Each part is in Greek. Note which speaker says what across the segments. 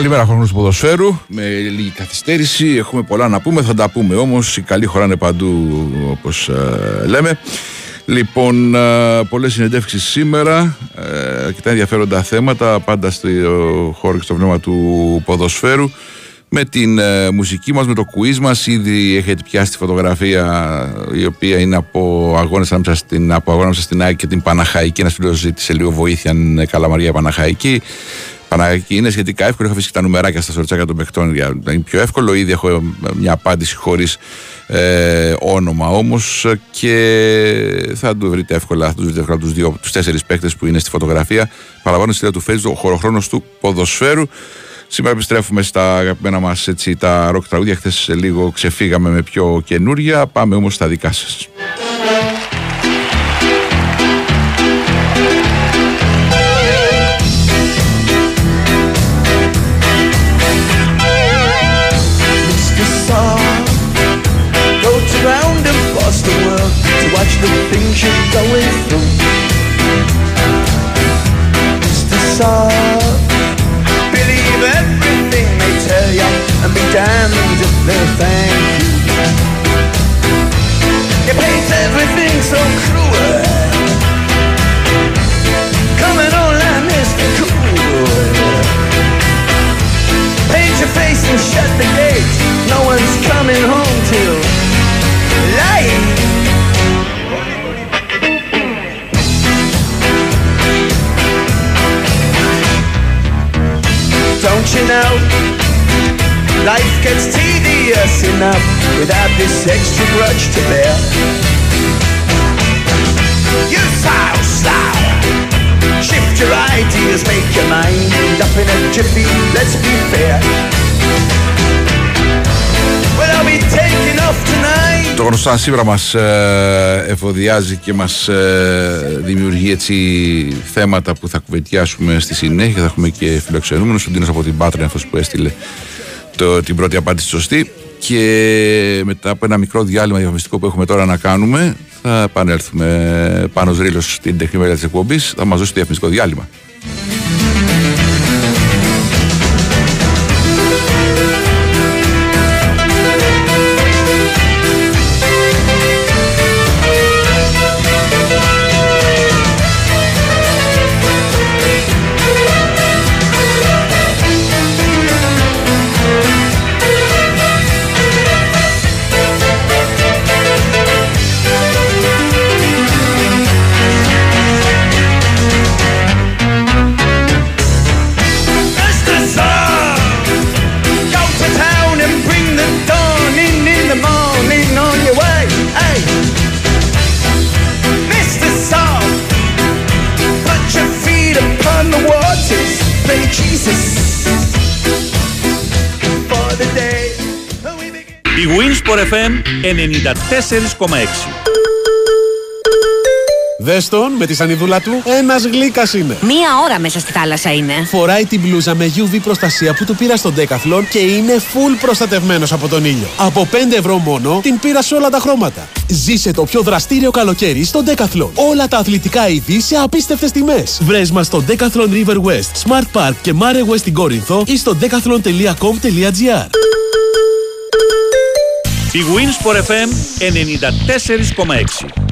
Speaker 1: Καλημέρα, χρόνο του ποδοσφαίρου. Με λίγη καθυστέρηση έχουμε πολλά να πούμε, θα τα πούμε όμως. Οι καλοί χωράνε παντού, όπως ε, λέμε. Λοιπόν, ε, πολλές συνεντεύξεις σήμερα, ε, αρκετά ενδιαφέροντα θέματα, πάντα στο χώρο και στο πνεύμα του ποδοσφαίρου. Με την ε, μουσική μας, με το quiz μας, ήδη έχετε πιάσει τη φωτογραφία η οποία είναι από αγώνες ανάμεσα στην, από αγώνες στην ΑΕΚ και την Παναχαϊκή. Ένας φίλος ζήτησε λίγο βοήθεια αν είναι Καλαμαρία Παναχαϊκή. Παναγιακή είναι σχετικά εύκολο. Έχω αφήσει και τα νουμεράκια στα σορτσάκια των παιχτών για να είναι πιο εύκολο. Ήδη έχω μια απάντηση χωρίς ε, όνομα όμως και θα το βρείτε εύκολα. Θα του βρείτε εύκολα τους δύο, τους τέσσερις παίκτε που είναι στη φωτογραφία. Παραλαμβάνω στη του Facebook, ο χωροχρόνος του ποδοσφαίρου. Σήμερα επιστρέφουμε στα αγαπημένα μας τα ροκ τραγούδια. Χθες λίγο ξεφύγαμε με πιο καινούρια. Πάμε όμως στα δικά σας. The things you're going through. Mr. Soft, believe everything they tell you and be damned if they thank you. You paint everything so cruel. Coming on like Mr. Cool. Paint your face and shut the gate. No one's coming home till Don't you know? Life gets tedious enough without this extra grudge to bear. You style, style. Shift your ideas, make your mind up in a jiffy. Let's be fair. Well, I'll be taking off tonight. Το γνωστό σήμερα μας ε, εφοδιάζει και μας ε, δημιουργεί έτσι θέματα που θα κουβεντιάσουμε στη συνέχεια. Θα έχουμε και φιλοξενούμενους. Ο Ντίνος από την Πάτρα αυτός που έστειλε το, την πρώτη απάντηση σωστή. Και μετά από ένα μικρό διάλειμμα διαφημιστικό που έχουμε τώρα να κάνουμε, θα επανέλθουμε πάνω ρήλος στην τεχνική μέρα της εκπομπής. Θα μας δώσει το διαφημιστικό διάλειμμα.
Speaker 2: 94,6
Speaker 3: Δες τον με τη σανιδούλα του, ένας γλύκας είναι.
Speaker 4: Μία ώρα μέσα στη θάλασσα είναι.
Speaker 3: Φοράει την μπλούζα με UV προστασία που του πήρα στον Decathlon και είναι full προστατευμένος από τον ήλιο. Από 5 ευρώ μόνο την πήρα σε όλα τα χρώματα. Ζήσε το πιο δραστήριο καλοκαίρι στον Decathlon. Όλα τα αθλητικά είδη σε απίστευτες τιμές. Βρες μας στο Decathlon River West, Smart Park και Mare West στην Κόρινθο ή στο decathlon.com.gr.
Speaker 2: Η Winsport FM 94,6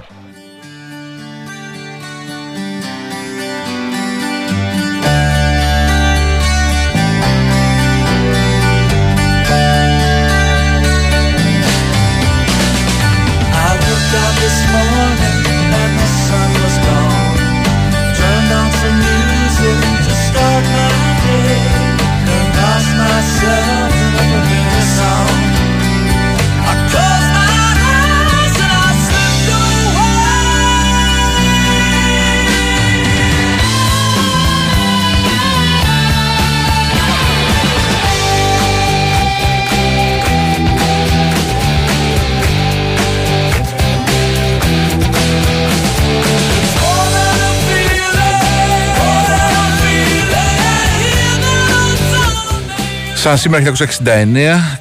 Speaker 1: Σαν σήμερα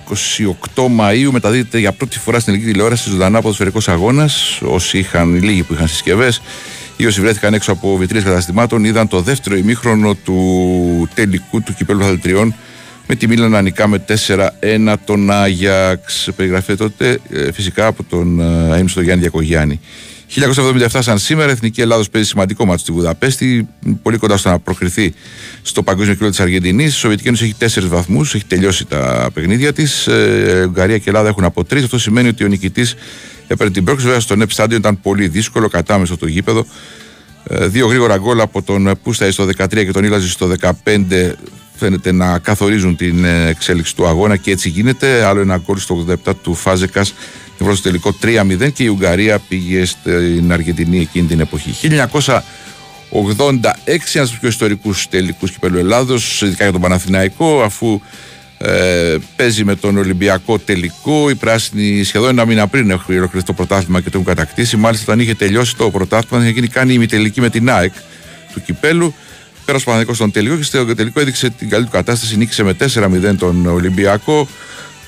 Speaker 1: 1969, 28 Μαΐου μεταδίδεται για πρώτη φορά στην ελληνική τηλεόραση ζωντανά ποδοσφαιρικός αγώνας. Όσοι είχαν, οι λίγοι που είχαν συσκευές ή όσοι βρέθηκαν έξω από βιτρίες καταστημάτων είδαν το δεύτερο ημίχρονο του τελικού του κυπέλου Θαλτριών με τη Μίλαν να νικά με 4-1 τον Άγιαξ. Περιγραφή τότε ε, φυσικά από τον ε, στο Γιάννη Διακογιάννη. 1977 σαν σήμερα, η Εθνική Ελλάδος παίζει σημαντικό μάτι στη Βουδαπέστη, πολύ κοντά στο να προκριθεί στο Παγκόσμιο Κύπρο της Αργεντινής. Η Σοβιετική Ένωση έχει τέσσερις βαθμούς, έχει τελειώσει τα παιχνίδια της. Ε, Ουγγαρία και Ελλάδα έχουν από τρεις. Αυτό σημαίνει ότι ο νικητής έπαιρνε την πρόκληση. Βέβαια, στο ΝΕΠ Στάντιο ήταν πολύ δύσκολο, κατάμεσο το γήπεδο. Ε, δύο γρήγορα γκολ από τον Πούστα στο 13 και τον Ήλαζη στο 15 φαίνεται να καθορίζουν την ε, εξέλιξη του αγώνα και έτσι γίνεται. Άλλο ένα γκολ στο 87 του Φάζεκας προ το τελικό 3-0 και η Ουγγαρία πήγε στην Αργεντινή εκείνη την εποχή. 1986, ένας από τους πιο ιστορικούς τελικούς κυπέλου Ελλάδος, ειδικά για τον Παναθηναϊκό, αφού ε, παίζει με τον Ολυμπιακό τελικό. Οι πράσινοι σχεδόν ένα μήνα πριν έχουν ολοκληρωθεί το πρωτάθλημα και το έχουν κατακτήσει. Μάλιστα, όταν είχε τελειώσει το πρωτάθλημα, είχε γίνει κάνει ημιτελική με την ΑΕΚ του κυπέλου. Πέρασε ο Παναθηναϊκός στον τελικό και στο τελικό έδειξε την καλή του κατάσταση. Νίκησε με 4-0 τον Ολυμπιακό.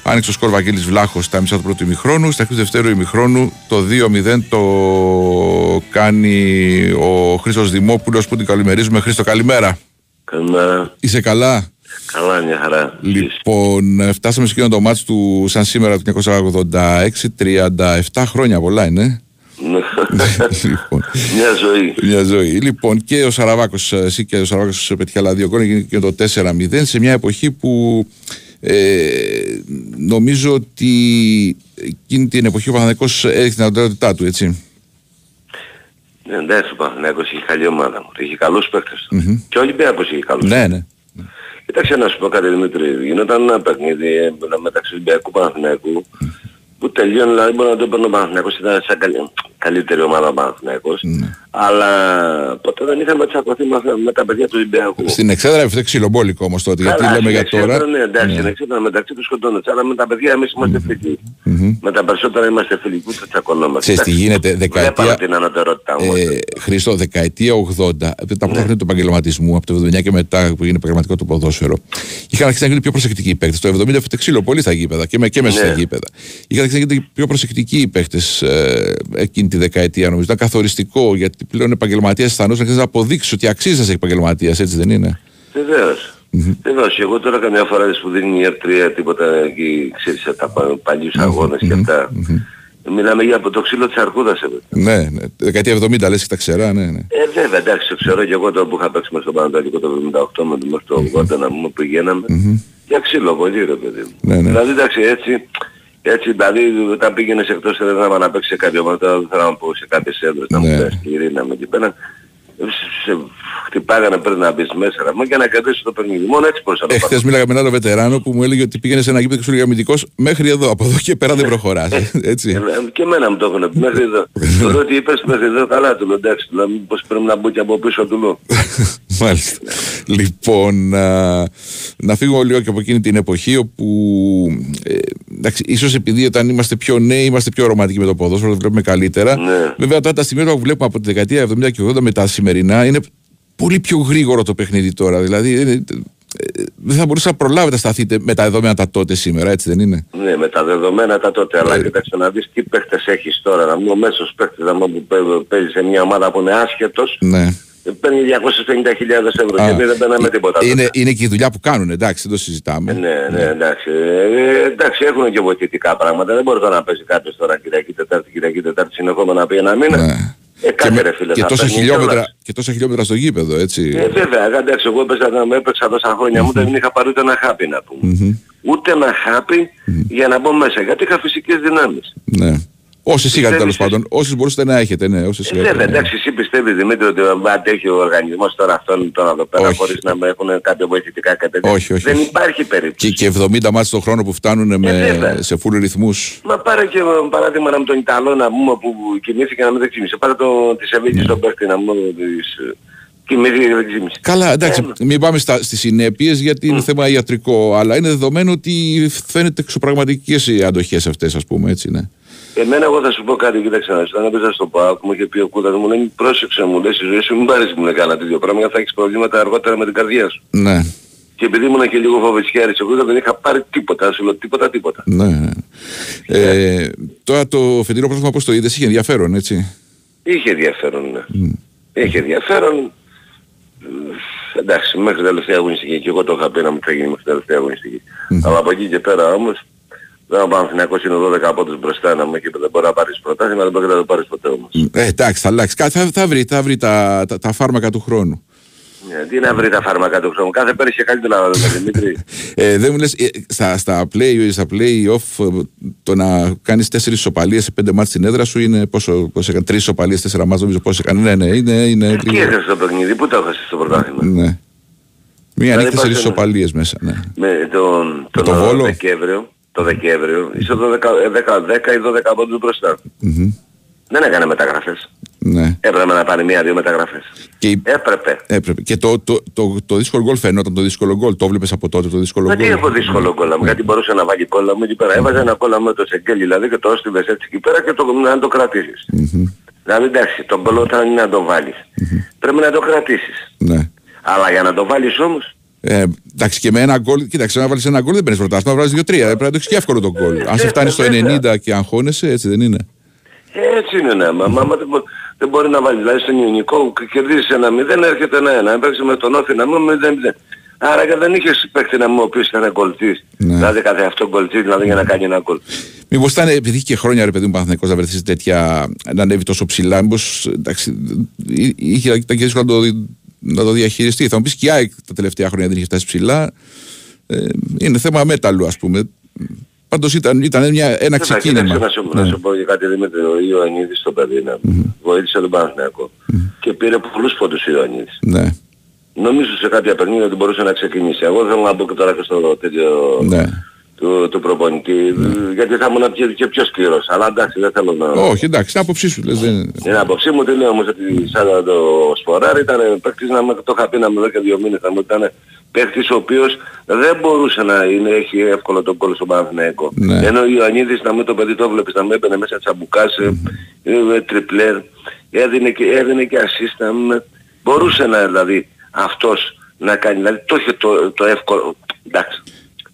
Speaker 1: Άνοιξε ο σκορ Βαγγέλης Βλάχος στα μισά του πρώτου ημιχρόνου. Στα αρχή του δευτέρου ημιχρόνου το 2-0 το κάνει ο Χρήστος Δημόπουλος που την καλημερίζουμε. Χρήστο καλημέρα.
Speaker 5: Καλημέρα.
Speaker 1: Είσαι καλά;
Speaker 5: Καλά, μια χαρά.
Speaker 1: Λοιπόν, φτάσαμε σε εκείνο το μάτς του σαν σήμερα του 1986, 37 χρόνια πολλά είναι.
Speaker 5: Ναι. λοιπόν, μια ζωή.
Speaker 1: Μια ζωή. Λοιπόν, και ο Σαραβάκος, εσύ και ο Σαραβάκος πετυχε άλλα δύο γκολ και το 4-0 σε μια εποχή που ε, νομίζω ότι εκείνη την εποχή ο Παναθηναϊκός έδειξε την ανταλλαγματά του, έτσι.
Speaker 5: Ναι, εντάξει, ο Παναθηναϊκός είχε καλή ομάδα μου. Είχε καλούς παίκτες. Mm-hmm. Και ο Ολυμπιακός είχε καλούς
Speaker 1: Ναι, ναι.
Speaker 5: Κοίταξε να σου πω κάτι Δημήτρη. Γινόταν ένα παιχνίδι ε, μεταξύ Ολυμπιακού Παναθηναϊκού που τελείωνε, δηλαδή μπορεί να το παίρνει ο Παναθηναϊκός, ήταν σαν καλή, καλύτερη ομάδα ο Παναθηναϊκός. Ναι. Αλλά ποτέ δεν είχαμε τσακωθεί με τα παιδιά του Ολυμπιακού.
Speaker 1: Στην εξέδρα έφυγε ξυλομπόλικο όμως τότε,
Speaker 5: Καλά,
Speaker 1: γιατί λέμε για τώρα.
Speaker 5: Ναι, εντάξει, ναι. στην εξέδρα μεταξύ τους σκοτώνεται, αλλά με τα παιδιά εμείς είμαστε φιλικοί. Mm-hmm. Με τα περισσότερα είμαστε φιλικοί, ούτε τσακωνόμαστε.
Speaker 1: Ξέρεις τι γίνεται, δεκαετία...
Speaker 5: την ανωτερότητά μου. Ε,
Speaker 1: Χριστό, δεκαετία 80, τα πρώτα ναι. του επαγγελματισμού, από το 79 και μετά που έγινε επαγγελματικό το ποδόσφαιρο, είχαν αρχίσει να γίνουν πιο προσεκτικοί οι παίκτες. Το 70 έφυγε ξύλο πολύ στα γήπεδα και, με, και μέσα ναι. στα γήπεδα. Είχαν αρχίσει να γίνουν πιο προσεκτικοί οι παίκτες ε, εκείνη τη δεκαετία νομίζω. Ήταν καθοριστικό γιατί πλέον επαγγελματία αισθανόταν να αποδείξεις ότι αξίζει να είσαι επαγγελματίας, έτσι δεν είναι;
Speaker 5: Βεβαίως. Mm-hmm. Βεβαίως. Εγώ τώρα καμιά φορά που δίνει η R3 τίποτα εκεί, ξέρεις, τα παλιούς αγώνες και αυτά. Μιλάμε για από το ξύλο της Αρκούδας. Ε.
Speaker 1: Ναι, ναι. Δεκαετία 70 λες και τα ξερά, ναι, ναι.
Speaker 5: Ε, βέβαια, εντάξει, το ξέρω και εγώ το που είχα παίξει μέσα στο Πανατολικό το 78 με το 80 να μου πηγαίναμε. Για ξύλο πολύ ρε παιδί μου. Ναι, ναι. Δηλαδή εντάξει έτσι, έτσι, δηλαδή, όταν πήγαινες εκτός δεν θα να παίξεις σε κάποιο ομάδα, δεν θέλω να πω σε κάποιες έδρες, να μου ναι. πες κυρίνα με εκεί πέρα. Σε χτυπάγανε πριν να μπεις μέσα ρε, και να κρατήσεις το παιχνίδι. Μόνο έτσι μπορούσα να το
Speaker 1: Εχθές μίλαγα με ένα άλλο βετεράνο που μου έλεγε ότι πήγαινε σε ένα γήπεδο και σου έλεγε μέχρι εδώ, από εδώ και πέρα δεν προχωράς. Ε, έτσι.
Speaker 5: Ε, και εμένα μου το έχουν πει μέχρι εδώ. Το λέω ότι είπες μέχρι εδώ καλά του λέω εντάξει, δηλαδή πως πρέπει να μπω και από πίσω του λέω.
Speaker 1: Μάλιστα. λοιπόν, να φύγω λίγο και από εκείνη την εποχή όπου ε, εντάξει, ίσως επειδή όταν είμαστε πιο νέοι είμαστε πιο ρομαντικοί με το ποδόσφαιρο, το βλέπουμε καλύτερα. Ναι. Βέβαια τώρα τα στιγμή που βλέπουμε από τη δεκαετία 70 και 80 με τα σημερινά είναι πολύ πιο γρήγορο το παιχνίδι τώρα. Δηλαδή ε, ε, δεν θα μπορούσε να προλάβετε να σταθείτε με τα δεδομένα τα τότε σήμερα, έτσι δεν είναι;
Speaker 5: Ναι, με τα δεδομένα τα τότε, αλλά κοιτάξτε να δεις τι παίχτες έχεις τώρα. Να μου ο μέσος παίχτης που παίζει σε μια ομάδα που είναι άσχετος. Ναι παίρνει 250.000 ευρώ και δεν παίρνει τίποτα.
Speaker 1: Είναι, είναι και η δουλειά που κάνουν, εντάξει, δεν το συζητάμε.
Speaker 5: Ναι, ναι, εντάξει. Ε, εντάξει, έχουν και βοηθητικά πράγματα. Δεν μπορεί να παίζει κάποιος τώρα Κυριακή Τετάρτη, Κυριακή Τετάρτη συνεχόμενα να πει ένα μήνα. Ναι. Ε, και, με, ρε, φίλε,
Speaker 1: και, τόσα χιλιόμετρα, και τόσα χιλιόμετρα στο γήπεδο, έτσι.
Speaker 5: Ε, βέβαια, εντάξει, εγώ έπαιξα, έπαιξα τόσα χρόνια μου, δεν είχα πάρει ούτε ένα χάπι να πούμε. Mm-hmm. Ούτε ένα χάπι mm-hmm. για να μπω μέσα, γιατί είχα φυσικές δυνάμεις.
Speaker 1: Ναι. Όσε είχατε τέλος πάντων, όσε μπορούσατε να έχετε, ναι. Όσες
Speaker 5: ε, βέβαια, εντάξει, εσύ πιστεύεις Δημήτρη ότι αντέχει ο οργανισμός τώρα αυτόν τώρα εδώ πέρα χωρίς να με έχουν κάποια βοηθητικά κατεύθυνση.
Speaker 1: Όχι, όχι.
Speaker 5: Δεν υπάρχει περίπτωση.
Speaker 1: Και, και 70 μάτς το χρόνο που φτάνουν με, ε, σε φούλου ρυθμούς.
Speaker 5: Μα πάρε και παράδειγμα με τον Ιταλό να πούμε που κινήθηκε να μην δεν ξύμισε. Πάρε το, τη Σεβίκη ναι. στον παίχτη να πούμε της,
Speaker 1: Καλά, εντάξει, ε, μην πάμε στα, στις συνέπειες γιατί είναι θέμα ιατρικό, αλλά είναι δεδομένο ότι φαίνεται εξωπραγματικές οι αντοχές αυτές, ας πούμε, έτσι, ναι.
Speaker 5: Εμένα εγώ θα σου πω κάτι, κοίταξε να όταν έπαιζα στο ΠΑΟΚ μου είχε πει ο Κούτας μου, λέει πρόσεξε μου, λέει στη ζωή σου μην πάρεις μου λέει κάνα τέτοιο πράγμα γιατί θα έχεις προβλήματα αργότερα με την καρδιά σου.
Speaker 1: Ναι.
Speaker 5: Και επειδή ήμουν και λίγο φοβετσιάρης εγώ δεν είχα πάρει τίποτα, σου λέω τίποτα τίποτα.
Speaker 1: Ναι. ναι. Ε, τώρα το φετινό πρόσωπο πώς το είδες, είχε ενδιαφέρον έτσι;
Speaker 5: Είχε ενδιαφέρον, ναι. Mm. Είχε ενδιαφέρον. εντάξει, μέχρι τελευταία αγωνιστική και εγώ το είχα πει να μου θα γίνει μέχρι τελευταία αγωνιστική. Αλλά από εκεί και πέρα όμως, δεν ο Παναθηναϊκός είναι 12 πόντους μπροστά να μου εκεί δεν μπορεί να πάρεις πρωτάθλημα, δεν μπορεί να το πάρεις ποτέ όμως.
Speaker 1: Ε, εντάξει, θα αλλάξει. Θα, θα, βρει, θα βρει τα, τα, τα φάρμακα του χρόνου.
Speaker 5: Ναι, τι να βρει τα φάρμακα του χρόνου. Κάθε πέρυσι καλύτερα να Δημήτρη.
Speaker 1: ε, δεν μου λες, ε, στα, στα, play, στα play-off ε, το να κάνεις τέσσερις σοπαλίες σε πέντε μάτς στην έδρα σου είναι πόσο, πόσο έκανε, τρεις σοπαλίες, τέσσερα μάτς νομίζω πόσο έκανε. Ναι, ναι, είναι... είναι
Speaker 5: ε, τι έχασες στο παιχνίδι, πού το έχασες στο πρωτάθλημα; Ναι.
Speaker 1: Μία νύχτα τέσσερις σοπαλίες μέσα, ναι.
Speaker 5: Με τον, τον, τον Βόλο; Δεκέμβριο, το Δεκέμβριο, είσαι 10, 10, 10 ή 12 πόντους μπροστά. Mm-hmm. Δεν έκανε μεταγραφές. Ναι. Έπρεπε να πάρει μία-δύο μεταγραφές. Και... Έπρεπε.
Speaker 1: Έπρεπε. Και το, το, το, το δύσκολο γκολ φαινόταν το δύσκολο γκολ. Το βλέπεις από τότε το δύσκολο γκολ.
Speaker 5: Δεν έχω δύσκολο γκολ μου. Γιατί μπορούσε να βάλει κόλλα μου εκεί πέρα. Έβαζε ένα κόλλα με το Σεγγέλ δηλαδή και το έστειλες έτσι εκεί πέρα και το, να το κρατήσεις. Mm-hmm. Δηλαδή εντάξει, τον γκολ όταν είναι να το βάλεις. Mm-hmm. Πρέπει να το κρατήσεις. Ναι. Αλλά για να το βάλεις όμως
Speaker 1: ε, εντάξει και με ένα γκολ, κοίταξε να βάλεις ένα γκολ δεν παίρνεις πρωτάθλημα, βάλεις δύο-τρία. Πρέπει να το έχεις και εύκολο το γκολ. Αν σε φτάνει στο 90 και αγχώνεσαι, έτσι δεν είναι.
Speaker 5: Έτσι είναι ναι, μα, μα, δεν, μπο, δεν μπορεί να βάλεις. Δηλαδή στον Ιωνικό κερδίζεις ένα μηδέν, έρχεται ένα ένα. Έπαιξε με τον Όθη να μην μηδέν μηδέν. Άρα και δεν είχες παίχτη να μου ο οποίος ήταν κολτής. Ναι. Δηλαδή κάθε αυτό κολτής, δηλαδή για να κάνει ένα κολ.
Speaker 1: Μήπως ήταν επειδή είχε χρόνια ρε παιδί μου Παναθηναϊκός να βρεθείς τέτοια, να ανέβει τόσο ψηλά, μήπως εντάξει, είχε, ήταν και δύσκολο να το, να το διαχειριστεί. Θα μου πεις και η ΑΕΚ τα τελευταία χρόνια δεν είχε φτάσει ψηλά. Ε, είναι θέμα μέταλλου ας πούμε. Πάντως ήταν, ήταν μια, ένα ξεκίνημα.
Speaker 5: Να σου, ναι. να σου πω για κάτι Δημήτρη, ο Ιωαννίδης στο παιδί να mm-hmm. βοήθησε τον Παναθηναϊκό mm-hmm. και πήρε πολλούς πόντους ο Ιωαννίδης. Ναι. Νομίζω σε κάποια παιχνίδια ότι μπορούσε να ξεκινήσει. Εγώ θέλω να μπω και τώρα και στο τέτοιο ναι. Του, του προπονητή, ναι. γιατί θα ήμουν και, και πιο σκληρός. Αλλά εντάξει δεν θέλω να...
Speaker 1: Όχι εντάξει, είναι άποψή σου λες. Δεν...
Speaker 5: Είναι άποψή μου, τι λέω όμως ότι σαν το Σποράρι ήταν παίκτης να με το είχα πει να με δω και δύο μήνες, να μου ήταν παίχτης ο οποίος δεν μπορούσε να είναι, έχει εύκολο τον κόλλο στον Παναθηναϊκό. Ναι. Ενώ ο Ιωαννίδης να μην το παιδί το βλέπεις να με έμπαινε μέσα τσαμπουκάς, mm. τριπλέρ, έδινε και, έδινε και ασίστα, μπορούσε να δηλαδή αυτός να κάνει, δηλαδή το είχε το, το εύκολο, εντάξει,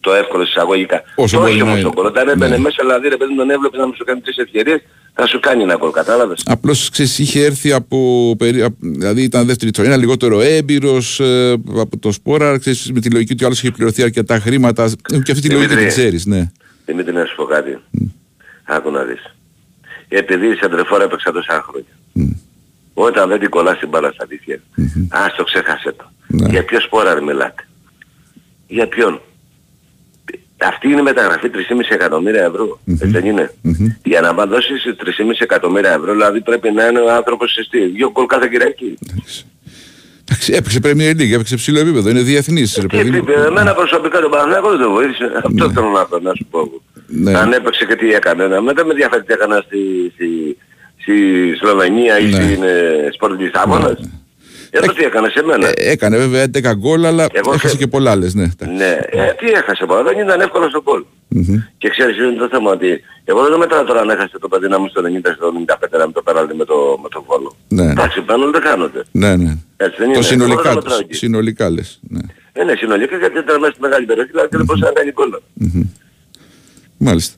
Speaker 5: το εύκολο εισαγωγικά. Όσο το είχε όμως τον κόλλο, όταν έμπαινε ναι. μέσα δηλαδή ρε παιδί τον έβλεπες να μου σου κάνει τρεις ευκαιρίες, θα σου κάνει ένα κόλ, κατάλαβες.
Speaker 1: Απλώς ξέρεις, είχε έρθει από, δηλαδή ήταν δεύτερη τρονία, λιγότερο έμπειρος ε, από το σπόρα, ξέρεις, με τη λογική ότι ο άλλος είχε πληρωθεί αρκετά χρήματα, και αυτή τη λογική την ξέρεις, ναι.
Speaker 5: Δημήτρη να σου πω κάτι. Mm. Άκου να δεις. Επειδή η Σαντρεφόρα έπαιξα τόσα χρόνια. Mm. Όταν δεν την κολλάς την μπάλα στα αλήθεια, mm-hmm. ας το ξέχασε το. Ναι. Για ποιο σπόρα μιλάτε; Για ποιον; Αυτή είναι η μεταγραφή 3,5 εκατομμύρια ευρώ. Mm-hmm. Έτσι δεν είναι. Mm-hmm. Για να δώσεις 3,5 εκατομμύρια ευρώ, δηλαδή πρέπει να είναι ο άνθρωπος συστή. Δύο κολ κάθε Κυριακή.
Speaker 1: Εντάξει, έπαιξε Premier League, έπαιξε ψηλό επίπεδο, είναι διεθνής.
Speaker 5: Ρε, παιδί. Εμένα προσωπικά τον Παναγιώτο δεν το βοήθησε. Ναι. Αυτό θέλω να, πω, να σου πω. Ναι. Αν έπαιξε και τι έκανε. Μετά με ενδιαφέρει τι έκανα στη, στη, στη Σλοβενία ή ναι. στην ε, Σπορτ της Άμονας. Ναι. Εδώ τι έκανε σε μένα.
Speaker 1: Ε, έκανε βέβαια 11 γκολ, αλλά Εγώ έχασε και πολλά άλλες, ναι.
Speaker 5: Ναι, ε, τι έχασε πολλά, δεν ήταν εύκολο στο γκολ. Mm-hmm. Και ξέρεις, είναι το θέμα ότι εγώ δεν μετράω τώρα να έχασε το παιδί να μου στο 90 στο 95 να με το περάσει με το, με το βόλο. Ναι. Εντάξει, πάνω δεν χάνονται.
Speaker 1: Ναι, ναι. Έτσι, δεν το είναι. συνολικά, το, συνολικά λες. Ναι.
Speaker 5: Ε, ναι, συνολικά γιατί ήταν μέσα στη μεγάλη περιοχή, δηλαδή δεν μπορούσε να κάνει γκολ.
Speaker 1: Μάλιστα.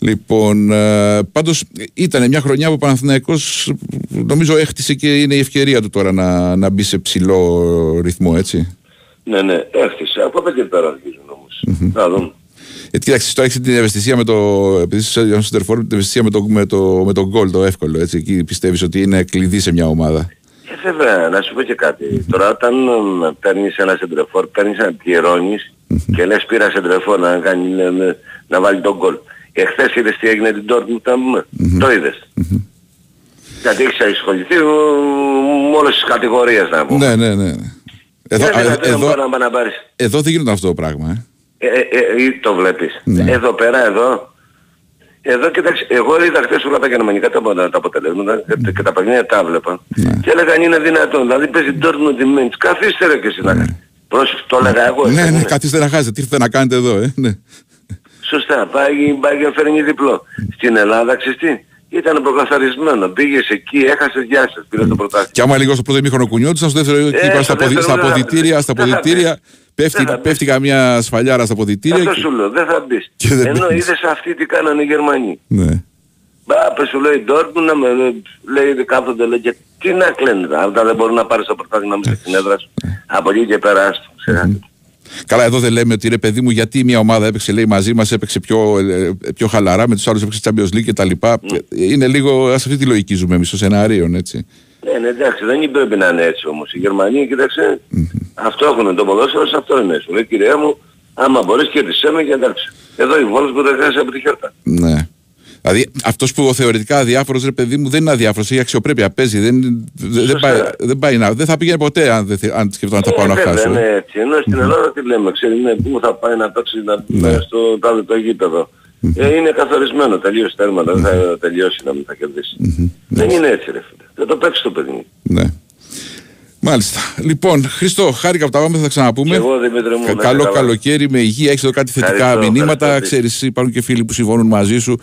Speaker 1: Λοιπόν, ε, πάντως ήταν μια χρονιά που ο Παναθηναϊκός νομίζω έχτισε και είναι η ευκαιρία του τώρα να, να μπει σε ψηλό ρυθμό, έτσι.
Speaker 5: Ναι, ναι, έχτισε. Από εδώ και πέρα αρχίζουν όμως. Mm-hmm. Να δούμε.
Speaker 1: Ε, κοίταξε, τώρα έχεις την ευαισθησία με το. Επειδή είσαι ο Σεντερφόρ, την ευαισθησία με το, με, το, με το γκολ, το εύκολο. Έτσι. Εκεί πιστεύεις ότι είναι κλειδί σε μια ομάδα.
Speaker 5: Ε, βέβαια, να σου πω και κάτι. Mm-hmm. Τώρα όταν παίρνεις ένα σεντρεφόρ, παίρνεις να πληρώνεις mm-hmm. και λες πήρα σεντρεφόρ να, κάνει, να, να βάλει τον γκολ. Εχθές είδες τι έγινε την Dortmund, mm-hmm. το είδες. Mm-hmm. Γιατί έχεις ασχοληθεί με όλες τις κατηγορίες να πω.
Speaker 1: Ναι, ναι, ναι. Εδώ, ε, εδώ, εδώ, εδώ δεν γίνεται αυτό το πράγμα.
Speaker 5: Ε; Ε, ε, ε, το βλέπεις. Ναι. Εδώ πέρα, εδώ, εδώ κοιτάξτε, εγώ είδα χθες όλα τα γερμανικά τα, τα αποτελέσματα mm. και τα παιχνίδια τα βλέπα ναι. και έλεγα αν είναι δυνατόν. Δηλαδή παίζει Dortmund τη Μέντς. Καθίστε ρε και εσύ να ναι. Πρόσεχε, το έλεγα εγώ.
Speaker 1: Ναι, ναι, καθίστε να χάσετε. Τι ήρθατε να κάνετε εδώ, ε; Ναι.
Speaker 5: Σωστά, πάει, πάει και φέρνει διπλό. Στην Ελλάδα, ξέρεις τι, ήταν προκαθαρισμένο. Πήγες εκεί, έχασες γεια σας, πήρε το πρωτάθλημα.
Speaker 1: Και άμα λίγο στο πρώτο ημίχρονο κουνιόντουσαν, στο δεύτερο ε, στα, ποδη, στα αποδητήρια, στα αποδητήρια πέφτει, πέφτει καμιά σφαλιάρα στα αποδητήρια.
Speaker 5: Αυτό και... σου λέω, δεν θα μπεις. Ενώ είδες αυτοί τι κάνανε οι Γερμανοί. Ναι. Μπα, σου λέει Ντόρκμουν, να με λέει κάθονται, λέει και τι να κλαίνουν, αυτά δεν μπορούν να πάρεις το πρωτάθλημα μέσα στην έδρα σου. Από εκεί και πέρα άστο.
Speaker 1: Καλά, εδώ δεν λέμε ότι ρε παιδί μου, γιατί μια ομάδα έπαιξε λέει, μαζί μας, έπαιξε πιο, ε, πιο χαλαρά, με τους άλλους έπαιξε Champions League κτλ. Mm. Είναι λίγο, ας αυτή τη λογική ζούμε εμείς, στο σενάριο, έτσι.
Speaker 5: Ναι, ναι, εντάξει, δεν πρέπει να είναι έτσι όμως. Η Γερμανία, κοίταξε, mm-hmm. αυτό έχουν το ποδόσφαιρο, σε αυτό είναι. Σου λέει, κυρία μου, άμα μπορείς και τη με και εντάξει. Εδώ η Βόλος δεν χάσει από τη χέρτα.
Speaker 1: Ναι. Δηλαδή αυτός που θεωρητικά αδιάφορος ρε παιδί μου δεν είναι αδιάφορος, έχει αξιοπρέπεια, παίζει. Δεν, δεν, πάει, δεν, πάει να, δεν θα πήγαινε ποτέ αν, δεν, αν σκεφτόταν να θα πάω
Speaker 5: ε,
Speaker 1: να χάσω.
Speaker 5: Δεν είναι έτσι. Ενώ στην Ελλάδα τι λέμε, ξέρει, ναι, πού θα πάει να παίξει να, ναι. στο τάδε το γήπεδο. Ε, είναι καθορισμένο, τελείως τέρμα, δεν θα τελειώσει να μην θα κερδίσει. Δεν είναι έτσι ρε φίλε. Δεν το παίξει το παιδί.
Speaker 1: Ναι. Μάλιστα. Λοιπόν, Χριστό, χάρηκα που τα πάμε, θα τα ξαναπούμε.
Speaker 5: εγώ, Δημήτρη μου,
Speaker 1: Καλό καλά. καλοκαίρι με υγεία. Έχεις εδώ κάτι θετικά μηνύματα. Ξέρεις, υπάρχουν και φίλοι που συμφωνούν μαζί σου.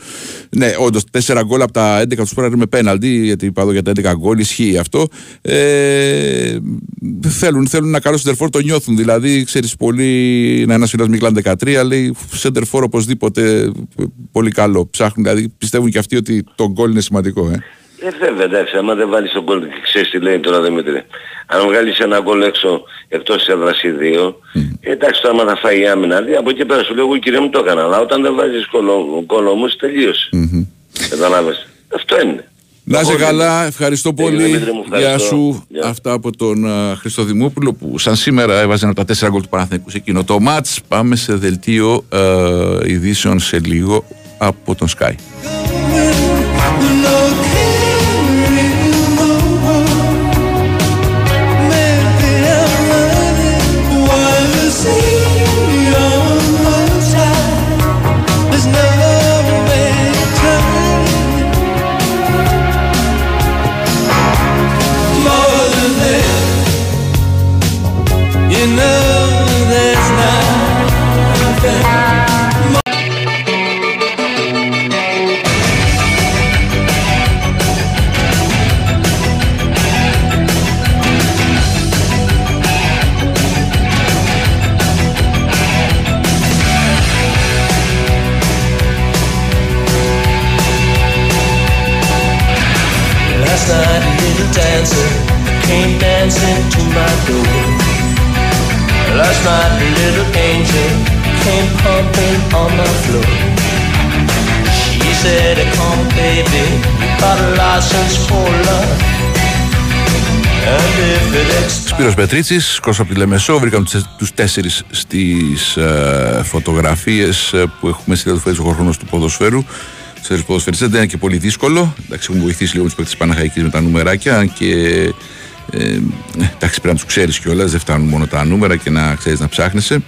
Speaker 1: Ναι, όντως, 4 γκολ από τα 11 τους πέρα με πέναλτι, γιατί είπα εδώ για τα 11 γκολ, ισχύει αυτό. Ε, θέλουν, θέλουν να καλό σεντερφόρ, το νιώθουν. Δηλαδή, ξέρεις, πολύ να ένας φίλος Μίγκλαν 13 λέει σεντερφόρ οπωσδήποτε πολύ καλό. Ψάχνουν, δηλαδή πιστεύουν και αυτοί ότι το γκολ είναι σημαντικό. Ε.
Speaker 5: Ε, βέβαια, εντάξει, άμα δεν βάλεις τον γκολ και ξέρεις τι λέει τώρα Δημήτρη. Αν βγάλεις ένα γκολ έξω εκτός έδρας ή δύο, mm. εντάξει τώρα άμα θα φάει η άμυνα, δηλαδή από εκεί πέρα σου λέω εγώ κύριε μου το έκανα, αλλά όταν δεν βάζεις γκολ όμως τελείωσε. Mm-hmm. Καταλάβες. Αυτό είναι.
Speaker 1: Να είσαι καλά, ευχαριστώ πολύ. Γεια σου. Αυτά από τον uh, Χριστοδημόπουλο που σαν σήμερα έβαζε από τα τέσσερα γκολ του Παναθηναϊκού σε εκείνο το μάτς. Πάμε σε δελτίο uh, ειδήσεων σε λίγο από τον Sky. Σπύρος Πετρίτσης, κόσμο από τη Λεμεσό, βρήκαμε τους τέσσερις στις ε, φωτογραφίες ε, που έχουμε συνδεδοθεί ο χρόνος του ποδοσφαίρου. Τέσσερις ποδοσφαιριστές δεν είναι και πολύ δύσκολο. Εντάξει, έχουν βοηθήσει λίγο τους παίκτες Παναχαϊκής με τα νούμεράκια και ε, ε, εντάξει πρέπει να τους ξέρεις κιόλας, δεν φτάνουν μόνο τα νούμερα και να ξέρεις να ψάχνεσαι.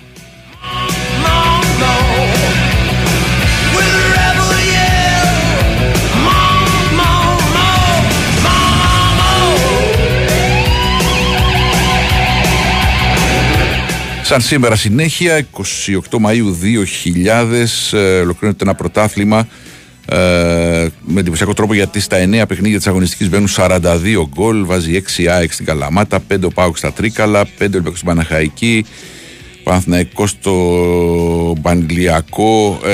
Speaker 1: Σαν σήμερα συνέχεια, 28 Μαΐου 2000, ε, ολοκληρώνεται ένα πρωτάθλημα ε, με εντυπωσιακό τρόπο γιατί στα 9 παιχνίδια της αγωνιστικής μπαίνουν 42 γκολ, βάζει 6 ΑΕΚ στην Καλαμάτα, 5 ο Πάουκ στα Τρίκαλα, 5 ο Ολυμπιακός στην Παναχαϊκή, Παναθηναϊκός στο Πανηλιακό, ε,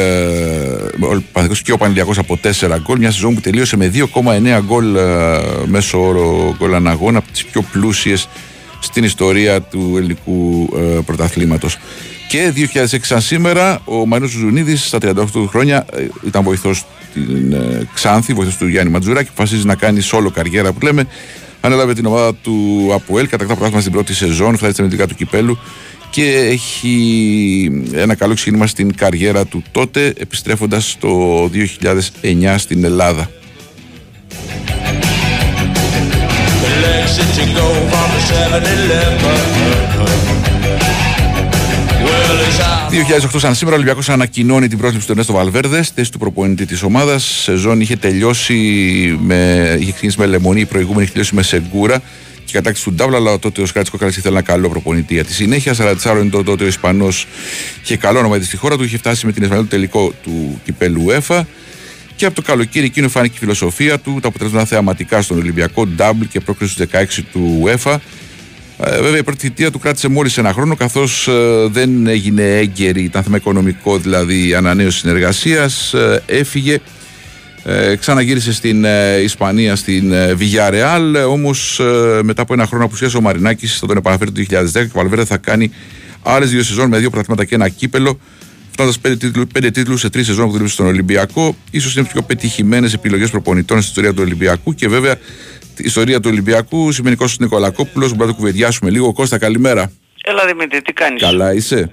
Speaker 1: ο Παναθηναϊκός και ο Πανηλιακός από 4 γκολ, μια σεζόν που τελείωσε με 2,9 γκολ ε, μέσω όρο γκολ αναγών, από τις πιο πλούσιες στην ιστορία του ελληνικού ε, πρωταθλήματος. Και 2006 σαν σήμερα ο Μαρίνος Ζουνίδης στα 38 χρόνια ε, ήταν βοηθός στην ε, Ξάνθη, βοηθός του Γιάννη Ματζουράκη, αποφασίζει να κάνει σόλο καριέρα που λέμε. Ανέλαβε την ομάδα του Αποέλ, κατακτά πρωτάθλημα στην πρώτη σεζόν, φτάσει στα μετρικά του κυπέλου και έχει ένα καλό ξεκίνημα στην καριέρα του τότε επιστρέφοντας το 2009 στην Ελλάδα. 2008 σαν σήμερα ο Ολυμπιακός ανακοινώνει την πρόσληψη του Νέστο Βαλβέρδε, θέση του προπονητή της ομάδας. Σεζόν είχε τελειώσει με, είχε ξεκινήσει με λεμονή, η προηγούμενη είχε τελειώσει με σεγκούρα και κατάκτηση του Ντάβλα, αλλά τότε ο Σκάτη Κόκαλα ήθελε ένα καλό προπονητή. Για τη συνέχεια, 44 είναι το, τότε ο Ισπανός είχε καλό όνομα στη χώρα του, είχε φτάσει με την Ισπανία τελικό του κυπέλου UEFA. Και από το καλοκαίρι εκείνο φάνηκε η φιλοσοφία του, τα αποτελέσματα θεαματικά στον Ολυμπιακό, double και πρόκριση του 16 του UEFA. Ε, βέβαια η πρώτη θητεία του κράτησε μόλις ένα χρόνο καθώς ε, δεν έγινε έγκαιρη, ήταν θέμα οικονομικό δηλαδή ανανέωση συνεργασίας. Ε, έφυγε Ε, ξαναγύρισε στην ε, Ισπανία, στην ε, Villarreal. Ε, Όμως ε, μετά από ένα χρόνο απουσίας ο Μαρινάκης θα τον επαναφέρει το 2010 και ο Βαλβέρδε θα κάνει άλλες δύο σεζόν με δύο πρωταθλήματα και ένα κύπελο. Φτάνοντας πέντε τίτλου, πέντε τίτλους σε τρεις σεζόν που δούλεψε στον Ολυμπιακό. σω είναι πιο πετυχημένες επιλογές προπονητών στην ιστορία του Ολυμπιακού. Και βέβαια η ιστορία του Ολυμπιακού σημαίνει Κώστας Νικολακόπουλος. Μπορούμε να το κουβεντιάσουμε λίγο. Κώστα, καλημέρα.
Speaker 6: Έλα Δημήτρη, τι κάνεις;
Speaker 1: Καλά είσαι;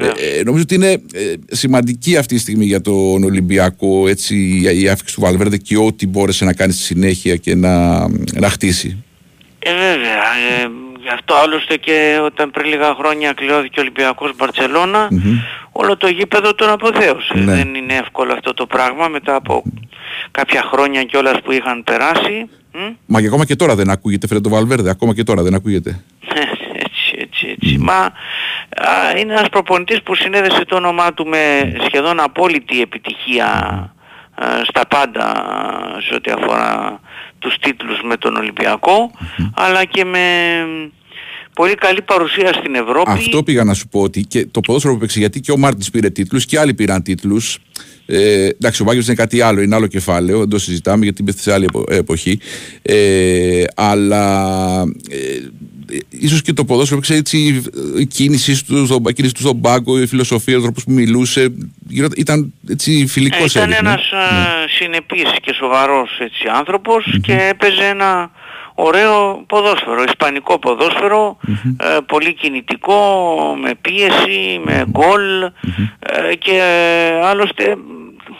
Speaker 1: Ε, ε, νομίζω ότι είναι ε, σημαντική αυτή τη στιγμή για τον Ολυμπιακό έτσι, η αύξηση του Βαλβέρδε και ό,τι μπόρεσε να κάνει στη συνέχεια και να, να χτίσει.
Speaker 6: Ε, βέβαια. Ε, γι' αυτό άλλωστε και όταν πριν λίγα χρόνια κλειώθηκε ο Ολυμπιακός Μπαρτσελώνα, όλο το γήπεδο τον αποθέωσε.
Speaker 1: Ναι.
Speaker 6: Δεν είναι εύκολο αυτό το πράγμα μετά από κάποια χρόνια κιόλας που είχαν περάσει. Μ;
Speaker 1: Μα και ακόμα και τώρα δεν ακούγεται, φέρε το Βαλβέρδε, ακόμα και τώρα δεν ακούγεται.
Speaker 6: έτσι, έτσι, έτσι. Μα α, είναι ένας προπονητής που συνέδεσε το όνομά του με σχεδόν απόλυτη επιτυχία α, στα πάντα α, σε ό,τι αφορά τους τίτλους με τον Ολυμπιακό, αλλά και με πολύ καλή παρουσία στην Ευρώπη.
Speaker 1: Αυτό πήγα να σου πω ότι και το ποδόσφαιρο που παίξει, γιατί και ο Μάρτινς πήρε τίτλους και άλλοι πήραν τίτλους. Ε, εντάξει, ο Βάγκελ είναι κάτι άλλο, είναι άλλο κεφάλαιο, δεν το συζητάμε γιατί είμαι σε άλλη επο- εποχή. Ε, αλλά ε, ίσως και το ποδόσφαιρο ξέρει έτσι η κίνηση του, στον, η κίνηση του στον πάγκο, η φιλοσοφία, ο τρόπος που μιλούσε, γύρω- ήταν έτσι φιλικός
Speaker 6: Ε, ήταν
Speaker 1: έδειχνε.
Speaker 6: ένας α, συνεπής και σοβαρός έτσι, άνθρωπος και
Speaker 1: Mm-hmm.
Speaker 6: έπαιζε ένα ωραίο ποδόσφαιρο, ισπανικό ποδόσφαιρο,
Speaker 1: Mm-hmm.
Speaker 6: ε, πολύ κινητικό, με πίεση, με γκολ
Speaker 1: Mm-hmm.
Speaker 6: ε, και ε, άλλωστε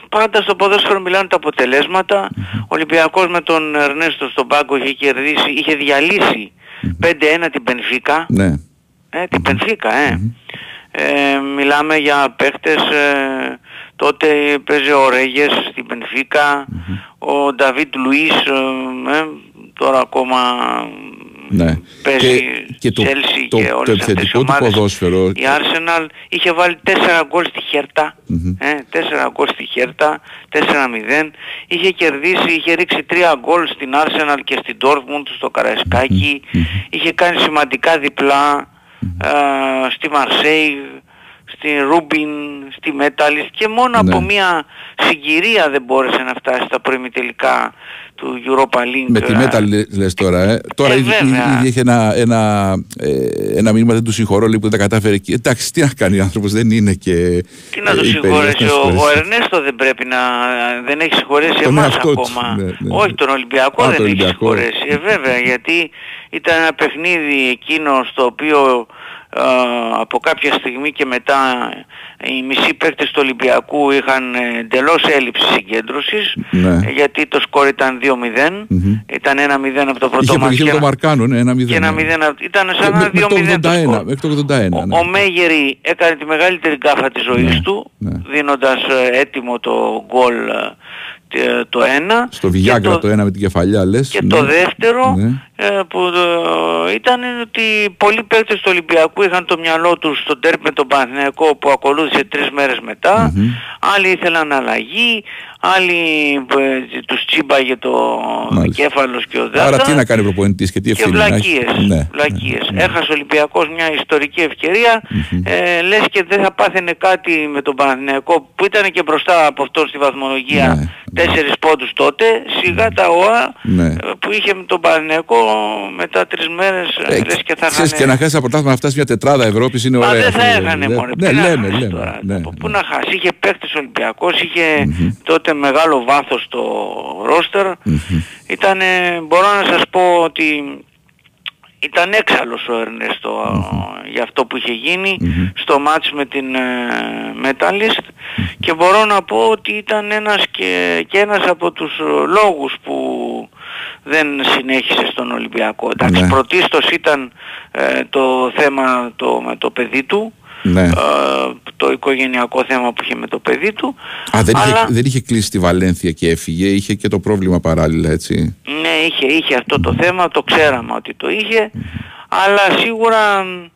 Speaker 6: πάντα στο ποδόσφαιρο μιλάνε τα αποτελέσματα.
Speaker 1: Mm-hmm.
Speaker 6: Ο Ολυμπιακός με τον Ερνέστο στον πάγκο είχε κερδίσει, είχε διαλύσει 5-1 την Πενφίκα.
Speaker 1: Ναι.
Speaker 6: Ε, την Πενφίκα, ε. ε. Μιλάμε για παίχτες, ε, τότε παίζει ο Ρέγες στην Πενφίκα, ο Νταβίτ Λουίς, ε, ε, τώρα ακόμα
Speaker 1: Ναι.
Speaker 6: παίζει
Speaker 1: Και- και το-
Speaker 6: Chelsea
Speaker 1: το-
Speaker 6: και
Speaker 1: το
Speaker 6: όλες αυτές οι
Speaker 1: επιθετικό του
Speaker 6: ομάδες.
Speaker 1: ποδόσφαιρο-
Speaker 6: Η Arsenal είχε βάλει 4 γκολ στη χερτα ε, 4 γκολ στη Χέρτα, 4-0. Είχε κερδίσει, είχε ρίξει 3 γκολ στην Arsenal και στην Dortmund στο καραϊσκακι Είχε κάνει σημαντικά διπλά α, στη Μαρσέη, στη Ρούμπιν, στη Μέταλιστ και μόνο
Speaker 1: Ναι.
Speaker 6: από μια συγκυρία δεν μπόρεσε να φτάσει στα προημιτελικά του Europa League.
Speaker 1: Με τη
Speaker 6: ε,
Speaker 1: Μέτα λε- λες τώρα, ε. Τώρα
Speaker 6: Ε,
Speaker 1: ήδη,
Speaker 6: βέβαια.
Speaker 1: ήδη είχε ένα, ένα, ε, ένα μήνυμα, δεν του συγχωρώ, λέει, που δεν τα κατάφερε εκεί. Εντάξει, τι να κάνει ο άνθρωπος, δεν είναι και...
Speaker 6: Τι να
Speaker 1: ε,
Speaker 6: το
Speaker 1: υπερήφανος
Speaker 6: συγχωρέσει,
Speaker 1: να
Speaker 6: ο, ο
Speaker 1: συγχωρέσει.
Speaker 6: Ερνέστο δεν πρέπει να, δεν έχει συγχωρέσει
Speaker 1: Τον
Speaker 6: εμάς
Speaker 1: εαυτό του,
Speaker 6: ακόμα.
Speaker 1: ναι, ναι, ναι.
Speaker 6: Όχι τον Ολυμπιακό
Speaker 1: Α,
Speaker 6: δεν
Speaker 1: τον
Speaker 6: έχει
Speaker 1: Ολυμπιακό.
Speaker 6: συγχωρέσει. Ε, βέβαια, γιατί ήταν ένα παιχνίδι εκείνο στο οποίο ε, από κάποια στιγμή και μετά οι μισοί παίκτες του Ολυμπιακού είχαν ε, εντελώς έλλειψη συγκέντρωσης
Speaker 1: Ναι.
Speaker 6: ε, γιατί το σκορ ήταν 2-0 ήταν 1-0 από το πρώτο
Speaker 1: Είχε
Speaker 6: μάτς
Speaker 1: προηγηθεί
Speaker 6: και
Speaker 1: από το
Speaker 6: ένα-
Speaker 1: Μαρκάνο, ναι, ένα μηδέν.
Speaker 6: και ένα
Speaker 1: ναι.
Speaker 6: 0 απ- ήταν σαν
Speaker 1: Ε,
Speaker 6: ένα
Speaker 1: με-
Speaker 6: 2-0
Speaker 1: μέχρι το
Speaker 6: το
Speaker 1: 81,
Speaker 6: σκορ.
Speaker 1: μέχρι το 81,
Speaker 6: Ο,
Speaker 1: ναι.
Speaker 6: ο Μέγερη έκανε τη μεγαλύτερη γκάφα της ζωής
Speaker 1: Ναι,
Speaker 6: του
Speaker 1: ναι.
Speaker 6: δίνοντας ε, έτοιμο το γκολ ε, τε- το ένα
Speaker 1: Στο
Speaker 6: και
Speaker 1: Βιγιάγκρα
Speaker 6: το-
Speaker 1: το ένα με την κεφαλιά, λες.
Speaker 6: και
Speaker 1: ναι.
Speaker 6: το δεύτερο
Speaker 1: Ναι.
Speaker 6: ε, που ε, ήταν ότι πολλοί παίκτες του Ολυμπιακού είχαν το μυαλό τους στον τέρπ με τον Παναθηναϊκό που ακολούθησε τρεις μέρες μετά. Άλλοι ήθελαν αλλαγή, άλλοι ε, τους τσίμπαγε το
Speaker 1: Μάλιστα.
Speaker 6: κέφαλος και ο
Speaker 1: Άρα
Speaker 6: Δάτα.
Speaker 1: τι να κάνει ο προπονητής και τι
Speaker 6: Και
Speaker 1: ευθύνη να έχει;
Speaker 6: βλακίες,
Speaker 1: Ναι,
Speaker 6: βλακίες.
Speaker 1: ναι, ναι.
Speaker 6: Έχασε ο Ολυμπιακός μια ιστορική ευκαιρία, ε, λες και δεν θα πάθαινε κάτι με τον Παναθηναϊκό που ήταν και μπροστά από αυτό στη βαθμολογία
Speaker 1: Ναι, ναι.
Speaker 6: Τέσσερις πόντους τότε, σιγά τα ΟΑ
Speaker 1: Ναι.
Speaker 6: ε, που είχε με τον Παναθηναϊκό μετά τρεις μέρες ε,
Speaker 1: Ε,
Speaker 6: λες και θα
Speaker 1: ξέρεις, και
Speaker 6: είχαν...
Speaker 1: να χάσεις τα πρωτάθλημα να φτάσεις μια τετράδα Ευρώπης είναι
Speaker 6: Μα
Speaker 1: ωραία.
Speaker 6: δεν θα
Speaker 1: αυτό,
Speaker 6: έχανε
Speaker 1: δηλαδή.
Speaker 6: μωρέ.
Speaker 1: Ναι,
Speaker 6: Πού να
Speaker 1: λέμε,
Speaker 6: χάσει
Speaker 1: λέμε.
Speaker 6: τώρα.
Speaker 1: ναι,
Speaker 6: Από Πού
Speaker 1: ναι.
Speaker 6: να χάσεις. Είχε παίκτης ο Ολυμπιακός, είχε τότε μεγάλο βάθος στο ρόστερ. Ήταν, μπορώ να σας πω ότι ήταν έξαλλος ο Ερνέστο για αυτό που είχε γίνει στο μάτς με την ε, Metalist. Και μπορώ να πω ότι ήταν ένας και, και ένας από τους ε, λόγους που δεν συνέχισε στον Ολυμπιακό. Εντάξει,
Speaker 1: Ναι.
Speaker 6: πρωτίστως ήταν ε, το θέμα το, με το παιδί του,
Speaker 1: Ναι.
Speaker 6: ε, το οικογενειακό θέμα που είχε με το παιδί του,
Speaker 1: Α, δεν, είχε,
Speaker 6: αλλά
Speaker 1: δεν είχε κλείσει τη Βαλένθια και έφυγε, είχε και το πρόβλημα παράλληλα, έτσι.
Speaker 6: ναι, είχε, είχε αυτό το θέμα, το ξέραμε ότι το είχε, αλλά σίγουρα μ,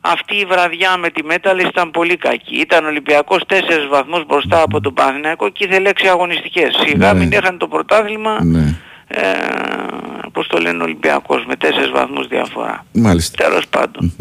Speaker 6: αυτή η βραδιά με τη Μέταλη ήταν πολύ κακή. Ήταν ο Ολυμπιακός τέσσερις βαθμούς μπροστά από τον Παναθηναϊκό και ήθελε έξι αγωνιστικές. Σιγά
Speaker 1: Ναι.
Speaker 6: μην έχανε το πρωτάθλημα,
Speaker 1: Ναι.
Speaker 6: ε, πώς το λένε ο Ολυμπιακός, με τέσσερις βαθμούς διαφορά.
Speaker 1: Μάλιστα.
Speaker 6: Τέλος πάντων.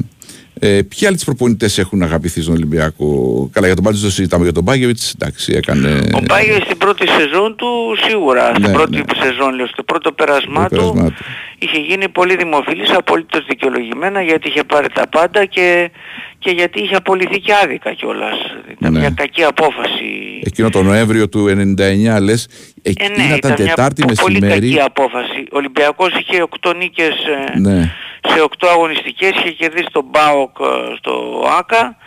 Speaker 1: Ε, ποιοι άλλοι προπονητές έχουν αγαπηθεί στον Ολυμπιακό; Καλά, για τον Μπάτζο το συζητάμε για τον Μπάγεβιτ. Εντάξει, έκανε.
Speaker 6: Ο Μπάγεβιτ στην πρώτη σεζόν του σίγουρα.
Speaker 1: Ναι,
Speaker 6: στην πρώτη
Speaker 1: ναι.
Speaker 6: σεζόν, λέω, στο πρώτο πέρασμά
Speaker 1: Το
Speaker 6: του,
Speaker 1: πέρασμά του.
Speaker 6: είχε γίνει πολύ δημοφιλής, απολύτως δικαιολογημένα γιατί είχε πάρει τα πάντα και, και γιατί είχε απολυθεί και άδικα κιόλας. Ήταν
Speaker 1: Ναι.
Speaker 6: μια κακή απόφαση.
Speaker 1: Εκείνο το Νοέμβριο του 99 λες.
Speaker 6: Ε, ναι,
Speaker 1: ήταν
Speaker 6: μια
Speaker 1: Τετάρτη
Speaker 6: πο- πολύ
Speaker 1: μεσημέρι.
Speaker 6: κακή απόφαση. Ο Ολυμπιακός είχε 8 νίκες ε,
Speaker 1: Ναι.
Speaker 6: Σε 8 αγωνιστικές, είχε κερδίσει τον Μπάοκ ε, στο ΆΚΑ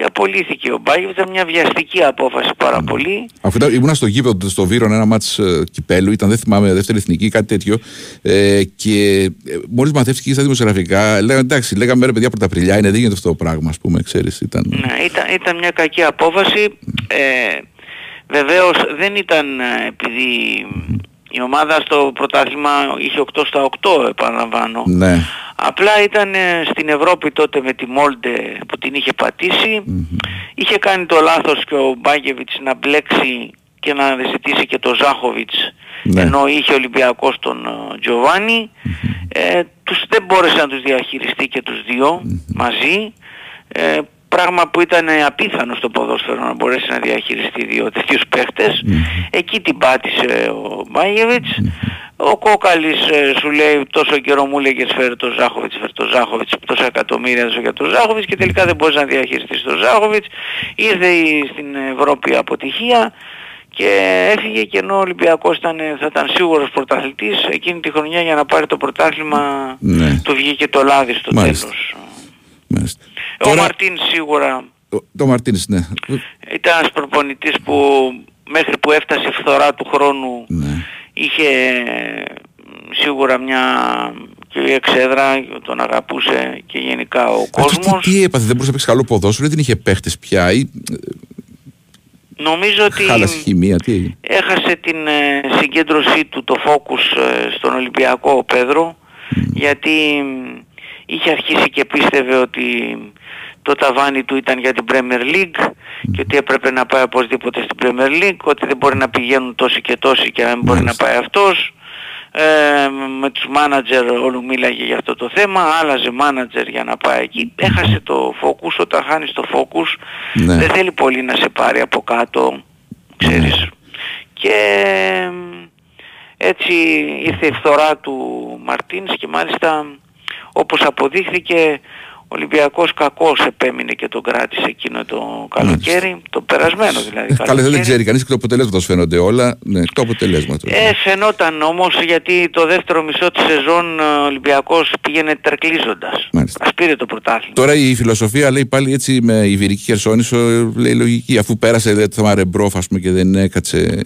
Speaker 6: και απολύθηκε ο Μπάγεβιτ. Ήταν μια βιαστική απόφαση πάρα πολύ.
Speaker 1: Αφού ήταν, ήμουνα στο γήπεδο στο Βύρονα, ένα μάτς ε, κυπέλου, ήταν δεν θυμάμαι, δεύτερη εθνική, κάτι τέτοιο. Ε, και ε, μόλις μαθεύτηκε στα δημοσιογραφικά, λέγανε εντάξει, λέγαμε ρε παιδιά Πρωταπριλιά, είναι δεν γίνεται αυτό το πράγμα, ας πούμε, ξέρεις. Ήταν...
Speaker 6: Ναι, ήταν, ήταν μια κακή απόφαση. Ε, βεβαίως δεν ήταν ε, επειδή η ομάδα στο πρωτάθλημα είχε 8 στα 8 επαναλαμβάνω.
Speaker 1: Ναι.
Speaker 6: Απλά ήταν ε, στην Ευρώπη τότε με τη Μόλντε που την είχε πατήσει. Είχε κάνει το λάθος και ο Μπάγκεβιτς να μπλέξει και να ζητήσει και το Ζάχοβιτς
Speaker 1: Ναι.
Speaker 6: ενώ είχε Ολυμπιακός τον ε, Τζοβάνι. Ε, τους, δεν μπόρεσε να τους διαχειριστεί και τους δυο μαζί. Ε, πράγμα που ήταν απίθανο στο ποδόσφαιρο να μπορέσει να διαχειριστεί δύο τέτοιους παίχτες. Εκεί την πάτησε ο Μπάγεβιτς. Ο Κόκαλης ε, σου λέει τόσο καιρό μου έλεγες φέρε το Ζάχοβιτς, φέρε το Ζάχοβιτς, τόσα εκατομμύρια έδωσε για το Ζάχοβιτς και τελικά δεν μπορείς να διαχειριστείς το Ζάχοβιτς. Ήρθε η- στην Ευρώπη αποτυχία και έφυγε και ενώ ο Ολυμπιακός ήταν, θα ήταν σίγουρος πρωταθλητής εκείνη τη χρονιά για να πάρει το πρωτάθλημα
Speaker 1: Ναι.
Speaker 6: του βγήκε το λάδι στο
Speaker 1: Μάλιστα.
Speaker 6: τέλος.
Speaker 1: Μάλιστα.
Speaker 6: Ο Μαρτίν σίγουρα
Speaker 1: Το, το Μαρτίνης, ναι.
Speaker 6: ήταν ένας προπονητής που μέχρι που έφτασε η φθορά του χρόνου
Speaker 1: ναι.
Speaker 6: είχε σίγουρα μια και η εξέδρα, τον αγαπούσε και γενικά ο
Speaker 1: Αυτό
Speaker 6: κόσμος.
Speaker 1: τι, τι έπαθε, δεν μπορούσε να παίξει καλό ποδόσφαιρο, δεν είχε παίχτες πια ή
Speaker 6: Νομίζω ότι
Speaker 1: χάλασε χημεία, τι έγινε.
Speaker 6: έχασε την ε, συγκέντρωσή του, το focus ε, στον Ολυμπιακό ο Πέδρο γιατί μ, είχε αρχίσει και πίστευε ότι το ταβάνι του ήταν για την Premier League και ότι έπρεπε να πάει οπωσδήποτε στην Premier League, ότι δεν μπορεί να πηγαίνουν τόσοι και τόσοι και να μην μπορεί να
Speaker 1: Μάλιστα.
Speaker 6: πάει αυτός. Ε, με τους μάνατζερ όλου μίλαγε για αυτό το θέμα, άλλαζε μάνατζερ για να πάει εκεί. Έχασε το focus, όταν χάνεις το focus
Speaker 1: Ναι.
Speaker 6: δεν θέλει πολύ να σε πάρει από κάτω, ξέρεις. Και μ, έτσι ήρθε η φθορά του Μαρτίνς και μάλιστα όπως αποδείχθηκε ο Ολυμπιακός κακός επέμεινε και τον κράτησε εκείνο το καλοκαίρι, το περασμένο δηλαδή
Speaker 1: Ε, Καλά, δεν
Speaker 6: καλοκαίρι.
Speaker 1: ξέρει κανείς και το αποτελέσματος φαίνονται όλα. Ναι, το αποτελέσματος.
Speaker 6: Ε, φαινόταν όμως γιατί το δεύτερο μισό της σεζόν ε, ο Ολυμπιακός πήγαινε τερκλίζοντας.
Speaker 1: Μάλιστα.
Speaker 6: Ας πήρε το πρωτάθλημα.
Speaker 1: Τώρα η φιλοσοφία λέει πάλι έτσι με Ιβηρική Χερσόνησο λέει λογική. Αφού πέρασε δε, το θέμα Ρεμπρόφ ας πούμε, και δεν έκατσε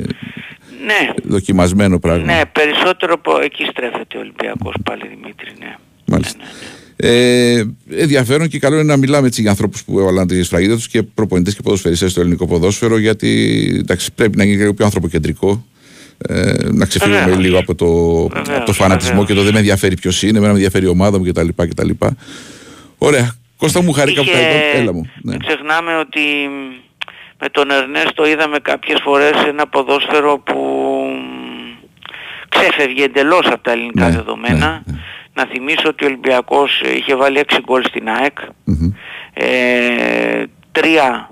Speaker 6: Ναι,
Speaker 1: δοκιμασμένο πράγμα.
Speaker 6: ναι, περισσότερο από εκεί στρέφεται ο Ολυμπιακός πάλι Δημήτρη, ναι.
Speaker 1: Μάλιστα.
Speaker 6: Ναι, ναι, ναι.
Speaker 1: Ε, ενδιαφέρον και καλό είναι να μιλάμε έτσι για ανθρώπους που έβαλαν τη σφραγίδα τους και προπονητές και ποδοσφαιριστές στο ελληνικό ποδόσφαιρο, γιατί εντάξει, πρέπει να γίνει λίγο πιο ανθρωποκεντρικό. Ε, να ξεφύγουμε
Speaker 6: Βεβαίως.
Speaker 1: λίγο από το,
Speaker 6: Βεβαίως,
Speaker 1: από το φανατισμό
Speaker 6: βεβαίως.
Speaker 1: και το δεν με ενδιαφέρει ποιος είναι, εμένα με ενδιαφέρει η ομάδα μου κτλ. κτλ. Ωραία. Κώστα μου, χαρήκα που τα είπα. Έλα μου. Ναι.
Speaker 6: Μην ξεχνάμε ότι μ, με τον Ερνέστο είδαμε κάποιες φορές ένα ποδόσφαιρο που μ, ξέφευγε εντελώς από τα ελληνικά
Speaker 1: Ναι,
Speaker 6: δεδομένα.
Speaker 1: ναι,
Speaker 6: Να θυμίσω ότι ο Ολυμπιακός είχε βάλει 6 γκολ στην ΑΕΚ.
Speaker 1: Μμμ.
Speaker 6: Ε, τρία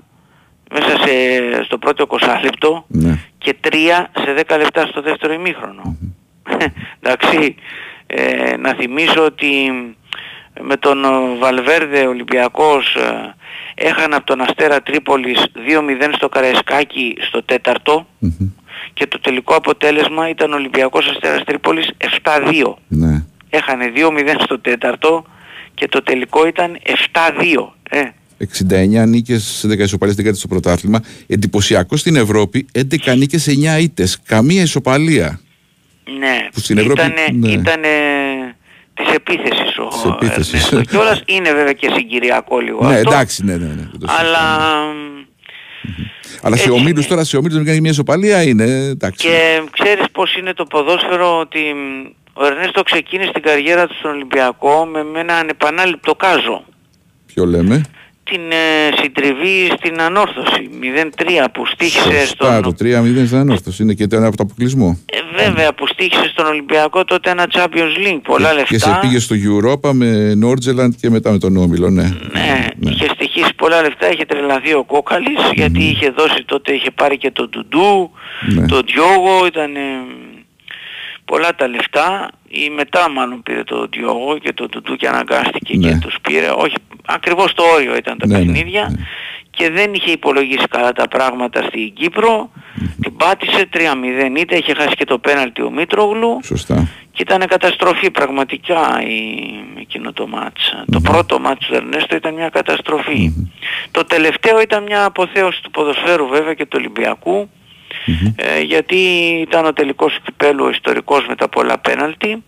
Speaker 6: μέσα σε, στο πρώτο 20 λεπτό
Speaker 1: Ναι.
Speaker 6: και τρία σε 10 λεπτά στο δεύτερο ημίχρονο. Εντάξει, ε, να θυμίσω ότι με τον ε, Βαλβέρδε Ολυμπιακός ε, έχανε από τον Αστέρα Τρίπολης 2-0 στο Καραϊσκάκι στο τέταρτο
Speaker 1: Μμμ.
Speaker 6: και το τελικό αποτέλεσμα ήταν Ολυμπιακός Αστέρας Τρίπολης 7-2.
Speaker 1: Ναι.
Speaker 6: Έχανε 2-0 στο τέταρτο και το τελικό ήταν 7-2. Ε,
Speaker 1: 69 νίκες, 10 ισοπαλίες, 10 στο πρωτάθλημα. Εντυπωσιακό στην Ευρώπη, 11 νίκες, 9 ήττες. Καμία ισοπαλία.
Speaker 6: Ναι,
Speaker 1: Που στην Ευρώπη-
Speaker 6: ήτανε,
Speaker 1: ναι.
Speaker 6: ήτανε της επίθεσης ο
Speaker 1: Της επίθεσης.
Speaker 6: Ερνέστο κιόλας. Είναι βέβαια και συγκυριακό λίγο
Speaker 1: ναι,
Speaker 6: αυτό.
Speaker 1: εντάξει, ναι, ναι. ναι, δεν το
Speaker 6: Αλλά
Speaker 1: συζητάμε. Αλλά σε
Speaker 6: έτσι
Speaker 1: ομίλου
Speaker 6: είναι.
Speaker 1: τώρα, σε ομίλου δεν κάνει μια ισοπαλία είναι. Εντάξει.
Speaker 6: και ξέρεις πως είναι το ποδόσφαιρο ότι μ, ο Ερνέστο ξεκίνησε την καριέρα του στον Ολυμπιακό με, με ένα ανεπανάληπτο κάζο.
Speaker 1: Ποιο λέμε;
Speaker 6: Την ε, συντριβή στην ανόρθωση 0-3 που στήχησε
Speaker 1: Σωστά,
Speaker 6: στον...
Speaker 1: το 3-0 στην ανόρθωση. Είναι και ένα από το αποκλεισμό.
Speaker 6: Ε, βέβαια που στήχησε στον Ολυμπιακό τότε ένα Champions League, πολλά
Speaker 1: και,
Speaker 6: λεφτά.
Speaker 1: Και σε πήγε στο Europa με Νόρτζελαντ και μετά με τον Όμιλο, ναι.
Speaker 6: Ναι, είχε στοιχήσει πολλά λεφτά, είχε τρελαθεί ο Κόκαλης γιατί είχε δώσει τότε, είχε πάρει και τον Ντουντού,
Speaker 1: Ναι.
Speaker 6: τον Διόγο, ήταν πολλά τα λεφτά. Ή μετά μάλλον πήρε τον Διόγο και τον Ντουντού και αναγκάστηκε
Speaker 1: Ναι.
Speaker 6: και τους πήρε. Όχι, ακριβώς το όριο ήταν τα
Speaker 1: Ναι, ναι,
Speaker 6: παιχνίδια
Speaker 1: ναι.
Speaker 6: και δεν είχε υπολογίσει καλά τα πράγματα στην κυπρο Την πάτησε 3-0 είτε είχε χάσει και το πέναλτι ο Μήτρογλου
Speaker 1: Σωστά.
Speaker 6: και ήταν καταστροφή πραγματικά η, εκείνο το μάτς. Το πρώτο μάτς του Ερνέστο ήταν μια καταστροφη Το τελευταίο ήταν μια αποθέωση του ποδοσφαίρου βέβαια και του Ολυμπιακού ε, γιατί ήταν ο τελικός του κυπέλου ο ιστορικός με τα πολλά πέναλτι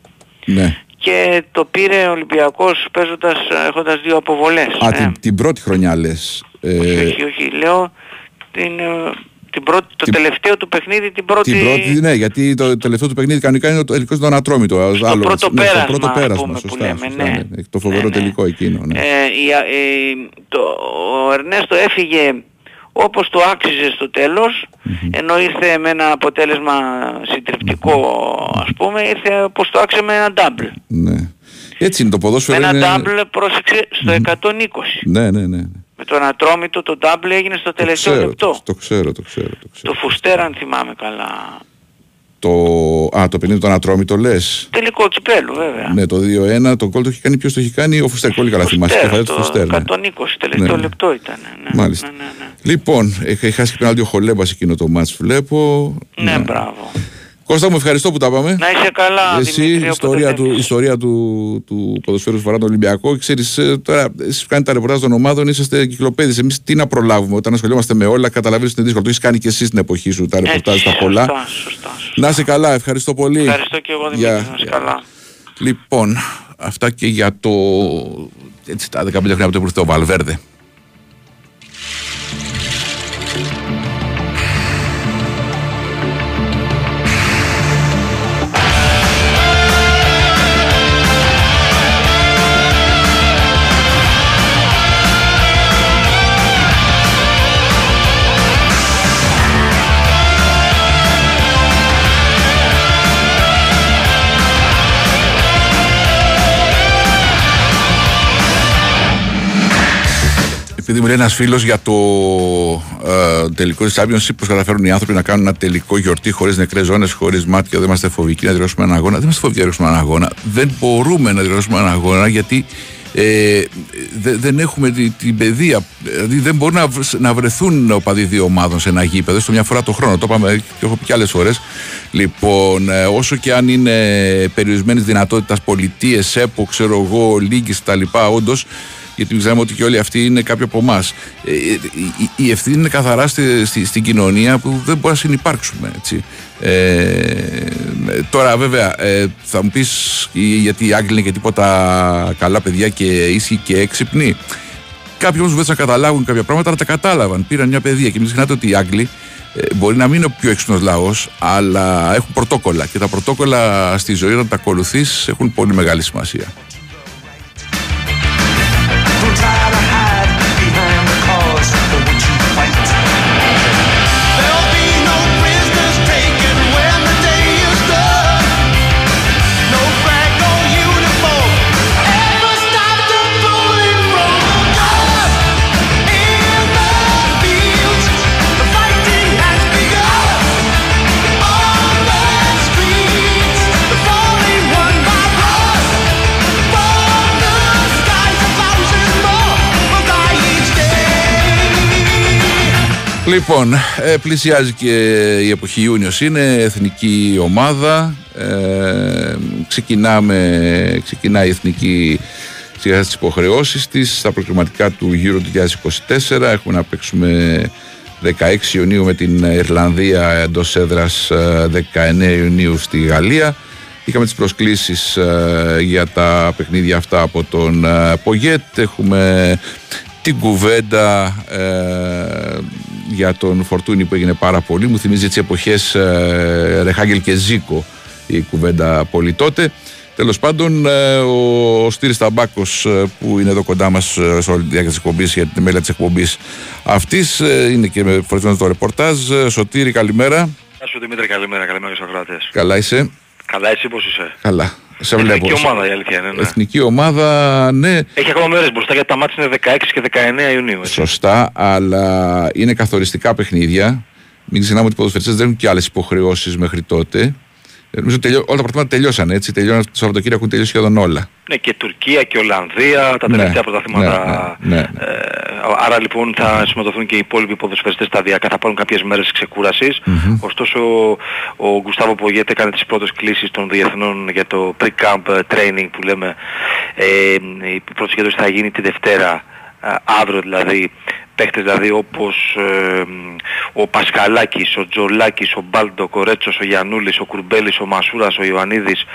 Speaker 1: Ναι.
Speaker 6: και το πήρε ο Ολυμπιακός παίζοντας, έχοντας δύο αποβολές.
Speaker 1: Α,
Speaker 6: ε.
Speaker 1: την, την πρώτη χρονιά λες. Ε,
Speaker 6: όχι, όχι, όχι, λέω την, ε, την πρώτη, το
Speaker 1: Την-
Speaker 6: τελευταίο του παιχνίδι την πρώτη...
Speaker 1: Την πρώτη, ναι, γιατί το τελευταίο του παιχνίδι κανονικά είναι το τελικός στον Ανατρόμητο.
Speaker 6: Στο
Speaker 1: άλλο,
Speaker 6: πρώτο
Speaker 1: ναι,
Speaker 6: πέρασμα,
Speaker 1: στο πρώτο
Speaker 6: ας
Speaker 1: πέρασμα,
Speaker 6: πούμε,
Speaker 1: σωστά,
Speaker 6: που λέμε,
Speaker 1: σωστά,
Speaker 6: ναι.
Speaker 1: ναι. Το φοβερό
Speaker 6: Ναι, ναι.
Speaker 1: τελικό εκείνο, ναι.
Speaker 6: Ε, η, α- ε, το, ο Ερνέστο έφυγε όπως το άξιζε στο τελος ενώ ήρθε με ένα αποτέλεσμα συντριπτικό ας πούμε, ήρθε όπως το άξιζε με ένα double.
Speaker 1: ναι. Έτσι είναι το
Speaker 6: Με
Speaker 1: ποδόσφαιρο.
Speaker 6: ένα
Speaker 1: είναι...
Speaker 6: double πρόσεξε στο 120.
Speaker 1: Ναι, ναι, ναι.
Speaker 6: Με τον ατρόμητο το double έγινε στο
Speaker 1: Το
Speaker 6: τελευταίο
Speaker 1: ξέρω,
Speaker 6: λεπτό.
Speaker 1: το ξέρω, το ξέρω. Το, ξέρω.
Speaker 6: Το Φουστέρα αν θυμάμαι καλά.
Speaker 1: Το... Α, το παιχνίδι των Ατρόμητο λες.
Speaker 6: Τελικό κυπέλου βέβαια.
Speaker 1: Ναι, το 2-1, το γκολ το έχει κάνει, ποιος το έχει κάνει, ο Φουστέρ, πολύ καλά θυμάσαι,
Speaker 6: Φουστέρα,
Speaker 1: κεφαλιά του
Speaker 6: το
Speaker 1: Φουστέρ. ναι.
Speaker 6: 120 τελευταίο
Speaker 1: Ναι, ναι.
Speaker 6: λεπτό ήταν. Ναι,
Speaker 1: Μάλιστα.
Speaker 6: Ναι, ναι, ναι.
Speaker 1: Λοιπόν, έχει χάσει και πέναλτι ο Χολέμπας εκείνο το μάτς βλέπω.
Speaker 6: Ναι, μπράβο.
Speaker 1: Κώστα μου, ευχαριστώ που τα πάμε.
Speaker 6: Να είσαι καλά,
Speaker 1: Εσύ,
Speaker 6: Δημήτρη,
Speaker 1: η
Speaker 6: όποτε
Speaker 1: ιστορία, του,
Speaker 6: θέλεις.
Speaker 1: η ιστορία του, του ποδοσφαίρου φορά τον Ολυμπιακό. Ξέρεις, ε, τώρα, εσείς που κάνετε τα ρεπορτάζ των ομάδων, είσαστε κυκλοπαίδες. Εμείς τι να προλάβουμε όταν ασχολούμαστε με όλα, καταλαβαίνεις ότι είναι δύσκολο. Το έχεις κάνει και εσύ στην εποχή σου τα ρεπορτάζ
Speaker 6: Έτσι,
Speaker 1: τα πολλά.
Speaker 6: Σωστά, σωστά, σωστά.
Speaker 1: Να είσαι καλά, ευχαριστώ πολύ.
Speaker 6: Ευχαριστώ και εγώ Δημήτρη,
Speaker 1: Γεια,
Speaker 6: να είσαι
Speaker 1: γεια.
Speaker 6: καλά.
Speaker 1: Λοιπόν, αυτά και για το. Έτσι, τα 15 χρόνια από το που ήρθε ο Βαλβέρδε. Επειδή μου λέει ένας φίλος για το ε, τελικό της Championship, πώς καταφέρουν οι άνθρωποι να κάνουν ένα τελικό γιορτή χωρίς νεκρές ζώνες, χωρίς μάτια, δεν είμαστε φοβικοί να διορθώσουμε έναν αγώνα. Δεν είμαστε φοβικοί να διορθώσουμε έναν αγώνα. Δεν μπορούμε να διορθώσουμε έναν αγώνα γιατί ε, δε- δεν έχουμε τη- την παιδεία. Δηλαδή δεν μπορούν να, βρ- να βρεθούν οπαδοί δύο ομάδων σε ένα γήπεδο, στο μια φορά το χρόνο. Το είπαμε και έχω πει και άλλες φορές. Λοιπόν, ε, όσο και αν είναι περιορισμένης δυνατότητας πολιτείες, ΕΠΟ, ξέρω εγώ, λίγη κτλ. Όντως, γιατί ξέρουμε ότι και όλοι αυτοί είναι κάποιοι από εμάς. Ε, η, η ευθύνη είναι καθαρά στη, στη- στην κοινωνία που δεν μπορεί να συνεπάρξουμε. Έτσι. Ε, τώρα βέβαια ε, θα μου πεις ε, γιατί οι Άγγλοι είναι και τίποτα καλά παιδιά και ήσυχοι και έξυπνοι. Κάποιοι όμως δεν θα καταλάβουν κάποια πράγματα, αλλά τα κατάλαβαν. Πήραν μια παιδεία και μην ξεχνάτε ότι οι Άγγλοι ε, μπορεί να μην είναι ο πιο έξυπνος λαός, αλλά έχουν πρωτόκολλα. Και τα πρωτόκολλα στη ζωή, όταν τα ακολουθείς, έχουν πολύ μεγάλη σημασία. Λοιπόν, ε, πλησιάζει και η εποχή Ιούνιος είναι εθνική ομάδα. Ε, ξεκινάμε, ξεκινάει η εθνική σιγά στις υποχρεώσεις της στα προκριματικά του Euro 2024. Έχουμε να παίξουμε 16 Ιουνίου με την Ιρλανδία εντός έδρας ε, 19 Ιουνίου στη Γαλλία. Είχαμε τις προσκλήσεις ε, για τα παιχνίδια αυτά από τον ε, Πογέτ. Έχουμε την κουβέντα ε, για τον Φορτούνη που έγινε πάρα πολύ. Μου θυμίζει τις εποχές ε, Ρεχάγκελ και Ζήκο η κουβέντα πολύ τότε. Τέλος πάντων, ε, ο Στήρης Ταμπάκος ε, που είναι εδώ κοντά μας ε, σε όλη τη διάρκεια της εκπομπής για την μέλη της εκπομπής αυτής ε, είναι και με φορτωμένο το ρεπορτάζ. Ε, Σωτήρη, καλημέρα.
Speaker 7: Γεια σου Δημήτρη, καλημέρα, καλημέρα στους ακροατές.
Speaker 1: Καλά είσαι.
Speaker 7: Καλά, εσύ πώς είσαι;
Speaker 1: Καλά. Σε βλέπω.
Speaker 7: Εθνική ομάδα η αλήθεια είναι. Ναι.
Speaker 1: Εθνική ομάδα, ναι,
Speaker 7: Έχει ακόμα μέρες μπροστά γιατί τα μάτια είναι 16 και 19 Ιουνίου. Έτσι.
Speaker 1: σωστά, αλλά είναι καθοριστικά παιχνίδια. Μην ξεχνάμε ότι οι ποδοσφαιριστές δεν έχουν και άλλες υποχρεώσεις μέχρι τότε. Ε, Νομίζω τελειώ, όλα τα πρωταθλήματα τελειώσαν έτσι. Τελειώναν το Σαββατοκύριακο έχουν τελειώσει σχεδόν όλα.
Speaker 7: Ναι, και Τουρκία και Ολλανδία, τα
Speaker 1: Ναι,
Speaker 7: τελευταία πρωταθλήματα.
Speaker 1: ναι, ναι, ναι.
Speaker 7: Ε, άρα λοιπόν θα συμμετοχθούν και οι υπόλοιποι ποδοσφαιριστές σταδιακά, θα πάρουν κάποιες μέρες ξεκούρασης. Ωστόσο ο Γκουστάβο Πογέτ έκανε τις πρώτες κλήσεις των διεθνών για το pre-camp ε, training που λέμε. Ε, η πρώτη συγκέντρωση θα γίνει τη Δευτέρα, ε, αύριο δηλαδή. Παίχτες δηλαδή όπως ε, ο Πασχαλάκης, ο Τζολάκης, ο Μπάλντοκ, ο Ρέτσος, ο Γιαννούλης, ο Κουρμπέλης, ο Μασούρας, ο Ιωαννίδης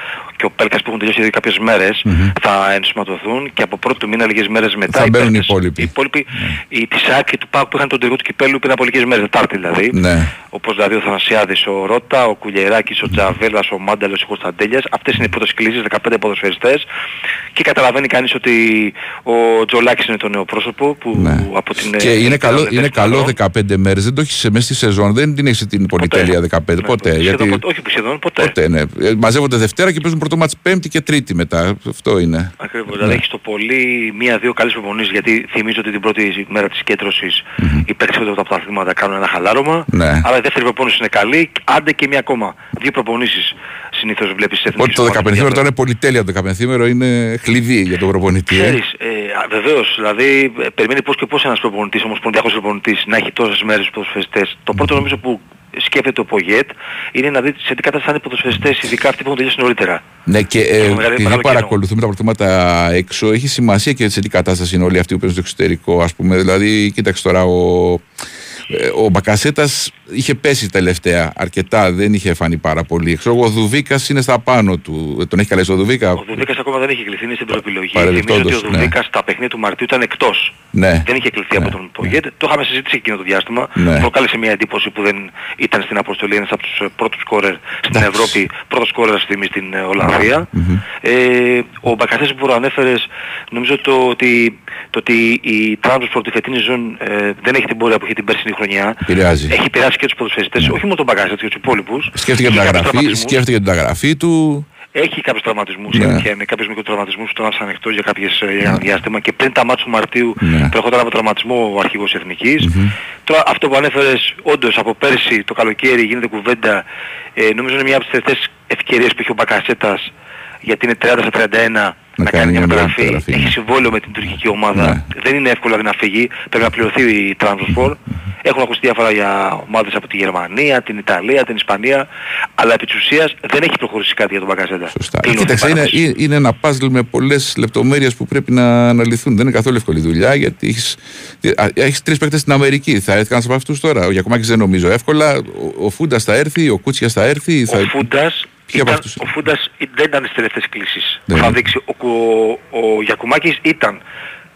Speaker 7: και ο Πέλκας που έχουν τελειώσει ήδη κάποιες μέρες θα ενσωματωθούν και από πρώτο του μήνα λίγες μέρες μετά
Speaker 1: Θα μπαίνουν οι
Speaker 7: παίχτες-
Speaker 1: υπόλοιποι.
Speaker 7: οι υπόλοιποι οι της ΑΕΚ και του ΠΑΟΚ που είχαν τον τελικό του κυπέλου πριν από λίγες μέρες, Τετάρτη δηλαδή.
Speaker 1: Ναι.
Speaker 7: Όπως δηλαδή ο Αθανασιάδης, ο Ρότα, ο Κουλιεράκης, ο Τζαβέλας, ο Μάνταλος, ο Κωνσταντέλιας. Αυτές είναι οι πρώτες κλήσεις, 15 ποδοσφαιριστές. Και καταλαβαίνει κανείς ότι ο Τζολάκης είναι το νέο πρόσωπο που
Speaker 1: Ναι.
Speaker 7: από την...
Speaker 1: Και
Speaker 7: ε,
Speaker 1: είναι
Speaker 7: ήταν
Speaker 1: καλό,
Speaker 7: δεύτερο
Speaker 1: είναι καλό
Speaker 7: χρόνο.
Speaker 1: 15 μέρες. Δεν το έχεις μέσα στη σεζόν. Δεν την έχεις την πολυτέλεια 15.
Speaker 7: Ναι,
Speaker 1: ποτέ.
Speaker 7: σχεδόν
Speaker 1: γιατί...
Speaker 7: ποτέ. Όχι σχεδόν, ποτέ.
Speaker 1: Ποτέ, ναι. Ε, Μαζεύονται Δευτέρα και παίζουν πρώτο μάτς Πέμπτη και Τρίτη μετά. Αυτό είναι.
Speaker 7: Ακριβώς. Δηλαδή έχεις το πολύ μία-δύο καλές προπονήσεις γιατί θυμίζω ότι την πρώτη μέρα της συγκέντρωσης οι παίκτες από τα πρωταθλήματα κάνουν ένα χαλάρωμα.
Speaker 1: Ναι.
Speaker 7: Αλλά η δεύτερη προπόνηση είναι καλή. Άντε και μία ακόμα. Δύο προπονήσεις συνήθως βλέπεις σε
Speaker 1: Ότι το 15 μέρο τώρα είναι πολυτέλεια. Το 15 μέρο είναι κλειδί για τον προπονητή. ε.
Speaker 7: Ξέρεις, ε, α, βεβαίως, δηλαδή ε, περιμένει πώς και πώς ένας προπονητής, όμως ποντιακός προπονητής, να έχει τόσες μέρες στους ποδοσφαιριστές. Το πρώτο νομίζω που σκέφτεται ο Πογέτ είναι να δει σε τι κατάσταση θα είναι οι ποδοσφαιριστές, ειδικά αυτοί που έχουν τελειώσει νωρίτερα.
Speaker 1: Ναι, και ε,
Speaker 7: μεγάλο-
Speaker 1: επειδή
Speaker 7: μεγάλο
Speaker 1: παρακολουθούμε τα πρωτεύματα έξω, έχει σημασία και σε τι κατάσταση είναι όλοι αυτοί που παίζουν στο εξωτερικό. Ας πούμε. Δηλαδή, κοίταξε τώρα, ο, ε, ο Μπακασέτας είχε πέσει τελευταία αρκετά, δεν είχε φανεί πάρα πολύ. Ξέρω εγώ, ο Δουβίκας είναι στα πάνω του. Ε, Τον έχει καλέσει ο Δουβίκα;
Speaker 7: Ο Δουδίκας ακόμα δεν έχει κληθεί, είναι στην προεπιλογή.
Speaker 1: Παρελθόντος,
Speaker 7: Θυμίζω ότι ο
Speaker 1: ναι.
Speaker 7: Δουδίκας στα παιχνίδια του Μαρτίου ήταν εκτός.
Speaker 1: Ναι.
Speaker 7: Δεν είχε κληθεί από τον Πογέτ. Το είχαμε συζητήσει εκείνο το διάστημα.
Speaker 1: Ναι.
Speaker 7: Προκάλεσε μια εντύπωση που δεν ήταν στην αποστολή. Ένας από τους ε, πρώτους σκόρερ στην Ευρώπη, πρώτος σκόρερ αυτή τη στιγμή στην ε, ολλανδια Ε, ο Μπακασές που προανέφερες, νομίζω το ότι, το ότι η Τράνσπορ τη φετινή ζώνη ε, δεν έχει την πορεία που είχε την περσινή χρονιά.
Speaker 1: Επηρεάζει.
Speaker 7: Έχει επηρεάσει και τους ποδοσφαιριστές, όχι μόνο τον Μπακασές, και τους υπόλοιπους.
Speaker 1: Σκέφτηκε την
Speaker 7: Έχει κάποιους
Speaker 1: μεταγραφή,
Speaker 7: τραυματισμούς.
Speaker 1: σκέφτηκε την μεταγραφή του.
Speaker 7: Έχει κάποιους τραυματισμούς,
Speaker 1: Ναι.
Speaker 7: η αλήθεια είναι, κάποιους μικρούς τραυματισμούς που τον άφησαν εκτός για, κάποιες, ε, για ένα διάστημα και πριν τα μάτια του Μαρτίου
Speaker 1: Ναι.
Speaker 7: προερχόταν από τραυματισμό ο αρχηγός Εθνικής. Τώρα αυτό που ανέφερες, όντως από πέρσι το καλοκαίρι γίνεται κουβέντα, ε, νομίζω είναι μια από τις τελευταίες ευκαιρίες που έχει ο Μπακασέτας γιατί είναι 30 στα 31 να, κάνει μια μεταγραφή.
Speaker 1: μεταγραφή,
Speaker 7: Έχει
Speaker 1: ναι.
Speaker 7: συμβόλαιο με την τουρκική ομάδα.
Speaker 1: Ναι.
Speaker 7: Δεν είναι εύκολο να φύγει. Πρέπει να πληρωθεί η Transport. Έχουν ακουστεί διάφορα για ομάδες από τη Γερμανία, την Ιταλία, την Ισπανία. Αλλά επί της ουσίας δεν έχει προχωρήσει κάτι για τον Μπακασέτα.
Speaker 1: Σωστά.
Speaker 7: Κλείνω
Speaker 1: Κοίταξε,
Speaker 7: την
Speaker 1: είναι,
Speaker 7: παρένθεση.
Speaker 1: είναι ένα παζλ με πολλές λεπτομέρειες που πρέπει να αναλυθούν. Δεν είναι καθόλου εύκολη δουλειά γιατί έχει έχεις τρεις παίκτες στην Αμερική. Θα έρθει κανένας από αυτούς τώρα. Ο Γιακουμάκη δεν νομίζω εύκολα. Ο, ο Φούντας θα έρθει, ο Κούτσια θα έρθει. Θα...
Speaker 7: Ο Φούντας,
Speaker 1: Ποιοι από
Speaker 7: ήταν,
Speaker 1: αυτούς
Speaker 7: ο
Speaker 1: είναι;
Speaker 7: Φούντας δεν ήταν στις τελευταίες κλήσεις.
Speaker 1: Ναι.
Speaker 7: Θα δείξει. Ο, ο, ο Γιακουμάκης ήταν.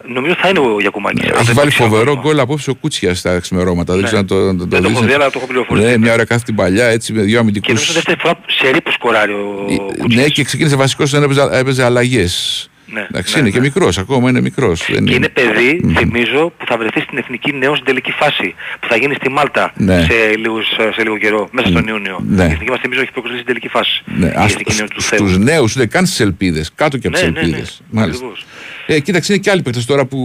Speaker 7: Νομίζω θα είναι ο Γιακουμάκης. αν
Speaker 1: Έχει
Speaker 7: δεν
Speaker 1: βάλει
Speaker 7: το ξέρω
Speaker 1: φοβερό
Speaker 7: ακόμα.
Speaker 1: γκολ απόψε ο Κούτσια στα ξημερώματα. Δεν
Speaker 7: Ναι.
Speaker 1: ξέρω αν το, το, το,
Speaker 7: Δεν το έχω
Speaker 1: δεις.
Speaker 7: δει, αλλά το έχω πληροφορηθεί.
Speaker 1: Ναι, μια ώρα κάθε την παλιά έτσι με δύο αμυντικούς.
Speaker 7: Και νομίζω δεύτερη φορά σε ρίπου σκοράρει ο Κουτσιάς.
Speaker 1: Ναι, και ξεκίνησε βασικός, δεν έπαιζε, έπαιζε αλλαγές.
Speaker 7: Ναι,
Speaker 1: Εντάξει,
Speaker 7: ναι,
Speaker 1: είναι
Speaker 7: ναι.
Speaker 1: και μικρός, ακόμα είναι μικρός.
Speaker 7: Και είναι παιδί, θυμίζω, που θα βρεθεί στην εθνική νέος στην τελική φάση. Που θα γίνει στη Μάλτα
Speaker 1: Ναι.
Speaker 7: σε, λίγους, σε λίγο καιρό, μέσα στον Ιούνιο.
Speaker 1: Ναι.
Speaker 7: Η εθνική μας θυμίζω έχει προκριθεί στην τελική φάση.
Speaker 1: Ναι,
Speaker 7: η
Speaker 1: ας-
Speaker 7: εθνική νέο του
Speaker 1: στους
Speaker 7: Θεού.
Speaker 1: νέους, ούτε καν στις ελπίδες, κάτω και από τις
Speaker 7: Ναι, ναι, ναι.
Speaker 1: ελπίδες. Μάλιστα.
Speaker 7: Ακριβώς.
Speaker 1: Ε, κοίταξε, είναι και άλλοι παίκτες τώρα που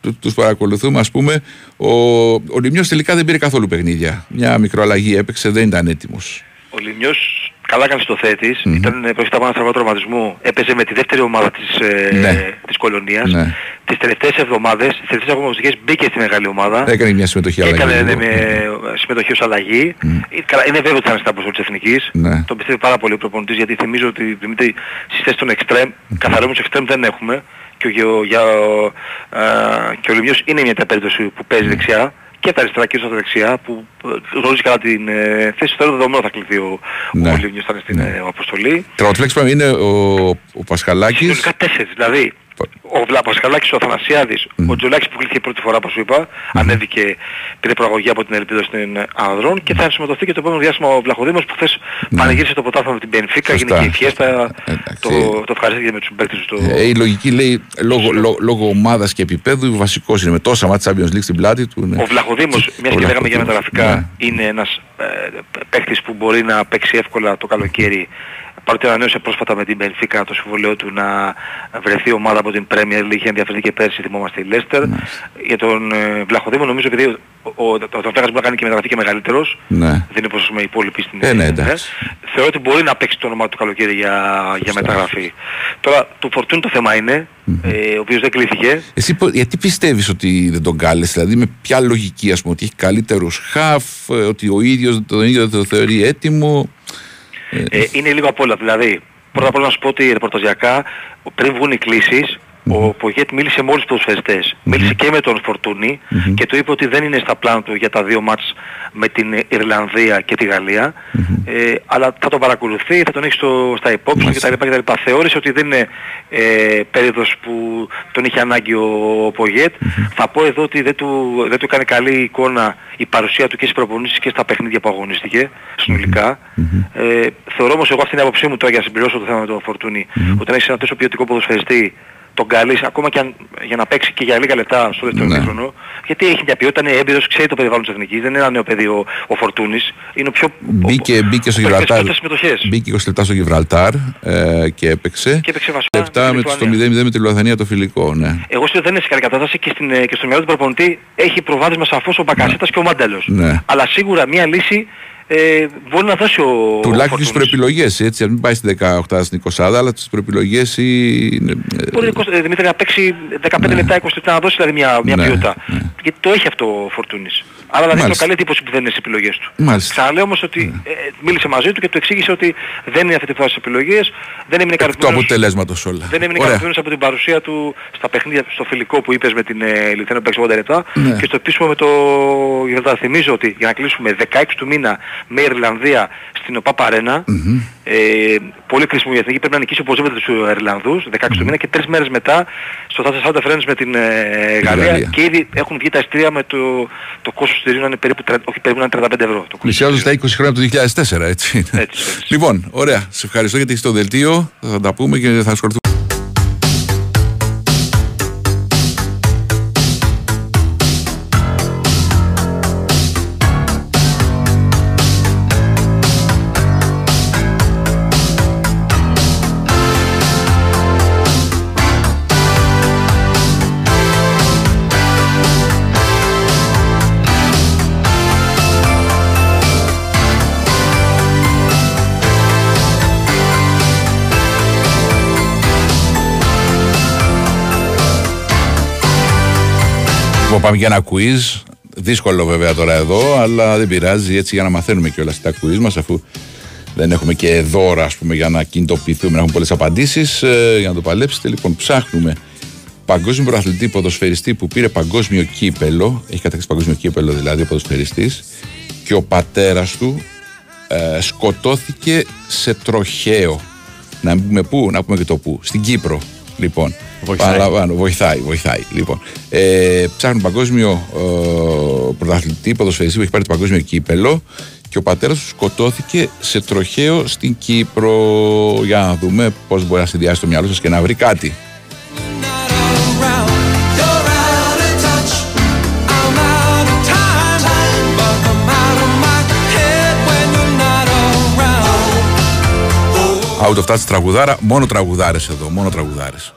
Speaker 1: του- τους παρακολουθούμε, ας πούμε. Ο, ο Λιμιός τελικά δεν πήρε καθόλου παιχνίδια. Μια μικροαλλαγή έπαιξε, δεν ήταν έτοιμος.
Speaker 7: Ο Λιμιός καλά έκανε στο θέτης, ήταν πρόκειται από ένα στραβό τραυματισμό, έπαιζε με τη δεύτερη ομάδα της, ε,
Speaker 1: Ναι.
Speaker 7: της κολονίας.
Speaker 1: Ναι.
Speaker 7: Τις τελευταίες εβδομάδες, τις τελευταίες αγωνιστικές μπήκε στη μεγάλη ομάδα.
Speaker 1: Έκανε μια συμμετοχή
Speaker 7: Και
Speaker 1: αλλαγή.
Speaker 7: έκανε
Speaker 1: λίγο.
Speaker 7: ναι, με συμμετοχή ως αλλαγή. Ε, Καλά, είναι βέβαιο ότι θα είναι στα αποστολή της Εθνικής.
Speaker 1: Ναι.
Speaker 7: Τον πιστεύει πάρα πολύ ο προπονητής γιατί θυμίζω ότι Δημήτρη, στις θέσεις των εξτρέμ, καθαρόμους εξτρέμ δεν έχουμε. Και ο, Γεω- για, ο, α, και ο Λιμιός είναι μια τέτοια περίπτωση που παίζει δεξιά και τα αριστερά και στα δεξιά που ε, γνωρίζει καλά την ε, θέση του θεωρώ δεδομένο θα κληθεί ο,
Speaker 1: Ναι.
Speaker 7: ο Λιμιός θα είναι στην ε, αποστολή.
Speaker 1: Τραυματοφύλακας είπαμε είναι ο, ο Πασχαλάκης.
Speaker 7: Συνολικά τέσσερις, δηλαδή ο Βλαπασχαλάκης, ο Αθανασιάδης, ο Τζολάκης που κλείθηκε πρώτη φορά όπως σου είπα, ανέβηκε, πήρε προαγωγή από την Ελπίδα στην Ανδρών και θα συμμετοχθεί και το επόμενο διάστημα ο Βλαχοδήμος που χθες πανηγύρισε το ποτάθλημα με την Μπενφίκα,
Speaker 1: Ναι. Σωστά.
Speaker 7: έγινε και η φιέστα,
Speaker 1: Εντάξει.
Speaker 7: το, το ευχαριστήθηκε με τους παίκτες του.
Speaker 1: Ε, η λογική λέει λόγω, λόγω, λόγω ομάδας και επίπεδου βασικός είναι με τόσα μάτια Champions League στην πλάτη του. ναι.
Speaker 7: Ο Βλαχοδήμος, μιας και
Speaker 1: Ο
Speaker 7: λέγαμε για
Speaker 1: Βλαχοδήμος,
Speaker 7: μεταγραφικά,
Speaker 1: ναι.
Speaker 7: είναι ένας ε, παίκτης που μπορεί να παίξει εύκολα το καλοκαίρι παρότι ανανέωσε πρόσφατα με την Benfica το συμβολέο του να βρεθεί ομάδα από την Premier League, είχε ενδιαφερθεί και πέρσι, θυμόμαστε η Leicester. Για τον ε, Βλαχοδήμο νομίζω επειδή ο, ο, ο, ο Τontέγας μπορεί να κάνει και μεταγραφή και μεγαλύτερος,
Speaker 1: Ναι.
Speaker 7: δεν είναι όπως με οι υπόλοιποι στην
Speaker 1: Ε, ναι,
Speaker 7: ε,
Speaker 1: εντάξει.
Speaker 7: θεωρώ ότι μπορεί να παίξει το όνομα του καλοκαίρι για, για μεταγραφή. Τώρα, του Φορτούν το θέμα είναι, ε, ο οποίος δεν κλείθηκε,
Speaker 1: Εσύ πο- γιατί πιστεύεις ότι δεν τον κάλεσε, δηλαδή με ποια λογική ας πούμε, ότι έχει καλύτερους χαφ, ε, ότι ο ίδιος τον ίδιο το θεωρεί έτοιμο;
Speaker 7: Ε, είναι λίγο απ' όλα. Δηλαδή, πρώτα απ' όλα να σου πω ότι ρεπορταζιακά, πριν βγουν οι κλήσεις, ο Πογέτ μίλησε με όλους τους ποδοσφαιριστές. Μίλησε και με τον φορτουνη και του είπε ότι δεν είναι στα πλάνα του για τα δύο μάτς με την Ιρλανδία και τη γαλλια Ε, αλλά θα τον παρακολουθεί, θα τον έχει στο, στα υπόψη του κτλ. κτλ. Θεώρησε ότι δεν είναι ε, περίοδος που τον είχε ανάγκη ο, ο Πογέτ. Θα πω εδώ ότι δεν του, δεν του έκανε καλή εικόνα η παρουσία του και στις προπονήσεις και στα παιχνίδια που αγωνίστηκε συνολικά. Ε, θεωρώ όμως εγώ αυτή την άποψή μου τώρα για να συμπληρώσω το θέμα με τον Φορτούνη όταν έχεις ένα τόσο ποιοτικό ποδοσφαιριστή τον καλείς ακόμα και αν, για να παίξει και για λίγα λεπτά στο δεύτερο
Speaker 1: Ναι.
Speaker 7: ημίχρονο γιατί έχει μια ποιότητα, είναι έμπειρος, ξέρει το περιβάλλον της Εθνικής, δεν είναι ένα νέο παιδί ο, ο Φορτούνης, είναι ο πιο...
Speaker 1: Μπήκε, μπήκε στο
Speaker 7: ο- ο-
Speaker 1: Γιβραλτάρ.
Speaker 7: πρώτες συμμετοχές.
Speaker 1: Μπήκε 20 λεπτά στο Γιβραλτάρ ε, και έπαιξε.
Speaker 7: Και έπαιξε βασικά
Speaker 1: Λεπτά
Speaker 7: με
Speaker 1: με
Speaker 7: τη
Speaker 1: το 0-0
Speaker 7: Λιθουανία.
Speaker 1: με τη Λουαθανία το φιλικό, ναι.
Speaker 7: Εγώ σου δεν είναι σε καλή κατάσταση και, στην, ε, και στο μυαλό του προπονητή έχει προβάδισμα σαφώς ο Μπακασέτας και ο Μάντελος.
Speaker 1: Ναι.
Speaker 7: Αλλά σίγουρα μια λύση ε, μπορεί να δώσει ο
Speaker 1: Τουλάχιστον στις
Speaker 7: Φορτούνης.
Speaker 1: προεπιλογές, έτσι, αν μην πάει στην 18 στην 20 αλλά στις προεπιλογές είναι... ε,
Speaker 7: Μπορεί ε, Δημήτρη να παίξει 15 λεπτά, 20 λεπτά να δώσει δηλαδή μια, μια
Speaker 1: Ναι,
Speaker 7: ποιότητα.
Speaker 1: ναι.
Speaker 7: Γιατί το έχει αυτό ο Φορτούνης. Άρα δηλαδή είναι
Speaker 1: Μάλιστα.
Speaker 7: καλή εντύπωση που δεν είναι στις επιλογές του.
Speaker 1: Μάλιστα.
Speaker 7: Ξαναλέω όμως ότι ε, μίλησε μαζί του και του εξήγησε ότι δεν είναι αυτή τη φάση στις επιλογές, δεν έμεινε
Speaker 1: Εκ του
Speaker 7: ικανοποιημένος,
Speaker 1: αποτελέσματος όλα.
Speaker 7: δεν έμεινε
Speaker 1: Ωραία.
Speaker 7: ικανοποιημένος από την παρουσία του στα παιχνίδια, στο φιλικό που είπες με την ε, Λιθουανία που παίξει 80 λεπτά
Speaker 1: Ναι.
Speaker 7: και στο επίσημο με το Γιβραλτάρ. Θυμίζω ότι για να κλείσουμε 16 του μήνα με Ιρλανδία στην ΟΠΑ Παρένα, ε, πολύ κρίσιμο για εθνική, πρέπει να νικήσει οπωσδήποτε τους Ιρλανδούς 16 του μήνα και τρεις μέρες μετά στο Θάσα Σάντα Friends με την ε, Γαλλία
Speaker 1: Γαλλία.
Speaker 7: και ήδη έχουν βγει τα εστία με το, το κόστος τους να είναι περίπου, τριάντα- όχι περίπου να είναι 35 ευρώ. Το κόστος
Speaker 1: Πλησιάζω
Speaker 7: του
Speaker 1: στα 20 χρόνια του 2004, έτσι.
Speaker 7: Έτσι, έτσι.
Speaker 1: Λοιπόν, ωραία. Σε ευχαριστώ γιατί είσαι στο δελτίο. Θα τα πούμε και θα ασχοληθούμε. Πάμε για ένα quiz. Δύσκολο βέβαια τώρα εδώ, αλλά δεν πειράζει έτσι για να μαθαίνουμε κιόλας τα quiz μας, αφού δεν έχουμε και δώρα ας πούμε, για να κινητοποιηθούμε, να έχουμε πολλές απαντήσεις. για να το παλέψετε, λοιπόν, ψάχνουμε παγκόσμιο προαθλητή ποδοσφαιριστή που πήρε παγκόσμιο κύπελο. Έχει κατακτήσει παγκόσμιο κύπελο δηλαδή ο ποδοσφαιριστής. Και ο πατέρας του ε, σκοτώθηκε σε τροχαίο. Να μην πούμε πού, να πούμε και το πού. Στην Κύπρο. Λοιπόν,
Speaker 8: Βοηθάει.
Speaker 1: παραλαμβάνω, βοηθάει, βοηθάει. Λοιπόν, ε, ψάχνουν παγκόσμιο ε, πρωταθλητή ποδοσφαιριστή που έχει πάρει το παγκόσμιο κύπελο και ο πατέρας του σκοτώθηκε σε τροχαίο στην Κύπρο. Για να δούμε πώς μπορεί να συνδυάσει το μυαλό σας και να βρει κάτι. Out of touch τραγουδάρα, μόνο τραγουδάρες εδώ, μόνο τραγουδάρες.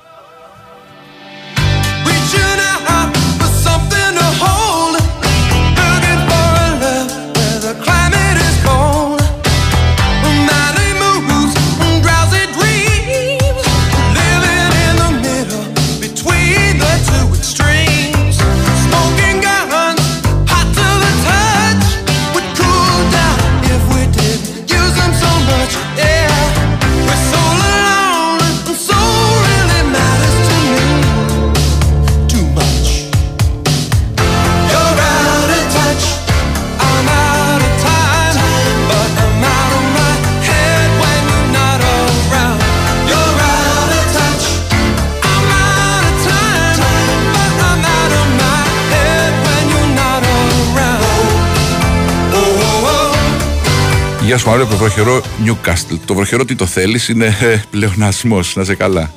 Speaker 1: Γεια σου Μαρία από το βροχερό Newcastle. Το βροχερό τι το θέλεις είναι ε, πλεονασμός, να σε καλά.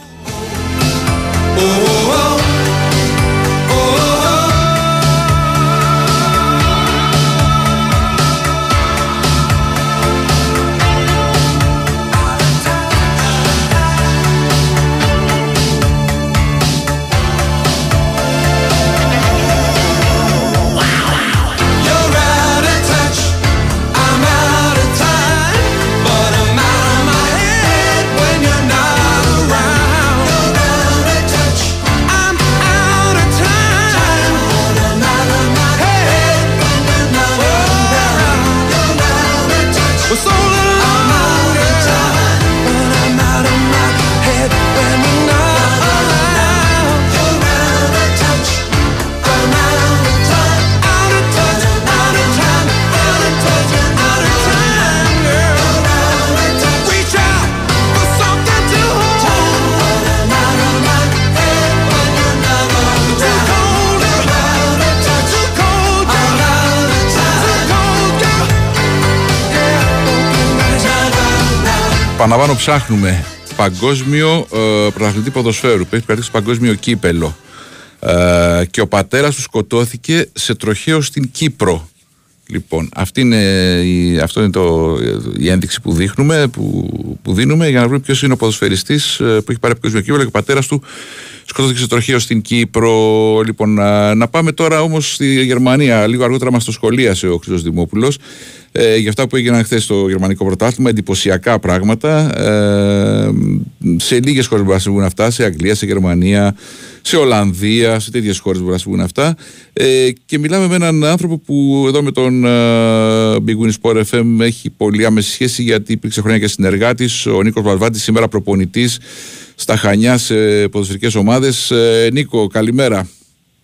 Speaker 1: Παναβάνω ψάχνουμε παγκόσμιο ε, πρωταθλητή ποδοσφαίρου. Που έχει κρατήσει παγκόσμιο κύπελο. Ε, και ο πατέρας του σκοτώθηκε σε τροχαίο στην Κύπρο. Λοιπόν, αυτή είναι η, αυτό είναι το, η ένδειξη που δείχνουμε, που, που δίνουμε για να βρούμε ποιος είναι ο ποδοσφαιριστής ε, που έχει πάρει παγκόσμιο κύπελο και ο πατέρας του σκοτώθηκε σε τροχαίο στην Κύπρο. Λοιπόν, να, να πάμε τώρα όμως στη Γερμανία. Λίγο αργότερα μας το σχολίασε ο Χρυσός Δημόπουλος ε, για αυτά που έγιναν χθες στο γερμανικό πρωτάθλημα. Εντυπωσιακά πράγματα. Ε, σε λίγες χώρες μπορεί να συμβούν αυτά. Σε Αγγλία, σε Γερμανία, σε Ολλανδία, σε τέτοιες χώρες μπορεί να συμβούν αυτά. Ε, και μιλάμε με έναν άνθρωπο που εδώ με τον ε, Big Win Sport FM έχει πολύ άμεση σχέση γιατί υπήρξε χρόνια και συνεργάτης. Ο Νίκος Βαλβάτη, σήμερα προπονητής στα Χανιά σε ποδοσφαιρικές ομάδες. Ε, Νίκο, καλημέρα.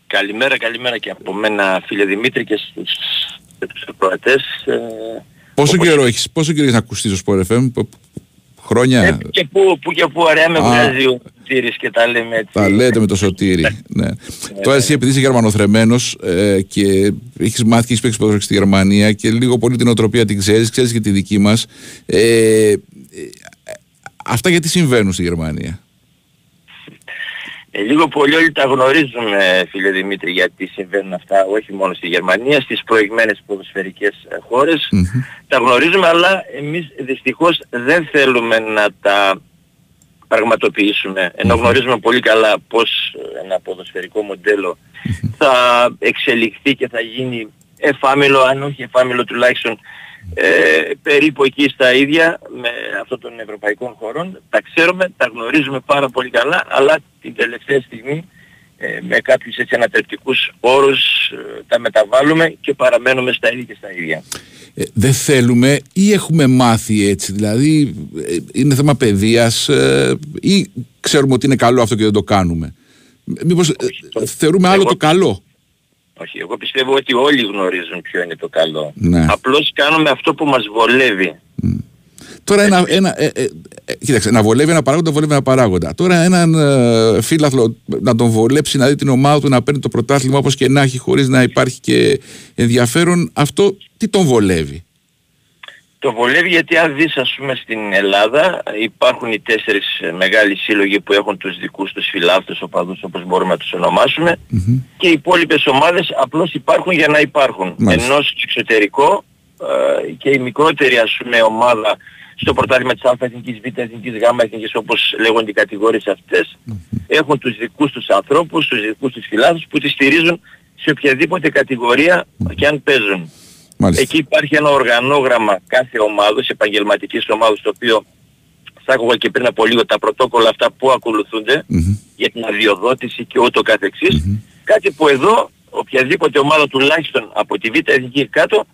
Speaker 8: Καλημέρα, καλημέρα και από μένα φίλε Δημήτρη και στους, και τους ακροατές. Ε,
Speaker 1: Πόσο
Speaker 8: όπως-
Speaker 1: καιρό έχεις, πόσο καιρό έχεις ακουστείς στο Sport FM, π- χρόνια.
Speaker 8: Ε, και που, που και που ωραία με
Speaker 1: Α.
Speaker 8: βγάζει ο Τύρης και τα λέμε έτσι.
Speaker 1: Τα λέτε με το σωτήρι. ναι. Τώρα εσύ επειδή είσαι γερμανοθρεμένος ε, και έχεις μάθει και έχεις παίξει ποδόσφαιρο στη Γερμανία και λίγο πολύ την οτροπία την ξέρεις, ξέρεις και τη δική μας. Ε, ε, αυτά γιατί συμβαίνουν στη Γερμανία;
Speaker 8: Ε, λίγο πολύ όλοι τα γνωρίζουμε φίλε Δημήτρη γιατί συμβαίνουν αυτά όχι μόνο στη Γερμανία, στις προηγμένες ποδοσφαιρικές ε, χώρες. Τα γνωρίζουμε αλλά εμείς δυστυχώς δεν θέλουμε να τα πραγματοποιήσουμε. Ενώ γνωρίζουμε πολύ καλά πως ένα ποδοσφαιρικό μοντέλο θα εξελιχθεί και θα γίνει εφάμιλο αν όχι εφάμιλο τουλάχιστον ε, περίπου εκεί στα ίδια με αυτό των ευρωπαϊκών χωρών. Τα ξέρουμε, τα γνωρίζουμε πάρα πολύ καλά, αλλά την τελευταία στιγμή ε, με κάποιους έτσι ανατρεπτικούς όρους ε, τα μεταβάλλουμε και παραμένουμε στα ίδια και στα ίδια.
Speaker 1: Ε, δεν θέλουμε ή έχουμε μάθει έτσι, δηλαδή ε, είναι θέμα παιδείας ε, ή ξέρουμε ότι είναι καλό αυτό και δεν το κάνουμε. Μήπως ε,
Speaker 8: το-
Speaker 1: θεωρούμε άλλο
Speaker 8: εγώ-
Speaker 1: το καλό;
Speaker 8: Όχι, εγώ πιστεύω ότι όλοι γνωρίζουν ποιο είναι το καλό.
Speaker 1: Ναι.
Speaker 8: Απλώς κάνουμε αυτό που μας βολεύει.
Speaker 1: Τώρα ένα, ένα, ε, ε, ε, κοίταξε, να βολεύει ένα παράγοντα, βολεύει ένα παράγοντα. Τώρα έναν ε, φίλαθλο να τον βολέψει να δει την ομάδα του να παίρνει το πρωτάθλημα όπως και να έχει χωρίς να υπάρχει και ενδιαφέρον, αυτό τι τον βολεύει;
Speaker 8: Το βολεύει γιατί αν δεις ας πούμε στην Ελλάδα υπάρχουν οι τέσσερις ε, μεγάλοι σύλλογοι που έχουν τους δικούς τους φιλάθλους οπαδούς όπως μπορούμε να τους ονομάσουμε και οι υπόλοιπες ομάδες απλώς υπάρχουν για να υπάρχουν.
Speaker 1: Μάλιστα.
Speaker 8: Ενώ στο εξωτερικό ε, και η μικρότερη ας πούμε ομάδα στο πρωτάθλημα της Α Εθνικής, Β Εθνικής, Γ Εθνικής όπως λέγονται οι κατηγορίες αυτές έχουν τους δικούς τους ανθρώπους, τους δικούς τους φιλάθλους που τις στηρίζουν σε οποιαδήποτε κατηγορία και αν παίζουν.
Speaker 1: Μάλιστα.
Speaker 8: Εκεί υπάρχει ένα οργανόγραμμα κάθε ομάδος, επαγγελματικής ομάδος, το οποίο θα άκουγα και πριν από λίγο τα πρωτόκολλα αυτά που ακολουθούνται για την αδειοδότηση και ούτω καθεξής. Κάτι που εδώ οποιαδήποτε ομάδα τουλάχιστον από τη Β' Εθνική κάτω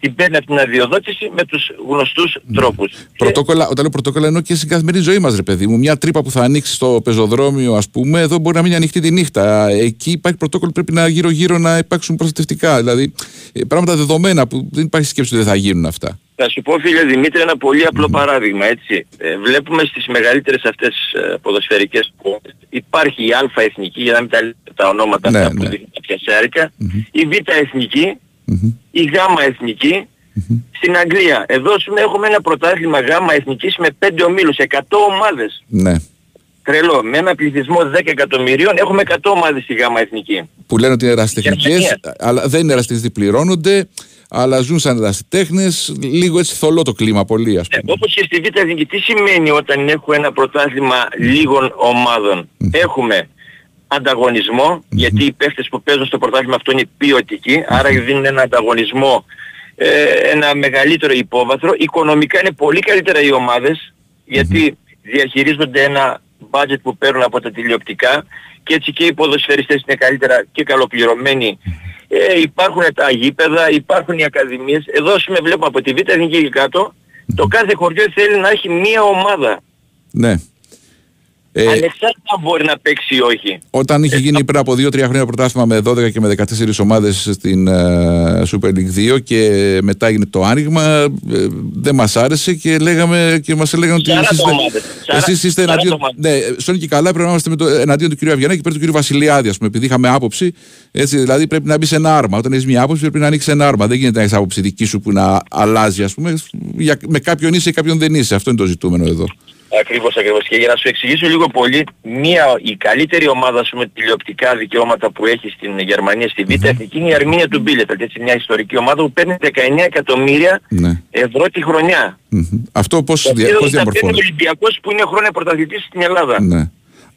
Speaker 8: την παίρνει από την αδειοδότηση με τους γνωστούς τρόπους.
Speaker 1: Πρωτόκολλα, όταν λέω πρωτόκολλα εννοώ και στην καθημερινή ζωή μας, ρε παιδί μου. Μια τρύπα που θα ανοίξει στο πεζοδρόμιο, ας πούμε, εδώ μπορεί να μείνει ανοιχτή τη νύχτα. Εκεί υπάρχει πρωτόκολλο, πρέπει να γύρω-γύρω να υπάρξουν προστατευτικά. Δηλαδή ε, πράγματα δεδομένα που δεν υπάρχει σκέψη ότι δεν θα γίνουν αυτά.
Speaker 8: Θα σου πω φίλε Δημήτρη ένα πολύ απλό παράδειγμα έτσι. Ε, βλέπουμε στις μεγαλύτερες αυτές ε, ποδοσφαιρικές πόλεις υπάρχει η Α εθνική για να μην τα λέτε τα ονόματα
Speaker 1: Ναι,
Speaker 8: αυτά που
Speaker 1: ναι.
Speaker 8: δείχνουν τα πιασάρικα, η Β εθνική, η Γ εθνική, στην Αγγλία. Εδώ ας πούμε, έχουμε ένα πρωτάθλημα Γ εθνικής με 5 ομίλους, 100 ομάδες.
Speaker 1: Ναι.
Speaker 8: Τρελό. Με ένα πληθυσμό 10 εκατομμυρίων έχουμε 100 ομάδες στη Γ εθνική.
Speaker 1: Που λένε ότι είναι ερασιτεχνικέ,
Speaker 8: Γερμανία.
Speaker 1: αλλά δεν είναι ερασιτεχνικέ, πληρώνονται, αλλά ζουν σαν ερασιτέχνε. Λίγο έτσι θολό το κλίμα, πολύ ας
Speaker 8: Ε,
Speaker 1: πούμε.
Speaker 8: όπως και στη Β' Εθνική, τι σημαίνει όταν έχω ένα πρωτάθλημα λίγων ομάδων; Έχουμε ανταγωνισμό, γιατί οι παίχτες που παίζουν στο πρωτάθλημα αυτό είναι ποιοτικοί, άρα δίνουν ένα ανταγωνισμό, ε, ένα μεγαλύτερο υπόβαθρο. Οικονομικά είναι πολύ καλύτερα οι ομάδες, γιατί διαχειρίζονται ένα budget που παίρνουν από τα τηλεοπτικά και έτσι και οι ποδοσφαιριστές είναι καλύτερα και καλοπληρωμένοι. Ε, υπάρχουν τα γήπεδα, υπάρχουν οι ακαδημίες. Εδώ ας πούμε βλέπουμε από τη Β' Εθνική και κάτω, το κάθε χωριό θέλει να έχει μία ομάδα.
Speaker 1: Ναι. Ε,
Speaker 8: Ανεξάρτητα αν μπορεί να παίξει ή όχι.
Speaker 1: Όταν είχε γίνει πριν από 2-3 χρόνια πρωτάθλημα με 12 και με 14 ομάδες στην ε, Super League 2 και μετά έγινε το άνοιγμα, ε, δεν μας άρεσε και λέγαμε και μας έλεγαν ότι
Speaker 8: 40
Speaker 1: εσείς, είστε-
Speaker 8: ομάδες. Σαρα-
Speaker 1: εσείς είστε
Speaker 8: 40
Speaker 1: εναντίον,
Speaker 8: ομάδες.
Speaker 1: ναι, στον και καλά πρέπει να είμαστε με το, εναντίον του κ. Αβγιανάκη και πέρα του κ. Βασιλιάδη, ας πούμε, επειδή είχαμε άποψη, έτσι, δηλαδή πρέπει να μπει σε ένα άρμα. Όταν έχεις μια άποψη πρέπει να ανοίξεις ένα άρμα. Δεν γίνεται να έχεις άποψη δική σου που να αλλάζει, ας πούμε, για, με κάποιον είσαι ή κάποιον δεν είσαι. Αυτό είναι το ζητούμενο εδώ.
Speaker 8: Ακριβώς, ακριβώς. Και για να σου εξηγήσω λίγο πολύ, μία, η καλύτερη ομάδα σου με τηλεοπτικά δικαιώματα που έχει στην Γερμανία στη Β' Εθνική είναι η Αρμίνια του Μπίλετ. Έτσι μια ιστορική ομάδα που παίρνει 19 εκατομμύρια
Speaker 1: Ναι.
Speaker 8: ευρώ τη χρονιά.
Speaker 1: Μμμ. Αυτό πώς,
Speaker 8: Το
Speaker 1: δια,
Speaker 8: οποίο
Speaker 1: πώς
Speaker 8: θα παίρνει ο
Speaker 1: διαμορφώνεται.
Speaker 8: Ολυμπιακός που είναι χρόνια πρωταθλητής στην Ελλάδα.
Speaker 1: Ναι.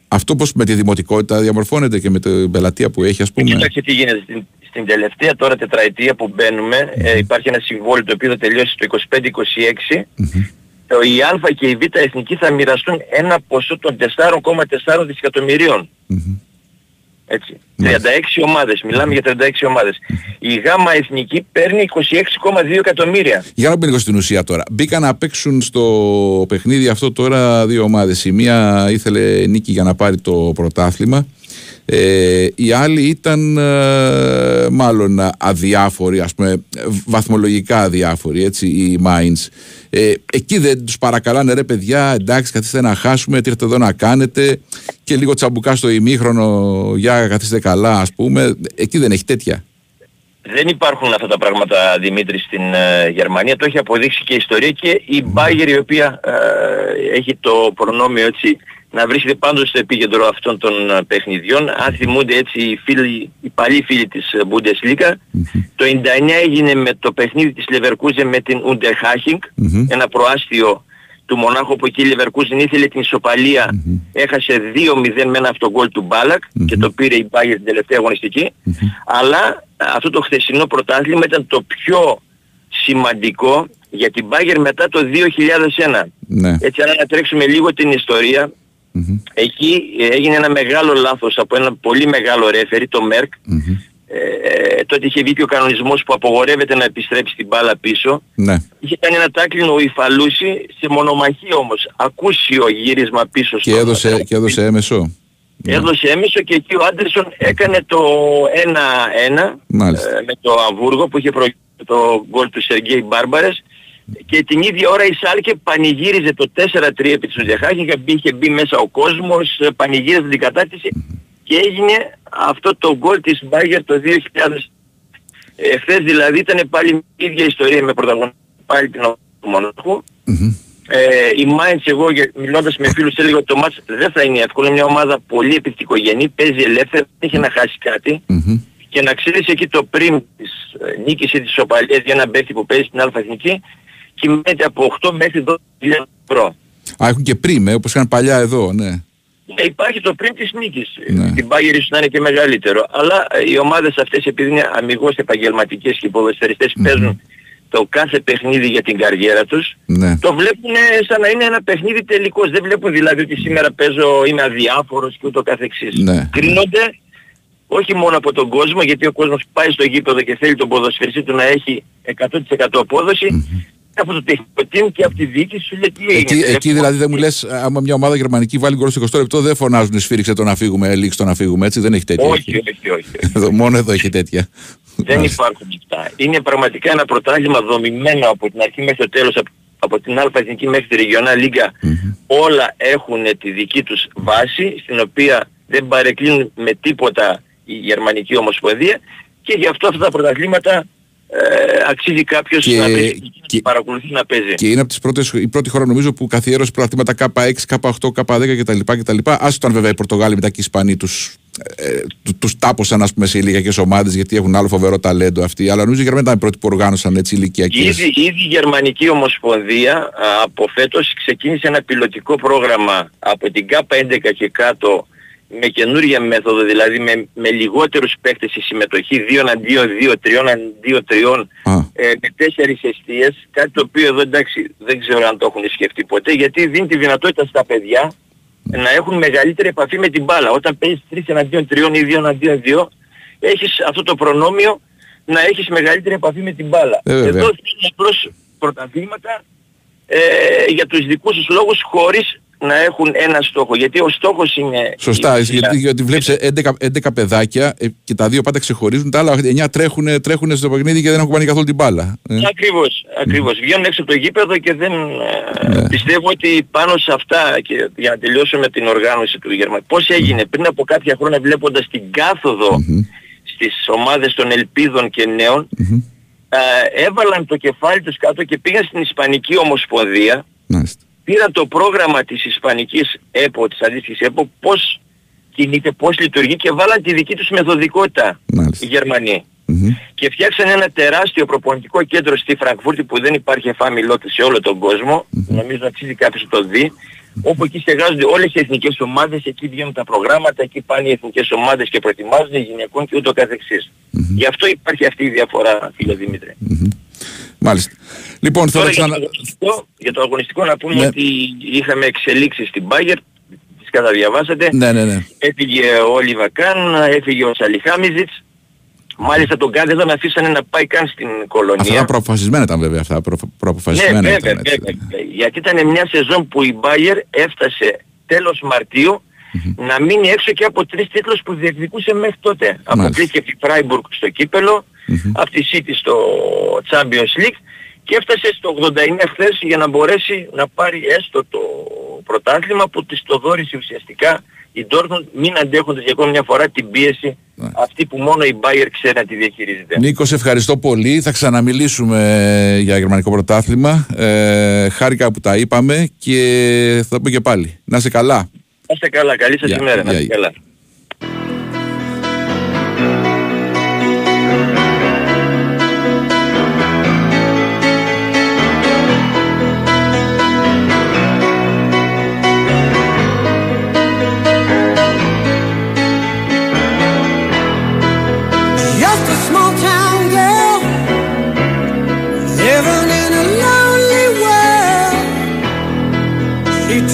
Speaker 1: Αυτό πώς με τη δημοτικότητα διαμορφώνεται και με την πελατεία που έχει, ας πούμε;
Speaker 8: Κοιτάξτε τι γίνεται. Στην, στην τελευταία τώρα τετραετία που μπαίνουμε ε, υπάρχει ένα συμβόλαιο το οποίο θα τελειώσει το 25-26. Το η Α και η Β εθνική θα μοιραστούν ένα ποσό των 4,4 δισεκατομμυρίων. Έτσι. 36 ομάδες. Μιλάμε για 36 ομάδες. Η Γ εθνική παίρνει 26,2 εκατομμύρια.
Speaker 1: Για να μπούμε λίγο στην ουσία τώρα. Μπήκαν να παίξουν στο παιχνίδι αυτό τώρα δύο ομάδες. Η μία ήθελε νίκη για να πάρει το πρωτάθλημα. Ε, η άλλη ήταν ε, μάλλον αδιάφοροι, ας πούμε, βαθμολογικά αδιάφοροι, έτσι, οι Minds. Ε, εκεί δεν τους παρακαλάνε ρε παιδιά, εντάξει καθίστε να χάσουμε, τι ήρθατε εδώ να κάνετε και λίγο τσαμπουκά στο ημίχρονο, για καθίστε καλά ας πούμε. Εκεί δεν έχει τέτοια.
Speaker 8: Δεν υπάρχουν αυτά τα πράγματα Δημήτρη στην ε, Γερμανία. Το έχει αποδείξει και η ιστορία και η Bayer η οποία ε, έχει το προνόμιο έτσι να βρίσκεται πάντως στο επίκεντρο αυτών των ε, παιχνιδιών. Αν θυμούνται έτσι οι, φίλοι, οι παλιοί φίλοι της ε, Bundesliga, το 99 έγινε με το παιχνίδι της Leverkusen με την Unterhaching,
Speaker 1: Μμμ.
Speaker 8: ένα προάστιο του Μονάχου που εκεί η Leverkusen ήθελε την ισοπαλία, έχασε 2-0 με ένα αυτογκόλ του Μπάλακ και το πήρε η Bayern την τελευταία αγωνιστική. Αλλά α, αυτό το χθεσινό πρωτάθλημα ήταν το πιο σημαντικό για την Bayern μετά το 2001.
Speaker 1: Ναι.
Speaker 8: Έτσι αν ανατρέξουμε λίγο την ιστορία, εκεί ε, έγινε ένα μεγάλο λάθος από ένα πολύ μεγάλο ρέφερι, το Μέρκ. Ε, τότε είχε βγει και ο κανονισμός που απογορεύεται να επιστρέψει την μπάλα πίσω.
Speaker 1: Ναι.
Speaker 8: Είχε κάνει ένα τάκλινο ο Ιφαλούση σε μονομαχία όμως. Ακούσιο γύρισμα πίσω
Speaker 1: Και
Speaker 8: στο
Speaker 1: έδωσε, και έδωσε έμεσο.
Speaker 8: Έδωσε έμεσο και εκεί ο Άντερσον έκανε το 1-1
Speaker 1: Μάλιστα.
Speaker 8: ε, με το Αμβούργο που είχε προηγηθεί το γκολ του Σεργέη Μπάρμπαρες και την ίδια ώρα η Σάλκε πανηγύριζε το 4-3 επί της Ουντεχάχη είχε μπει μέσα ο κόσμος, ε, πανηγύριζε την κατάκτηση και έγινε αυτό το γκολ της Μπάγερ το 2000. Ε, χθες δηλαδή ήταν πάλι η ίδια ιστορία με πρωταγωνιστή πάλι την ομάδα του Μονάχου. Ε, η Mainz εγώ γε- μιλώντας με φίλους έλεγα ότι το μάτς δεν θα είναι εύκολο. Είναι μια ομάδα πολύ επιθετικογενή, παίζει ελεύθερα, δεν έχει να χάσει κάτι. Και να ξέρεις εκεί το πριν της ε, νίκης ή της οπαλίας για ένα παίχτη που παίζει στην Αλφα Εθνική κυμαίνεται από 8 μέχρι 12.000 ευρώ.
Speaker 1: Α, έχουν και πριν, ε, όπως είχαν παλιά εδώ, ναι.
Speaker 8: Ε, υπάρχει το πριν της νίκης.
Speaker 1: Ναι.
Speaker 8: Την Bayern ίσως να είναι και μεγαλύτερο. Αλλά ε, οι ομάδες αυτές επειδή είναι αμυγός επαγγελματικές και οι ποδοσφαιριστές παίζουν το κάθε παιχνίδι για την καριέρα τους,
Speaker 1: Ναι.
Speaker 8: το βλέπουν σαν να είναι ένα παιχνίδι τελικός. Δεν βλέπουν δηλαδή ότι σήμερα παίζω, είμαι αδιάφορος και ούτω καθεξής.
Speaker 1: Ναι.
Speaker 8: Κρίνονται όχι μόνο από τον κόσμο, γιατί ο κόσμος πάει στο γήπεδο και θέλει τον ποδοσφαιριστή του να έχει 100% απόδοση, από το τεχνικό team και από τη διοίκηση σου λέει τι έγινε.
Speaker 1: Εκεί, εκεί δηλαδή δεν μου λες, άμα μια ομάδα γερμανική βάλει γκολ στο 20 λεπτό, δεν φωνάζουν σφύριξε το να φύγουμε, λήξε το να φύγουμε. Έτσι δεν έχει τέτοια.
Speaker 8: Όχι, όχι, όχι.
Speaker 1: Εδώ, μόνο εδώ έχει τέτοια.
Speaker 8: Δεν υπάρχουν αυτά. Είναι πραγματικά ένα πρωτάθλημα δομημένο από την αρχή μέχρι το τέλος, από, από την Α Εθνική μέχρι τη Ρηγιονά Λίγκα. Όλα έχουν τη δική τους βάση, στην οποία δεν παρεκκλίνουν με τίποτα η Γερμανική Ομοσπονδία και γι' αυτό αυτά τα πρωταθλήματα ε, αξίζει κάποιος
Speaker 1: Και-
Speaker 8: να βρίσκει
Speaker 1: και-
Speaker 8: να παρακολουθεί να παίζει.
Speaker 1: Και είναι από τις πρώτες, η πρώτη χώρα νομίζω που καθιέρωσε πρωταθλήματα K6, K8, K10 κτλ. κτλ. Άστο αν βέβαια οι Πορτογάλοι μετά και οι Ισπανοί τους, ε, του- τους τάπωσαν ας πούμε, σε ηλικιακές ομάδες γιατί έχουν άλλο φοβερό ταλέντο αυτοί. Αλλά νομίζω οι Γερμανοί ήταν οι πρώτοι που οργάνωσαν έτσι ηλικιακές.
Speaker 8: Ήδη, ήδη η Γερμανική Ομοσπονδία α, από φέτος ξεκίνησε ένα πιλωτικό πρόγραμμα από την ΚΑΠΑ 11 και κάτω με καινούργια μέθοδο, δηλαδή με, με λιγότερους παίκτες στη συμμετοχή, 2 εναντίον 2, 3 εναντίον 3,
Speaker 1: Α.
Speaker 8: ε, με τέσσερις αιστείες, κάτι το οποίο εδώ εντάξει δεν ξέρω αν το έχουν σκεφτεί ποτέ, γιατί δίνει τη δυνατότητα στα παιδιά να έχουν μεγαλύτερη επαφή με την μπάλα. Όταν παίζεις 3 εναντίον 3 ή 2 εναντίον 2, έχεις αυτό το προνόμιο να έχεις μεγαλύτερη επαφή με την μπάλα.
Speaker 1: Ε, βέβαια.
Speaker 8: Εδώ θέλουν απλώς πρωταθλήματα ε, για τους δικούς τους λόγους χωρίς να έχουν ένα στόχο. Γιατί ο στόχος είναι...
Speaker 1: Σωστά,
Speaker 8: η-
Speaker 1: γιατί, γιατί βλέπεις 11, 11 παιδάκια ε, και τα δύο πάντα ξεχωρίζουν, τα άλλα 9 τρέχουν, τρέχουν στο παιχνίδι και δεν έχουν πάρει καθόλου την μπάλα. Ε,
Speaker 8: Ακριβώς, ακριβώς. Βγαίνουν έξω από το γήπεδο και δεν ε, πιστεύω ότι πάνω σε αυτά και για να τελειώσω με την οργάνωση του Γερμανίου. Πώς έγινε πριν από κάποια χρόνια βλέποντας την κάθοδο στις ομάδες των ελπίδων και νέων ε, έβαλαν το κεφάλι τους κάτω και πήγαν στην Ισπανική Ομοσπονδία
Speaker 1: μάλιστα.
Speaker 8: Πήραν το πρόγραμμα της Ισπανικής ΕΠΟ, της αντίστοιχης ΕΠΟ, πώς κινείται, πώς λειτουργεί και βάλαν τη δική τους μεθοδικότητα
Speaker 1: Μάλιστα.
Speaker 8: οι Γερμανοί.
Speaker 1: Μμμ.
Speaker 8: Και φτιάξαν ένα τεράστιο προπονητικό κέντρο στη Φραγκφούρτη που δεν υπάρχει εφάμιλό του σε όλο τον κόσμο. Νομίζω αξίζει κάποιος να το δει. Όπου εκεί στεγάζονται όλες οι εθνικές ομάδες, εκεί βγαίνουν τα προγράμματα, εκεί πάνε οι εθνικές ομάδες και προετοιμάζονται γυναικών και ούτω καθεξής. Γι' αυτό υπάρχει αυτή η διαφορά, φίλε Δημήτρη.
Speaker 1: Μάλιστα. Λοιπόν, θα
Speaker 8: Τώρα
Speaker 1: τα
Speaker 8: για,
Speaker 1: ξανα...
Speaker 8: το αγωνιστικό, για το αγωνιστικό να πούμε
Speaker 1: Ναι.
Speaker 8: ότι είχαμε εξελίξεις στην Bayer, τις καταδιαβάσατε.
Speaker 1: Ναι, ναι, ναι.
Speaker 8: Έφυγε ο Όλιβα Καν, έφυγε ο Σαλιχάμιζιτς. Μάλιστα τον Καν δεν τον αφήσανε να πάει καν στην κολονία.
Speaker 1: Αυτά τα προαποφασισμένα ήταν βέβαια. Αυτά προ,
Speaker 8: Ναι,
Speaker 1: προαποφασισμένα
Speaker 8: βέβαια,
Speaker 1: ήταν. έτσι.
Speaker 8: βέβαια. Γιατί ήταν μια σεζόν που η Bayer έφτασε τέλος Μαρτίου να μείνει έξω και από τρεις τίτλους που διεκδικούσε μέχρι τότε. Αποκλείθηκε από τη Freiburg στο κυπελο από τη City στο Champions League και έφτασε στο 89 χθες για να μπορέσει να πάρει έστω το πρωτάθλημα που της το δόρισε ουσιαστικά η Dortmund μην αντέχοντας για ακόμη μια φορά την πίεση αυτή που μόνο η Bayer ξέρει να τη διαχειρίζεται.
Speaker 1: Νίκος, σε ευχαριστώ πολύ. Θα ξαναμιλήσουμε για γερμανικό πρωτάθλημα. Ε, χάρηκα που τα είπαμε και θα τα πούμε και πάλι. Να είσαι καλά.
Speaker 8: Να είστε καλά, καλή σας
Speaker 1: Γεια,
Speaker 8: ημέρα, να
Speaker 1: γεια.
Speaker 8: είστε καλά.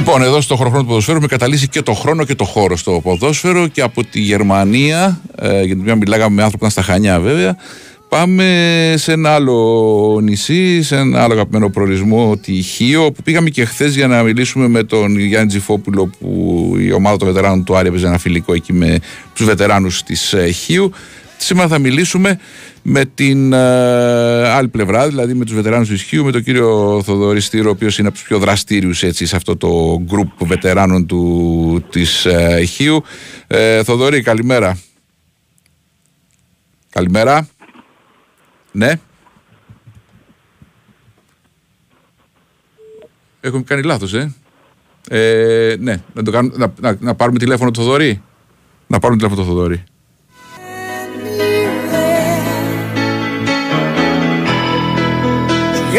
Speaker 1: Λοιπόν, εδώ στο χωροχρόνο του ποδοσφαίρου έχουμε καταλύσει και το χρόνο και το χώρο στο ποδόσφαιρο και από τη Γερμανία, ε, για την οποία μιλάγαμε με άνθρωπο που ήταν στα Χανιά βέβαια, πάμε σε ένα άλλο νησί, σε ένα άλλο αγαπημένο προορισμό, τη Χίο, που πήγαμε και χθες για να μιλήσουμε με τον Γιάννη Τζιφόπουλο, που η ομάδα των βετεράνων του Άρη έπαιζε ένα φιλικό εκεί με τους βετεράνους της ε, Χίου. Σήμερα θα μιλήσουμε με την ε, άλλη πλευρά, δηλαδή με τους βετεράνους του Ισχύου, με τον κύριο Θοδωρή Στήρο, ο οποίος είναι από τους πιο δραστήριους έτσι, σε αυτό το γκρουπ βετεράνων του, της ε, Ισχύου. Ε, Θοδωρή, καλημέρα. Καλημέρα. Ναι. Έχουμε κάνει λάθος, ε. ε ναι, να, το κάνουμε, να, να, να πάρουμε τηλέφωνο το Θοδωρή. Να πάρουμε τηλέφωνο το Θοδωρή.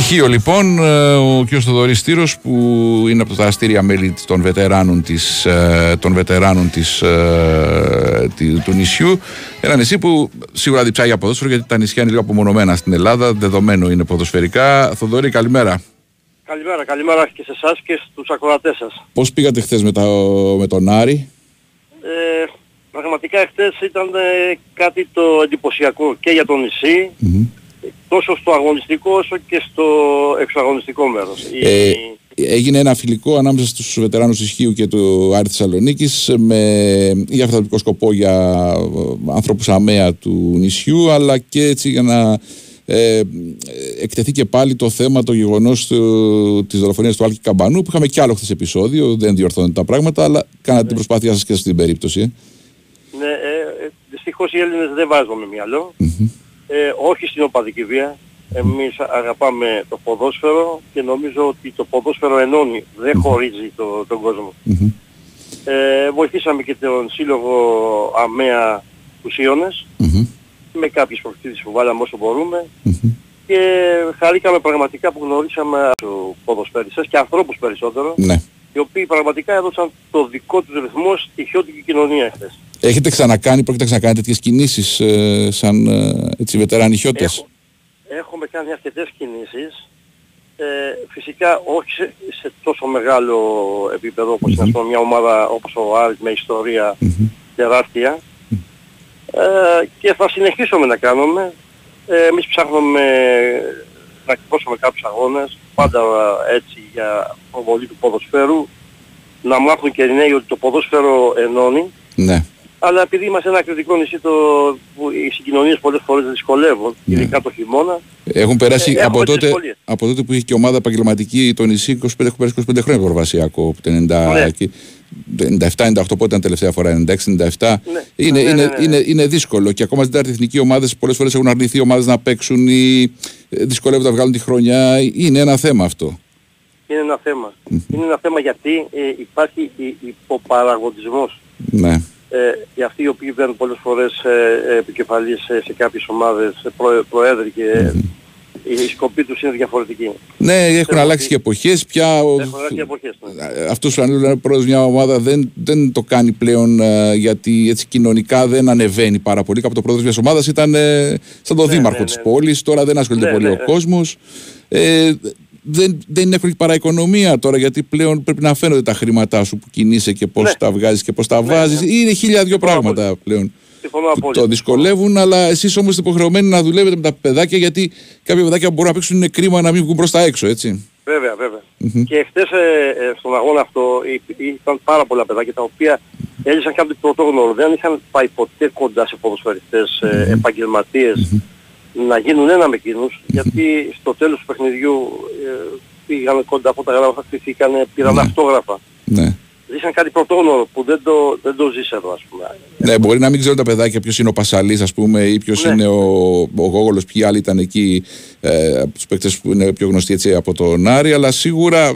Speaker 1: Στοιχείο λοιπόν, ε, ο κ. Θοδωρής Στήρος που είναι από τα δραστήρια μέλη των βετεράνων, της, ε, των βετεράνων της, ε, τη- του νησιού. Ένα νησί που σίγουρα διψάει για ποδόσφαιρο γιατί τα νησιά είναι λίγο απομονωμένα στην Ελλάδα, δεδομένο είναι ποδοσφαιρικά. Θοδωρή, καλημέρα.
Speaker 9: Καλημέρα, καλημέρα και σε εσάς και στους ακροατές σας.
Speaker 1: Πώς πήγατε χθες με, τα, με τον Άρη;
Speaker 9: Ε, πραγματικά εχθές ήταν ε, κάτι το εντυπωσιακό και για το νησί, τόσο στο αγωνιστικό όσο και στο εξωαγωνιστικό μέρος.
Speaker 1: Ε,
Speaker 9: Η
Speaker 1: έγινε ένα φιλικό ανάμεσα στους βετεράνους της Χίου και του Άρη Θεσσαλονίκης με, για αυτοδοτικό σκοπό για ε, ανθρώπους αμαία του νησιού αλλά και έτσι για να ε, εκτεθεί και πάλι το θέμα, το γεγονός της δολοφονίας του Άλκη Καμπανού, που είχαμε κι άλλο χθες επεισόδιο, δεν διορθώνεται τα πράγματα, αλλά κάνατε την προσπάθειά σας και στην περίπτωση. Ε.
Speaker 9: Ναι, ε, ε, δυστυχώς οι Έλληνες δεν βάζουμε μυαλό. Ε, όχι στην οπαδική βία. Εμείς αγαπάμε το ποδόσφαιρο και νομίζω ότι το ποδόσφαιρο ενώνει, δεν χωρίζει το, τον κόσμο. Ε, βοηθήσαμε και τον σύλλογο ΑΜΕΑ τους ιωνες με κάποιες προκλήσεις που βάλαμε όσο μπορούμε και χαρήκαμε πραγματικά που γνωρίσαμε τους ποδοσφαιριστές και ανθρώπους περισσότερο
Speaker 1: Ναι.
Speaker 9: οι οποίοι πραγματικά έδωσαν το δικό τους ρυθμό στη χιώτικη κοινωνία χθες.
Speaker 1: Έχετε ξανακάνει, πρόκειται να ξανακάνετε τέτοιες κινήσεις ε, σαν ε, έτσι, βετεράνοι χιώτε.
Speaker 9: Έχω, έχουμε κάνει αρκετές κινήσεις. Ε, φυσικά όχι σε, σε τόσο μεγάλο επίπεδο όπως είναι ας πούμε, μια ομάδα όπως ο Άρης με ιστορία τεράστια. Ε, και θα συνεχίσουμε να κάνουμε. Ε, εμείς ψάχνουμε να εκδώσουμε κάποιους αγώνες, πάντα έτσι για προβολή του ποδοσφαίρου, να μάθουν και οι νέοι ότι το ποδόσφαιρο ενώνει.
Speaker 1: Ναι.
Speaker 9: Αλλά επειδή είμαστε ένα κριτικό νησί το, που οι συγκοινωνίες πολλές φορές δυσκολεύουν, ειδικά το χειμώνα,
Speaker 1: Έχουν περάσει
Speaker 9: Ε,
Speaker 1: από,
Speaker 9: έχουμε
Speaker 1: τότε,
Speaker 9: δυσκολίες.
Speaker 1: από τότε που είχε και ομάδα επαγγελματική το νησί 25, έχουν περάσει 25 χρόνια προβασιακό. Από το 90,
Speaker 9: Ναι.
Speaker 1: εκεί, 97-98 πότε ήταν τελευταία φορά, 96-97.
Speaker 9: Ναι.
Speaker 1: Είναι,
Speaker 9: Ναι,
Speaker 1: είναι,
Speaker 9: ναι, ναι.
Speaker 1: Είναι, είναι δύσκολο και ακόμα στην τέταρτη εθνική ομάδες πολλές φορές έχουν αρνηθεί ομάδες να παίξουν ή ε, δυσκολεύονται να βγάλουν τη χρονιά. Είναι ένα θέμα αυτό.
Speaker 9: είναι ένα θέμα. Είναι ένα θέμα γιατί ε, υπάρχει υ- υποπαραγοντισμός.
Speaker 1: Ναι.
Speaker 9: Ε, οι αυτοί οι οποίοι βγαίνουν πολλές φορές ε, ε, επικεφαλής ε, σε κάποιες ομάδες, ε, προ, προέδροι και ε, η σκοπή τους είναι διαφορετική.
Speaker 1: Ναι, έχουν
Speaker 9: Θέλω
Speaker 1: αλλάξει
Speaker 9: ότι-
Speaker 1: και εποχές. Πια ο-
Speaker 9: Έχουν αλλάξει εποχές. Ναι.
Speaker 1: αυτός που λένε πρόεδρος μια ομάδα δεν, δεν το κάνει πλέον ε, γιατί έτσι κοινωνικά δεν ανεβαίνει πάρα πολύ. Από το πρόεδρος μιας ομάδας ήταν ε, σαν το
Speaker 9: Ναι,
Speaker 1: δήμαρχο
Speaker 9: ναι,
Speaker 1: της
Speaker 9: ναι.
Speaker 1: πόλης, τώρα δεν ασχολείται
Speaker 9: Ναι,
Speaker 1: πολύ
Speaker 9: ναι,
Speaker 1: ο
Speaker 9: ναι.
Speaker 1: κόσμος. Ε, δεν, δεν είναι εύκολη παραοικονομία τώρα γιατί πλέον πρέπει να φαίνονται τα χρήματά σου που κινείσαι και πώς
Speaker 9: Ναι.
Speaker 1: τα βγάζεις και πώς τα βάζεις. Είναι χίλια δυο πράγματα πλέον.
Speaker 9: Συμφωνώ
Speaker 1: που
Speaker 9: απόλυτα.
Speaker 1: το δυσκολεύουν, αλλά εσείς όμως είστε υποχρεωμένοι να δουλεύετε με τα παιδάκια γιατί κάποια παιδάκια μπορούν να παίξουν είναι κρίμα να μην βγουν προς τα έξω, έτσι.
Speaker 9: Βέβαια, βέβαια. Και χθες ε, ε, στον αγώνα αυτό υ- ήταν πάρα πολλά παιδάκια τα οποία έλυσαν κάτι πρωτόγνωρο. Δεν είχαν πάει ποτέ κοντά σε ποδοσφαιριστές ε, επαγγελματίες να γίνουν ένα με εκείνους γιατί στο τέλος του παιχνιδιού ε, πήγαν κοντά, φωτογράφα, χτυπήκαν, πήραν
Speaker 1: Ναι.
Speaker 9: αυτόγραφα.
Speaker 1: Ναι.
Speaker 9: Ζήσαν κάτι πρωτόγνωρο που δεν το, δεν το ζεις εδώ ας πούμε.
Speaker 1: Ναι, μπορεί να μην ξέρουν τα παιδάκια ποιος είναι ο Πασαλής, ας πούμε, ή ποιος
Speaker 9: Ναι.
Speaker 1: είναι ο, ο Γόγολος, ποιοι άλλοι ήταν εκεί ε, από τους παίκτες που είναι πιο γνωστοί έτσι, από τον Άρη, αλλά σίγουρα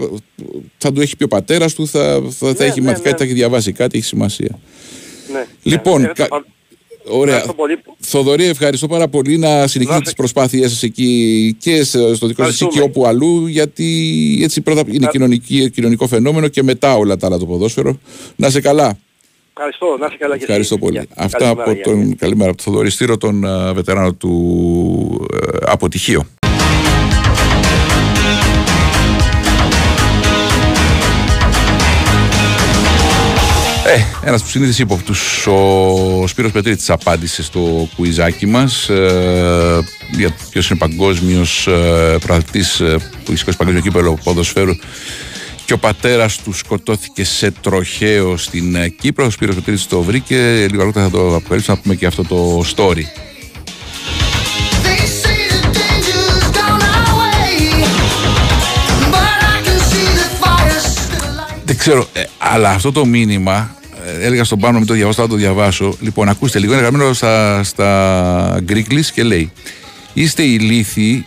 Speaker 1: θα του έχει πει ο πατέρας του, θα, θα, θα
Speaker 9: Ναι,
Speaker 1: έχει
Speaker 9: ναι,
Speaker 1: μάθει κάτι,
Speaker 9: ναι.
Speaker 1: θα έχει διαβάσει κάτι, έχει σημασία.
Speaker 9: Ναι.
Speaker 1: Λοιπόν,
Speaker 9: Ε, ε,
Speaker 1: κα-
Speaker 9: πα-
Speaker 1: Ωραία.
Speaker 9: Ευχαριστώ πολύ.
Speaker 1: Θοδωρή, ευχαριστώ πάρα πολύ να συνεχίσετε
Speaker 9: Να
Speaker 1: τις
Speaker 9: είστε-
Speaker 1: προσπάθειές σας εκεί και στο στο δικό σας και
Speaker 9: Ευχαριστούμε.
Speaker 1: όπου αλλού, γιατί έτσι πρώτα είναι κοινωνική, κοινωνικό φαινόμενο και μετά όλα τα άλλα το ποδόσφαιρο. Να σε καλά.
Speaker 9: Ευχαριστώ. Να είσαι καλά και
Speaker 1: Ευχαριστώ
Speaker 9: εσείς.
Speaker 1: πολύ.
Speaker 9: Γεια.
Speaker 1: Αυτά
Speaker 9: Καλημέρα,
Speaker 1: από
Speaker 9: γεια.
Speaker 1: τον, καλημέρα, από τον Θοδωρή Στήρο, τον ε, βετεράνο του ε, αποτυχίου. Ε, ένας από τους συνήθεις ύποπτους, ο Σπύρος Πετρίτης απάντησε στο κουιζάκι μας ε, για ποιος είναι παγκόσμιος ε, πρωταθλητής ε, που έχει σηκώσει παγκόσμιο κύπελο ποδοσφαίρου και ο πατέρας του σκοτώθηκε σε τροχαίο στην ε, Κύπρο. Ο Σπύρος Πετρίτης το βρήκε. Λίγο αργότερα θα το αποκαλύψουμε να πούμε και αυτό το story. Δεν ξέρω, ε, αλλά αυτό το μήνυμα ε, έλεγα στον πάνω, μην το διαβάσω, θα το διαβάσω. Λοιπόν, ακούστε λίγο, είναι γραμμένο στα, στα Γκρίκλης και λέει Είστε ηλίθιοι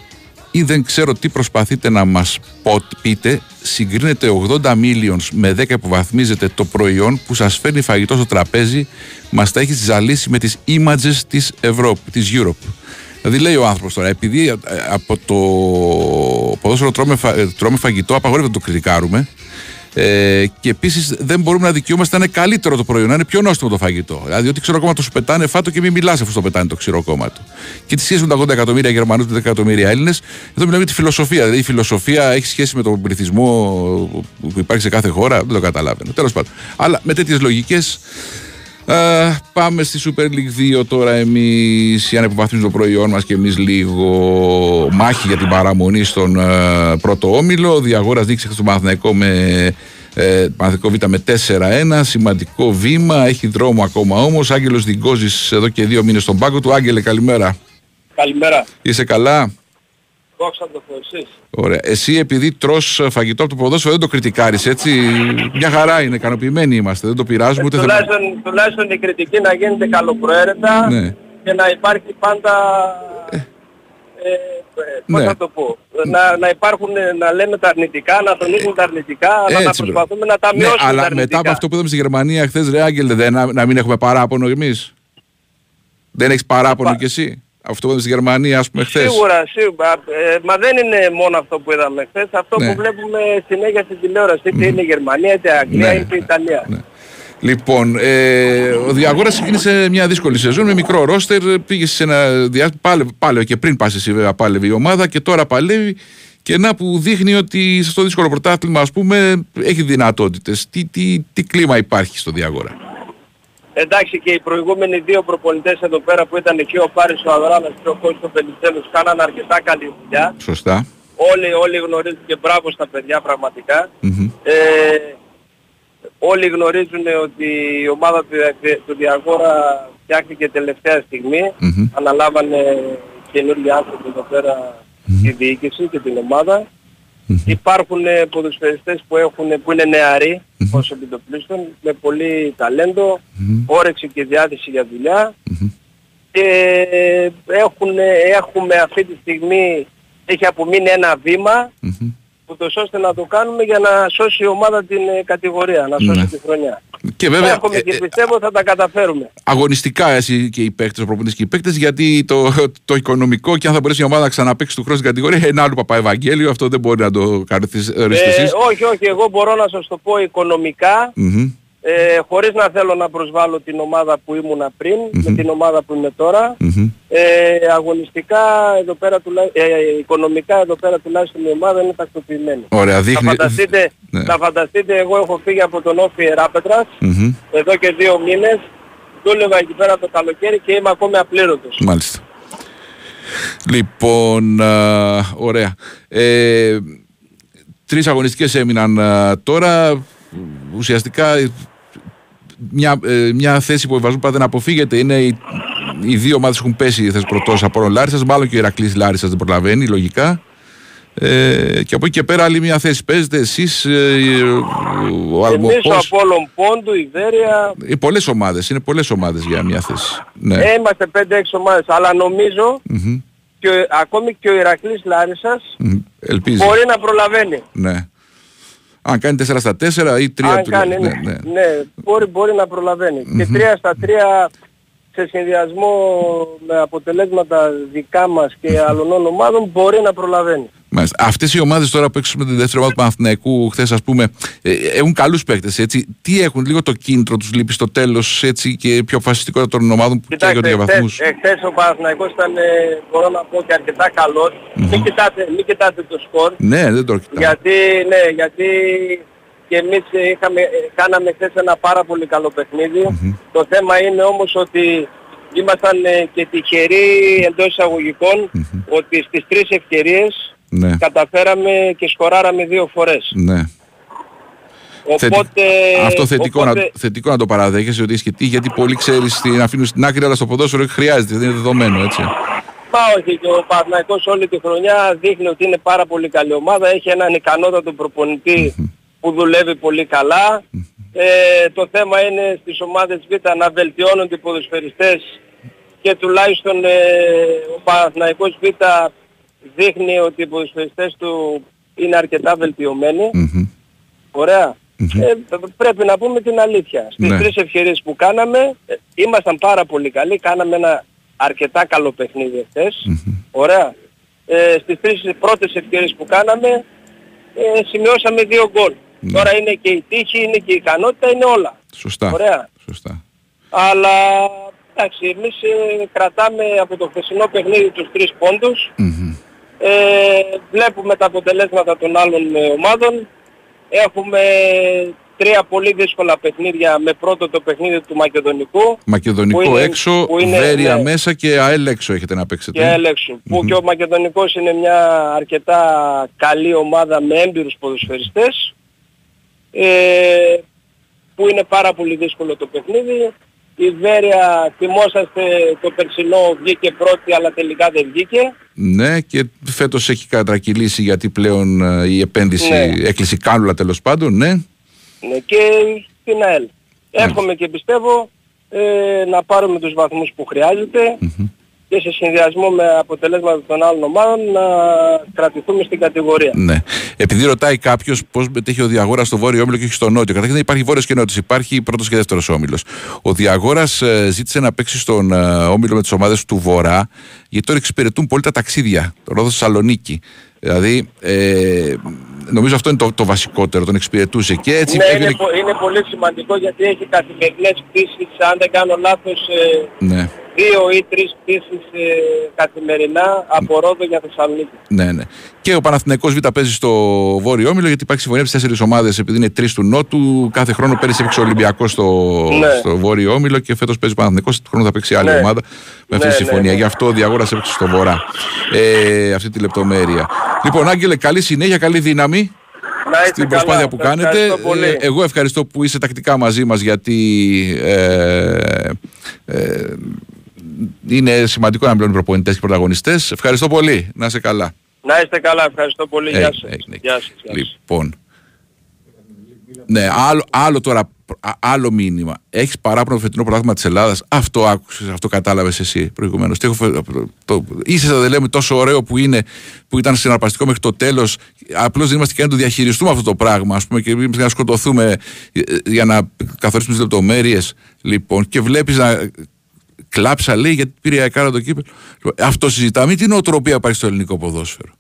Speaker 1: ή δεν ξέρω τι προσπαθείτε να μας πο- πείτε συγκρίνετε 80 millions με 10 που βαθμίζετε το προϊόν που σας φέρνει φαγητό στο τραπέζι μας τα έχεις ζαλίσει με τις images της Ευρώπη, της Europe. Δηλαδή λέει ο άνθρωπος τώρα, επειδή ε, από το ποδόσφαιρο τρώμε, φα- ε, τρώμε φαγητό, απαγορεύεται να το κριτικάρουμε, ε, και επίσης δεν μπορούμε να δικαιούμαστε να είναι καλύτερο το προϊόν, να είναι πιο νόστιμο το φαγητό. Δηλαδή, ό,τι ξηρό κόμμα του σου πετάνε, φάτο και μην μιλάς αφού στο πετάνε το ξηρό κόμμα του. Και τι σχέση με τα 80 εκατομμύρια Γερμανούς και 10 εκατομμύρια Έλληνες, εδώ μιλάμε για τη φιλοσοφία. Δηλαδή, η φιλοσοφία έχει σχέση με τον πληθυσμό που υπάρχει σε κάθε χώρα, δεν το καταλαβαίνω. Τέλος πάντων. Αλλά με τέτοιες λογικές Ε, πάμε στη Super League 2 τώρα εμείς για να υποβαθμίσουμε το προϊόν μας και εμείς λίγο μάχη για την παραμονή στον ε, πρώτο όμιλο. Ο Διαγόρας δείξει στον Παναθηναϊκό με ε, Παναθηναϊκό Β με 4-1. Σημαντικό βήμα. Έχει δρόμο ακόμα όμως. Άγγελος Διγκόζης εδώ και δύο μήνες στον πάγκο του. Άγγελε καλημέρα.
Speaker 10: Καλημέρα.
Speaker 1: Είσαι καλά;
Speaker 10: Δόξα τω Θεώ εσείς.
Speaker 1: Ωραία. Εσύ επειδή τρως φαγητό από το ποδόσφαιρο δεν το κριτικάρεις έτσι; Μια χαρά είναι. ικανοποιημένοι είμαστε. Δεν το πειράζουμε ούτε θέλουμε.
Speaker 10: Τουλάχιστον, τουλάχιστον η κριτική να γίνεται καλοπροαίρετα
Speaker 1: Ναι.
Speaker 10: και να υπάρχει πάντα... Ε, πώς
Speaker 1: ναι.
Speaker 10: θα το πω, να, να υπάρχουν, να λέμε τα αρνητικά, να τονίζουν τα αρνητικά, αλλά να
Speaker 1: Έτσι, μπράβο.
Speaker 10: προσπαθούμε να τα
Speaker 1: Ναι,
Speaker 10: μειώσουμε τα
Speaker 1: αλλά
Speaker 10: αρνητικά.
Speaker 1: μετά από αυτό που είδαμε στη Γερμανία χθες, ρε Άγγελε, δεν, να, να μην έχουμε παράπονο εμείς; Δεν έχεις παράπονο κι εσύ; Αυτό που είδαμε στη Γερμανίας, ας πούμε, χθες.
Speaker 10: Σίγουρα, σίγουρα. Ε, μα δεν είναι μόνο αυτό που είδαμε χθες, αυτό
Speaker 1: Ναι.
Speaker 10: που βλέπουμε συνέχεια στην τηλεόραση, είτε είναι η Γερμανία, είτε η Αγγλία,
Speaker 1: Ναι,
Speaker 10: είτε η Ιταλία.
Speaker 1: Λοιπόν, ε, ο Διαγόρας ξεκίνησε μια δύσκολη σεζόν με μικρό ρόστερ. Πήγε σε ένα διάστημα. Πάλευε, πάλευε και πριν πας εσύ, βέβαια, πάλευε η ομάδα και τώρα παλεύει. Και να που δείχνει ότι σε αυτό το δύσκολο πρωτάθλημα, ας πούμε, έχει δυνατότητες. Τι, τι, τι κλίμα υπάρχει στο Διαγόρα;
Speaker 10: Εντάξει και οι προηγούμενοι δύο προπονητές εδώ πέρα που ήταν και ο Πάρης ο Αδράμας και ο Κώστος ο Πελιστέλος κάνανε αρκετά καλή δουλειά.
Speaker 1: Σωστά.
Speaker 10: Όλοι, όλοι γνωρίζουν και μπράβο στα παιδιά πραγματικά.
Speaker 1: Μμμ.
Speaker 10: Ε, όλοι γνωρίζουν ότι η ομάδα του, Δια- του Διαγόρα φτιάχτηκε τελευταία στιγμή.
Speaker 1: Μμμ.
Speaker 10: Αναλάβανε καινούργιοι άνθρωποι εδώ πέρα τη διοίκηση και την ομάδα. Υπάρχουν ε, ποδοσφαιριστές που, έχουν, που είναι νεαροί ως επιτοπλίστων με πολύ ταλέντο, όρεξη και διάθεση για δουλειά. Και έχουν, έχουμε αυτή τη στιγμή έχει απομείνει ένα βήμα ούτως ώστε να το κάνουμε για να σώσει η ομάδα την ε, κατηγορία, να σώσει
Speaker 1: Ναι.
Speaker 10: τη χρονιά.
Speaker 1: Και βέβαια,
Speaker 10: Έχουμε
Speaker 1: ε,
Speaker 10: και
Speaker 1: ε,
Speaker 10: πιστεύω θα τα καταφέρουμε.
Speaker 1: αγωνιστικά εσύ και οι παίκτες, ο προπονητής και οι παίκτες, γιατί το, το οικονομικό και αν θα μπορέσει η ομάδα να ξαναπαίξει του χρόνου στην κατηγορία είναι άλλο Παπαευαγγέλιο, αυτό δεν μπορεί να το κάνετε
Speaker 10: Ε,
Speaker 1: εσείς.
Speaker 10: όχι, όχι, εγώ μπορώ να σας το πω οικονομικά,
Speaker 1: Μμμ.
Speaker 10: Ε, χωρίς να θέλω να προσβάλλω την ομάδα που ήμουνα πριν, με την ομάδα που είμαι τώρα.
Speaker 1: Μμμ.
Speaker 10: Ε, αγωνιστικά εδώ πέρα, τουλά- ε, οικονομικά εδώ πέρα τουλάχιστον η ομάδα είναι τακτοποιημένη.
Speaker 1: Ωραία, δείχνει-
Speaker 10: Θα φανταστείτε,
Speaker 1: Ναι.
Speaker 10: θα φανταστείτε εγώ έχω φύγει από τον Όφη Εράπετρας
Speaker 1: Μμμ.
Speaker 10: εδώ και δύο μήνες. Δούλευα εκεί πέρα το καλοκαίρι και είμαι ακόμη απλήρωτος.
Speaker 1: Μάλιστα. Λοιπόν, α, ωραία. Ε, τρεις αγωνιστικές έμειναν α, τώρα. Ουσιαστικά ε, μια, ε, μια θέση που η Βαζούπα δεν αποφύγεται είναι οι, οι δύο ομάδες έχουν πέσει θες πρωτός από τον Λάρισας μάλλον και ο Ηρακλής Λάρισας δεν προλαβαίνει λογικά ε, και από εκεί και πέρα άλλη μια θέση παίζετε εσείς ε, ο
Speaker 10: Εμείς ο
Speaker 1: Αλμοπός
Speaker 10: Απόλλων Πόντου, η Βέρεια,
Speaker 1: ε, πολλές ομάδες, είναι πολλές ομάδες για μια θέση ναι.
Speaker 10: ε, είμαστε 5-6 ομάδες, αλλά νομίζω
Speaker 1: Μμμ.
Speaker 10: και ο- ακόμη και ο Ηρακλής Λάρισας
Speaker 1: Μμ. Ελπίζεις.
Speaker 10: μπορεί να προλαβαίνει.
Speaker 1: Ναι. Αν κάνει 4 στα 4 ή 3
Speaker 10: Αν κάνει, ναι, ναι, μπορεί, μπορεί να προλαβαίνει. Και 3 στα 3 σε συνδυασμό με αποτελέσματα δικά μας και άλλων ομάδων μπορεί να προλαβαίνει.
Speaker 1: Μάλιστα. Αυτές οι ομάδες τώρα που έξω με την δεύτερη ομάδα του Παναθηναϊκού χθες ας πούμε ε, έχουν καλούς παίκτες έτσι. Τι έχουν λίγο το κίνητρο τους λείπει στο τέλος έτσι και πιο αποφασιστικότητα των ομάδων που καίγονται για βαθμούς;
Speaker 10: εχθές, εχθές ο Παναθηναϊκός ήταν, ε, μπορώ να πω, και αρκετά καλός. Μην, κοιτάτε, μην κοιτάτε το σκορ.
Speaker 1: Ναι, δεν το κοιτάω.
Speaker 10: Γιατί, ναι, γιατί και εμείς ε, είχαμε, ε, κάναμε χθες ένα πάρα πολύ καλό παιχνίδι. Το θέμα είναι όμως ότι ήμασταν ε, και τυχεροί εντός εισαγωγικών ότι στις τρεις ευκαιρίες
Speaker 1: Ναι,
Speaker 10: καταφέραμε και σκοράραμε δύο φορές.
Speaker 1: ναι. Θετι-
Speaker 10: Οπότε,
Speaker 1: Αυτό θετικό,
Speaker 10: οπότε,
Speaker 1: να, θετικό να το παραδέχεσαι ότι έχει τύχη γιατί πολλοί ξέρεις την αφήνουν στην άκρη αλλά στο ποδόσφαιρο χρειάζεται, δεν είναι δεδομένο έτσι.
Speaker 10: Μα όχι και ο Παναθηναϊκός όλη τη χρονιά δείχνει ότι είναι πάρα πολύ καλή ομάδα. Έχει έναν ικανότατο προπονητή που δουλεύει πολύ καλά. Ε, το θέμα είναι στις ομάδες Β να βελτιώνονται οι ποδοσφαιριστές και τουλάχιστον ε, ο Παναθηναϊκός Β δείχνει ότι οι ποδοσφαιριστές του είναι αρκετά βελτιωμένοι.
Speaker 1: Μμμ.
Speaker 10: Ωραία. Ε, πρέπει να πούμε την αλήθεια. Στις
Speaker 1: Ναι.
Speaker 10: τρεις ευκαιρίες που κάναμε ε, ήμασταν πάρα πολύ καλοί. Κάναμε ένα αρκετά καλό παιχνίδι εχθες Ωραία. Ε, στις τρεις πρώτες ευκαιρίες που κάναμε ε, σημειώσαμε δύο γκολ. Τώρα είναι και η τύχη, είναι και η ικανότητα, είναι όλα.
Speaker 1: Σωστά.
Speaker 10: Ωραία.
Speaker 1: Σωστά.
Speaker 10: Αλλά εντάξει, εμείς ε, κρατάμε από το χθεσινό παιχνίδι τους τρεις πόντους.
Speaker 1: Μμμ.
Speaker 10: Ε, βλέπουμε τα αποτελέσματα των άλλων ε, ομάδων. Έχουμε τρία πολύ δύσκολα παιχνίδια με πρώτο το παιχνίδι του Μακεδονικού.
Speaker 1: Μακεδονικό
Speaker 10: που είναι-
Speaker 1: έξω,
Speaker 10: που είναι,
Speaker 1: Βέρεια
Speaker 10: ναι,
Speaker 1: μέσα και ΑΕΛ έξω έχετε να παίξετε.
Speaker 10: και έλεξου. Που και ο Μακεδονικός είναι μια αρκετά καλή ομάδα με έμπειρους ποδοσφαιριστές. Ε, που είναι πάρα πολύ δύσκολο το παιχνίδι. Η Βέρεια, θυμόσαστε το περσινό βγήκε πρώτη αλλά τελικά δεν βγήκε.
Speaker 1: Ναι, και φέτος έχει κατρακυλήσει γιατί πλέον ε, η επένδυση
Speaker 10: Ναι.
Speaker 1: έκλεισε κάνουλα τέλος πάντων, ναι.
Speaker 10: Ναι, και στην ΑΕΛ. Εύχομαι και πιστεύω ε, να πάρουμε τους βαθμούς που χρειάζεται και σε συνδυασμό με αποτελέσματα των άλλων ομάδων να κρατηθούμε στην κατηγορία.
Speaker 1: Ναι. Επειδή ρωτάει κάποιος πώς μετέχει ο Διαγόρας στο βόρειο όμιλο και όχι στο νότιο. Καταρχήν δεν υπάρχει βόρειος και νότιος. Υπάρχει πρώτος και δεύτερος όμιλος. Ο Διαγόρας ζήτησε να παίξει στον ε, όμιλο με τις ομάδες του Βορρά, γιατί τώρα εξυπηρετούν πολύ τα ταξίδια. Το Ρόδο Θεσσαλονίκη. Δηλαδή, ε, νομίζω αυτό είναι το, το βασικότερο. Τον εξυπηρετούσε. Και έτσι
Speaker 10: ναι,
Speaker 1: έγινε-
Speaker 10: είναι, πο- είναι πολύ σημαντικό γιατί έχει καθημερινές πτήσεις, αν δεν κάνω λάθος, ε,
Speaker 1: Ναι.
Speaker 10: δύο ή τρεις πτήσεις ε, καθημερινά από Ρόδο για Θεσσαλονίκη.
Speaker 1: Ναι, ναι. Και ο Παναθηναϊκός Β παίζει στο Βόρειο Όμιλο γιατί υπάρχει συμφωνία από τις τέσσερις ομάδες επειδή είναι τρεις του Νότου. Κάθε χρόνο πέρυσι έπαιξε ο Ολυμπιακός στο,
Speaker 10: Ναι.
Speaker 1: στο Βόρειο Όμιλο και φέτος παίζει ο Παναθηναϊκός. Του χρόνου θα παίξει άλλη
Speaker 10: Ναι.
Speaker 1: ομάδα με αυτή
Speaker 10: Ναι,
Speaker 1: τη
Speaker 10: ναι,
Speaker 1: συμφωνία.
Speaker 10: ναι.
Speaker 1: Γι' αυτό ο Διαγόρας έπαιξε στο Βορρά. Ε, αυτή τη λεπτομέρεια. Λοιπόν, Άγγελε, καλή συνέχεια, καλή δύναμη
Speaker 10: Να είστε
Speaker 1: στην προσπάθεια
Speaker 10: καλά.
Speaker 1: που
Speaker 10: Σας
Speaker 1: κάνετε.
Speaker 10: ευχαριστώ πολύ.
Speaker 1: Ε, εγώ ευχαριστώ που είσαι τακτικά μαζί μας γιατί ε, ε, είναι σημαντικό να μιλούν οι προπονητές και οι πρωταγωνιστές. Ευχαριστώ πολύ. Να είσαι καλά.
Speaker 10: Να είστε καλά, ευχαριστώ πολύ. Γεια
Speaker 1: Έγινε,
Speaker 10: σας.
Speaker 1: έγινε.
Speaker 10: Γεια σας. γεια σας.
Speaker 1: Λοιπόν. Ναι, άλλο, άλλο τώρα, α- άλλο μήνυμα. Έχεις παράπονο το φετινό πρωτάθλημα της Ελλάδας. Αυτό άκουσες, αυτό κατάλαβες εσύ προηγουμένως. Τι έχω φε- το, είσαι δεν λέμε τόσο ωραίο που είναι, που ήταν συναρπαστικό μέχρι το τέλος. Απλώς δεν είμαστε και να το διαχειριστούμε αυτό το πράγμα, ας πούμε, και είμαστε να σκοτωθούμε ε, για να καθορίσουμε τις λεπτομέρειες. Λοιπόν, και βλέπεις να κλάψα λέει γιατί πήρε η Ακάρα το κύπελο. Λοιπόν, Αυτό συζητάμε. Τι νοοτροπία υπάρχει στο ελληνικό ποδόσφαιρο.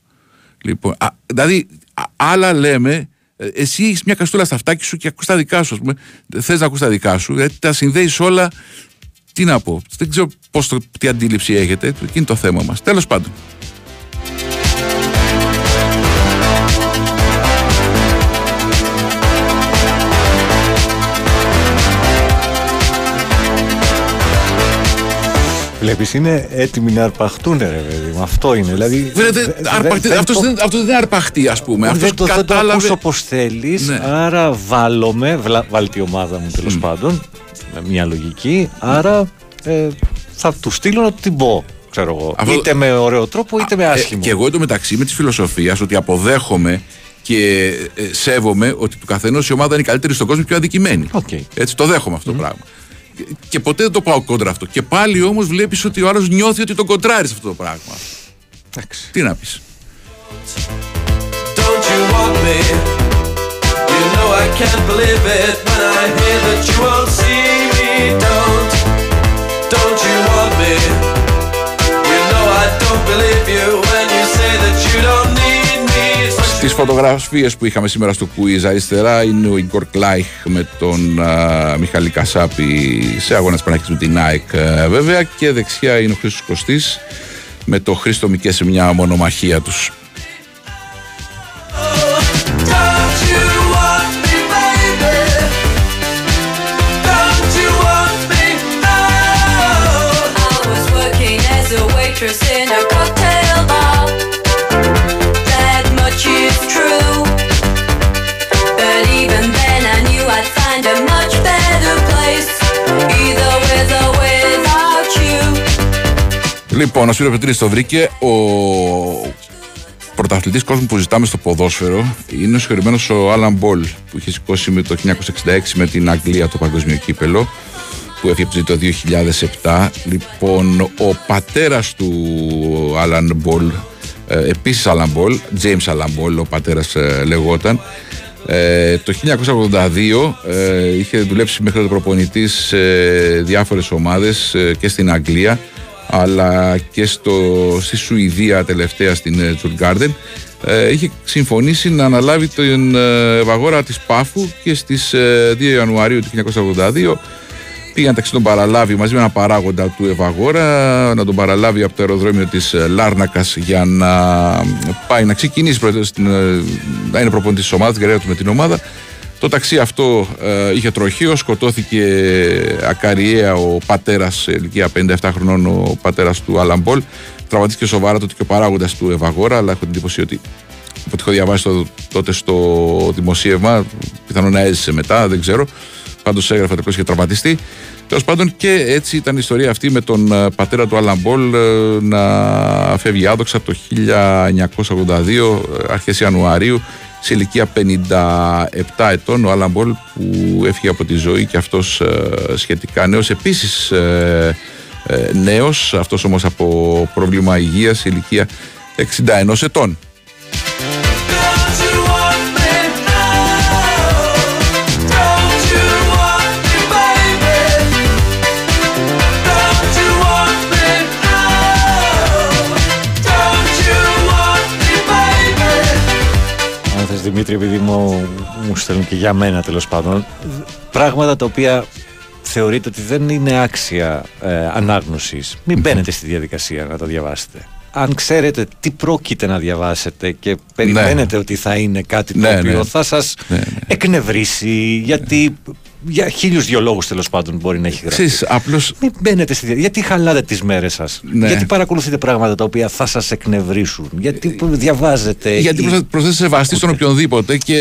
Speaker 1: Λοιπόν, α, δηλαδή, α- άλλα λέμε, ε, εσύ έχεις μια καστούλα στα αυτάκι σου και ακούς τα δικά σου. Θες να ακούς τα δικά σου, γιατί τα συνδέεις όλα. Τι να πω, δεν ξέρω πώς το, τι αντίληψη έχετε. Εκεί είναι το θέμα μας. Τέλος πάντων.
Speaker 11: Βλέπεις είναι έτοιμοι να αρπαχτούν ρε παιδί μου. Αυτό είναι. Δηλαδή,
Speaker 1: Βέβαια,
Speaker 11: δε-
Speaker 1: δεν-
Speaker 11: δε-
Speaker 1: αρπαχτή-
Speaker 11: δεν
Speaker 1: αυτός
Speaker 11: το-
Speaker 1: δεν, αυτός δεν είναι αρπαχτή, ας πούμε.
Speaker 11: δεν
Speaker 1: Αυτός
Speaker 11: το, δεν το
Speaker 1: κατάλαβε.
Speaker 11: ακούς όπως θέλεις,
Speaker 1: Ναι.
Speaker 11: άρα βάλομαι, βλα, βάλει τη ομάδα μου τέλος πάντων, με μια λογική, άρα ε, θα του στείλω να την πω, ξέρω εγώ.
Speaker 1: Αυτό-
Speaker 11: Είτε με ωραίο τρόπο, είτε με
Speaker 1: Ε,
Speaker 11: άσχημο.
Speaker 1: και εγώ εντωμεταξύ με της φιλοσοφίας ότι αποδέχομαι και ε, σέβομαι ότι του καθενός η ομάδα είναι η καλύτερη στον κόσμο και πιο αδικημένη.
Speaker 11: Οκ.
Speaker 1: Έτσι το δέχομαι αυτό το πράγμα. Και ποτέ δεν το πάω κόντρα αυτό. Και πάλι όμως βλέπεις ότι ο άλλος νιώθει ότι το κοντράρεις αυτό το πράγμα.
Speaker 11: Εντάξει.
Speaker 1: Τι να πεις, φωτογραφίες που είχαμε σήμερα στο quiz, αριστερά είναι ο Ιγκορ Κλάιχ με τον α, Μιχαλή Κασάπη σε αγώνα Πανάκης με την ΑΕΚ α, βέβαια και δεξιά είναι ο Χρήστος Κωστής με το Χρήστο Μικέ σε μια μονομαχία τους.
Speaker 12: Don't you
Speaker 1: Λοιπόν, ο Σπύρος Πετρίδης το βρήκε. Ο πρωταθλητής κόσμου που ζητάμε στο ποδόσφαιρο είναι ο συγχωρημένος ο Άλαν Μπολ που είχε σηκώσει με το 1966 με την Αγγλία το παγκόσμιο κύπελλο που έφυγε από τη ζωή το 2007. Λοιπόν, ο πατέρας του Άλαν Μπολ, ε, επίσης Άλαν Μπολ, James Άλαν Μπολ, ο πατέρας ε, λεγόταν, ε, το 1982 ε, είχε δουλέψει μέχρι το προπονητής σε διάφορες ομάδες ε, και στην Αγγλία αλλά και στο, στη Σουηδία τελευταία στην ε, Τζουργκάρντεν ε, είχε συμφωνήσει να αναλάβει τον ε, Ευαγόρα της Πάφου και στις ε, 2 Ιανουαρίου του 1982 πήγαν ταξί τον παραλάβει μαζί με ένα παράγοντα του Ευαγόρα να τον παραλάβει από το αεροδρόμιο της ε, Λάρνακας για να πάει να ξεκινήσει πρώτα στην, ε, να είναι προπονητής της ομάδας, την καριέρα του με την ομάδα. Το ταξί αυτό ε, είχε τροχείο, σκοτώθηκε ακαριέα ο πατέρας σε ηλικία 57 χρονών, ο πατέρας του Αλαμπόλ. Τραυματίστηκε σοβαρά τότε και ο παράγοντας του Ευαγόρα, αλλά έχω την εντύπωση ότι από ό,τι έχω διαβάσει το- τότε στο δημοσίευμα, πιθανόν να έζησε μετά, δεν ξέρω. Πάντως έγραφε ότι είχε τραυματιστεί. Τέλος πάντων και έτσι ήταν η ιστορία αυτή με τον ε, πατέρα του Αλαμπόλ ε, να φεύγει άδοξα το 1982, ε, αρχές Ιανουαρίου, σε ηλικία 57 ετών. Ο Αλαμπόλ που έφυγε από τη ζωή και αυτός ε, σχετικά νέος. Επίσης ε, ε, νέος, αυτός όμως από πρόβλημα υγείας σε ηλικία 61 ετών.
Speaker 11: Δημήτρη, επειδή μου, μου στέλνουν και για μένα τέλος πάντων, πράγματα τα οποία θεωρείτε ότι δεν είναι άξια ε, ανάγνωσης. Μην μπαίνετε στη διαδικασία να τα διαβάσετε. Αν ξέρετε τι πρόκειται να διαβάσετε και περιμένετε ότι θα είναι κάτι το
Speaker 1: Ναι,
Speaker 11: οποίο
Speaker 1: ναι.
Speaker 11: θα σας εκνευρίσει, γιατί για χίλιους δυο λόγους τέλος πάντων μπορεί να έχει γραφεί.
Speaker 1: Ξέρεις, απλώς
Speaker 11: Μην μπαίνετε στη διαδικασία. Γιατί χαλάτε τις μέρες σας;
Speaker 1: Ναι.
Speaker 11: Γιατί παρακολουθείτε πράγματα τα οποία θα σας εκνευρίσουν; Γιατί διαβάζετε.
Speaker 1: Γιατί
Speaker 11: ή-
Speaker 1: προσθέτει προσθέτει σεβαστή στον οποιονδήποτε και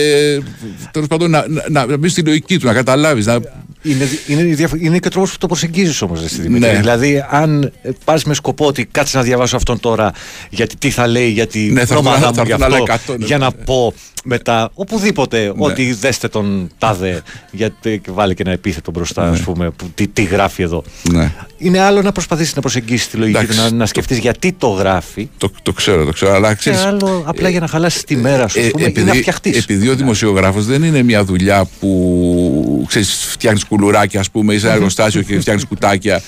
Speaker 1: τέλος πάντων να, να, να μπεις στη λογική του, να καταλάβεις. Να...
Speaker 11: Είναι, είναι, διαφο- είναι και ο τρόπος που το προσεγγίζεις όμως, στη Δημήτρη.
Speaker 1: Ναι.
Speaker 11: Δηλαδή, αν πας με σκοπό ότι κάτσε να διαβάσω αυτόν τώρα, γιατί τι θα λέει για την
Speaker 1: Ναι, θα
Speaker 11: ομάδα
Speaker 1: έρθουν- θα
Speaker 11: μου γι'
Speaker 1: έρθουν άλλα
Speaker 11: αυτό,
Speaker 1: εκατό, ναι.
Speaker 11: για να πω μετά οπουδήποτε ότι δέστε τον τάδε, γιατί και βάλε και ένα επίθετο μπροστά, ας πούμε, που, τι, τι γράφει εδώ.
Speaker 1: Ναι.
Speaker 11: Είναι άλλο να προσπαθήσεις να προσεγγίσεις τη λογική του,
Speaker 1: Εντάξει,
Speaker 11: να, να σκεφτείς γιατί το γράφει.
Speaker 1: Το, το ξέρω, το ξέρω. Αλλά
Speaker 11: Και
Speaker 1: ξέρεις,
Speaker 11: άλλο απλά για να χαλάσεις τη μέρα σου, ας πούμε, ή να φτιαχτείς.
Speaker 1: Ε, επειδή ο δημοσιογράφος δεν είναι μια δουλειά που ξέρεις, φτιάχνεις κουλουράκια, ας πούμε, ή σε ένα εργοστάσιο και φτιάχνεις κουτάκια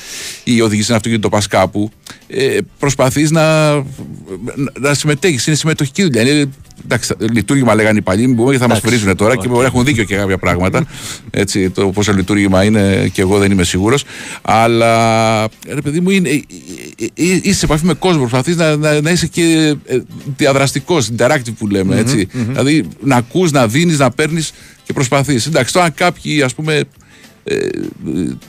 Speaker 1: ή οδηγείς ένα αυτοκίνητο πα κάπου. Ε, Προσπαθείς να, να, να συμμετέχεις. Είναι συμμετοχική δουλειά. Είναι, εντάξει, λειτουργήμα λέγανε οι παλιοί, μην πούμε και θα μας
Speaker 11: Εντάξει,
Speaker 1: βρίζουν τώρα και μπορεί να έχουν δίκιο και κάποια πράγματα. Έτσι, το πόσο λειτουργήμα είναι και εγώ δεν είμαι σίγουρος. Αλλά ρε παιδί μου, είναι, ε, ε, ε, είσαι σε επαφή με κόσμο. Προσπαθείς να, να, να είσαι και διαδραστικός, interactive που λέμε. έτσι. Δηλαδή να ακούς, να δίνεις, να παίρνεις και προσπαθείς. Εντάξει, τώρα αν κάποιοι ας πούμε. Ε,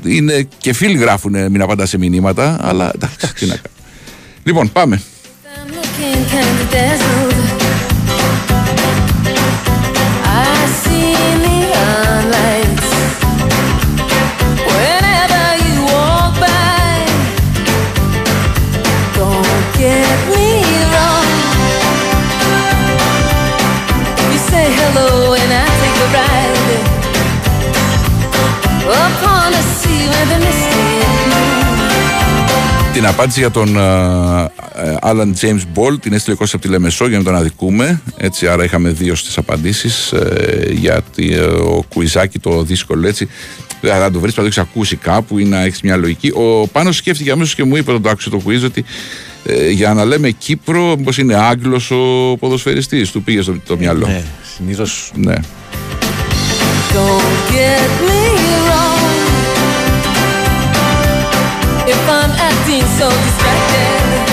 Speaker 1: είναι και φίλοι γράφουν μην απαντάς σε μηνύματα, αλλά εντάξει, τι να κάνω. Λοιπόν, πάμε. Την απάντηση για τον Άλαν James Ball την έστειλε ο Κώστας από τη Λεμεσό για να τον αδικούμε. Έτσι, άρα είχαμε δύο στις απαντήσεις ε, για τη, ε, ο κουιζάκι το δύσκολο έτσι. Δηλαδή, να το βρεις, να το έχεις ακούσει κάπου ή να έχεις μια λογική. Ο Πάνος σκέφτηκε αμέσως και μου είπε όταν το άκουσε το quiz ότι ε, για να λέμε Κύπρο, μήπως είναι Άγγλος ο ποδοσφαιριστής. Του πήγε στο το μυαλό.
Speaker 11: Ναι, συνήθως
Speaker 1: Ναι.
Speaker 13: Don't get me so distracted,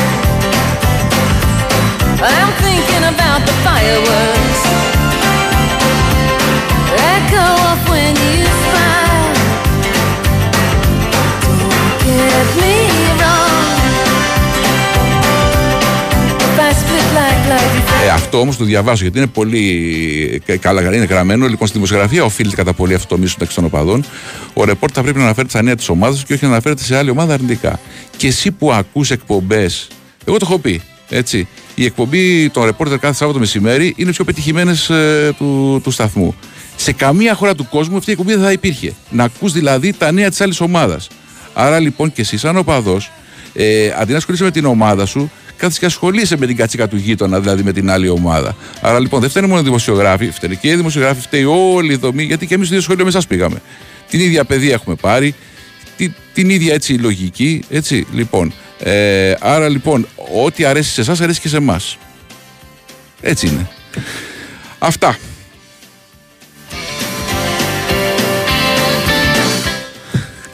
Speaker 13: I'm thinking about the fireworks.
Speaker 1: Ε, αυτό όμως το διαβάζω γιατί είναι πολύ κα- καλά είναι γραμμένο. Λοιπόν, στη δημοσιογραφία οφείλεται κατά πολύ αυτό το μίσος μεταξύ των οπαδών. Ο ρεπόρτ θα πρέπει να αναφέρεται στα νέα της ομάδας και όχι να αναφέρεται σε άλλη ομάδα αρνητικά. Και εσύ που ακούς εκπομπές, εγώ το έχω πει. Έτσι. Η εκπομπή των ρεπόρτερ κάθε Σάββατο μεσημέρι είναι πιο πετυχημένες του, του σταθμού. Σε καμία χώρα του κόσμου αυτή η εκπομπή δεν θα υπήρχε. Να ακούς δηλαδή τα νέα της άλλης ομάδας. Άρα λοιπόν και εσύ, σαν οπαδός, ε, αντί να ασχολείσαι με την ομάδα σου, κάθεσαι και ασχολείσαι με την κατσίκα του γείτονα, δηλαδή με την άλλη ομάδα. Άρα λοιπόν δεν φταίνε μόνο οι δημοσιογράφοι, φταίνε και οι δημοσιογράφοι, φταίει όλη η δομή, γιατί και εμείς στο ίδιο σχολείο με εσά πήγαμε. Την ίδια παιδεία έχουμε πάρει, την, την ίδια έτσι λογική, έτσι λοιπόν. Ε, άρα λοιπόν, ό,τι αρέσει σε εσάς αρέσει και σε εμάς. Έτσι είναι. Αυτά.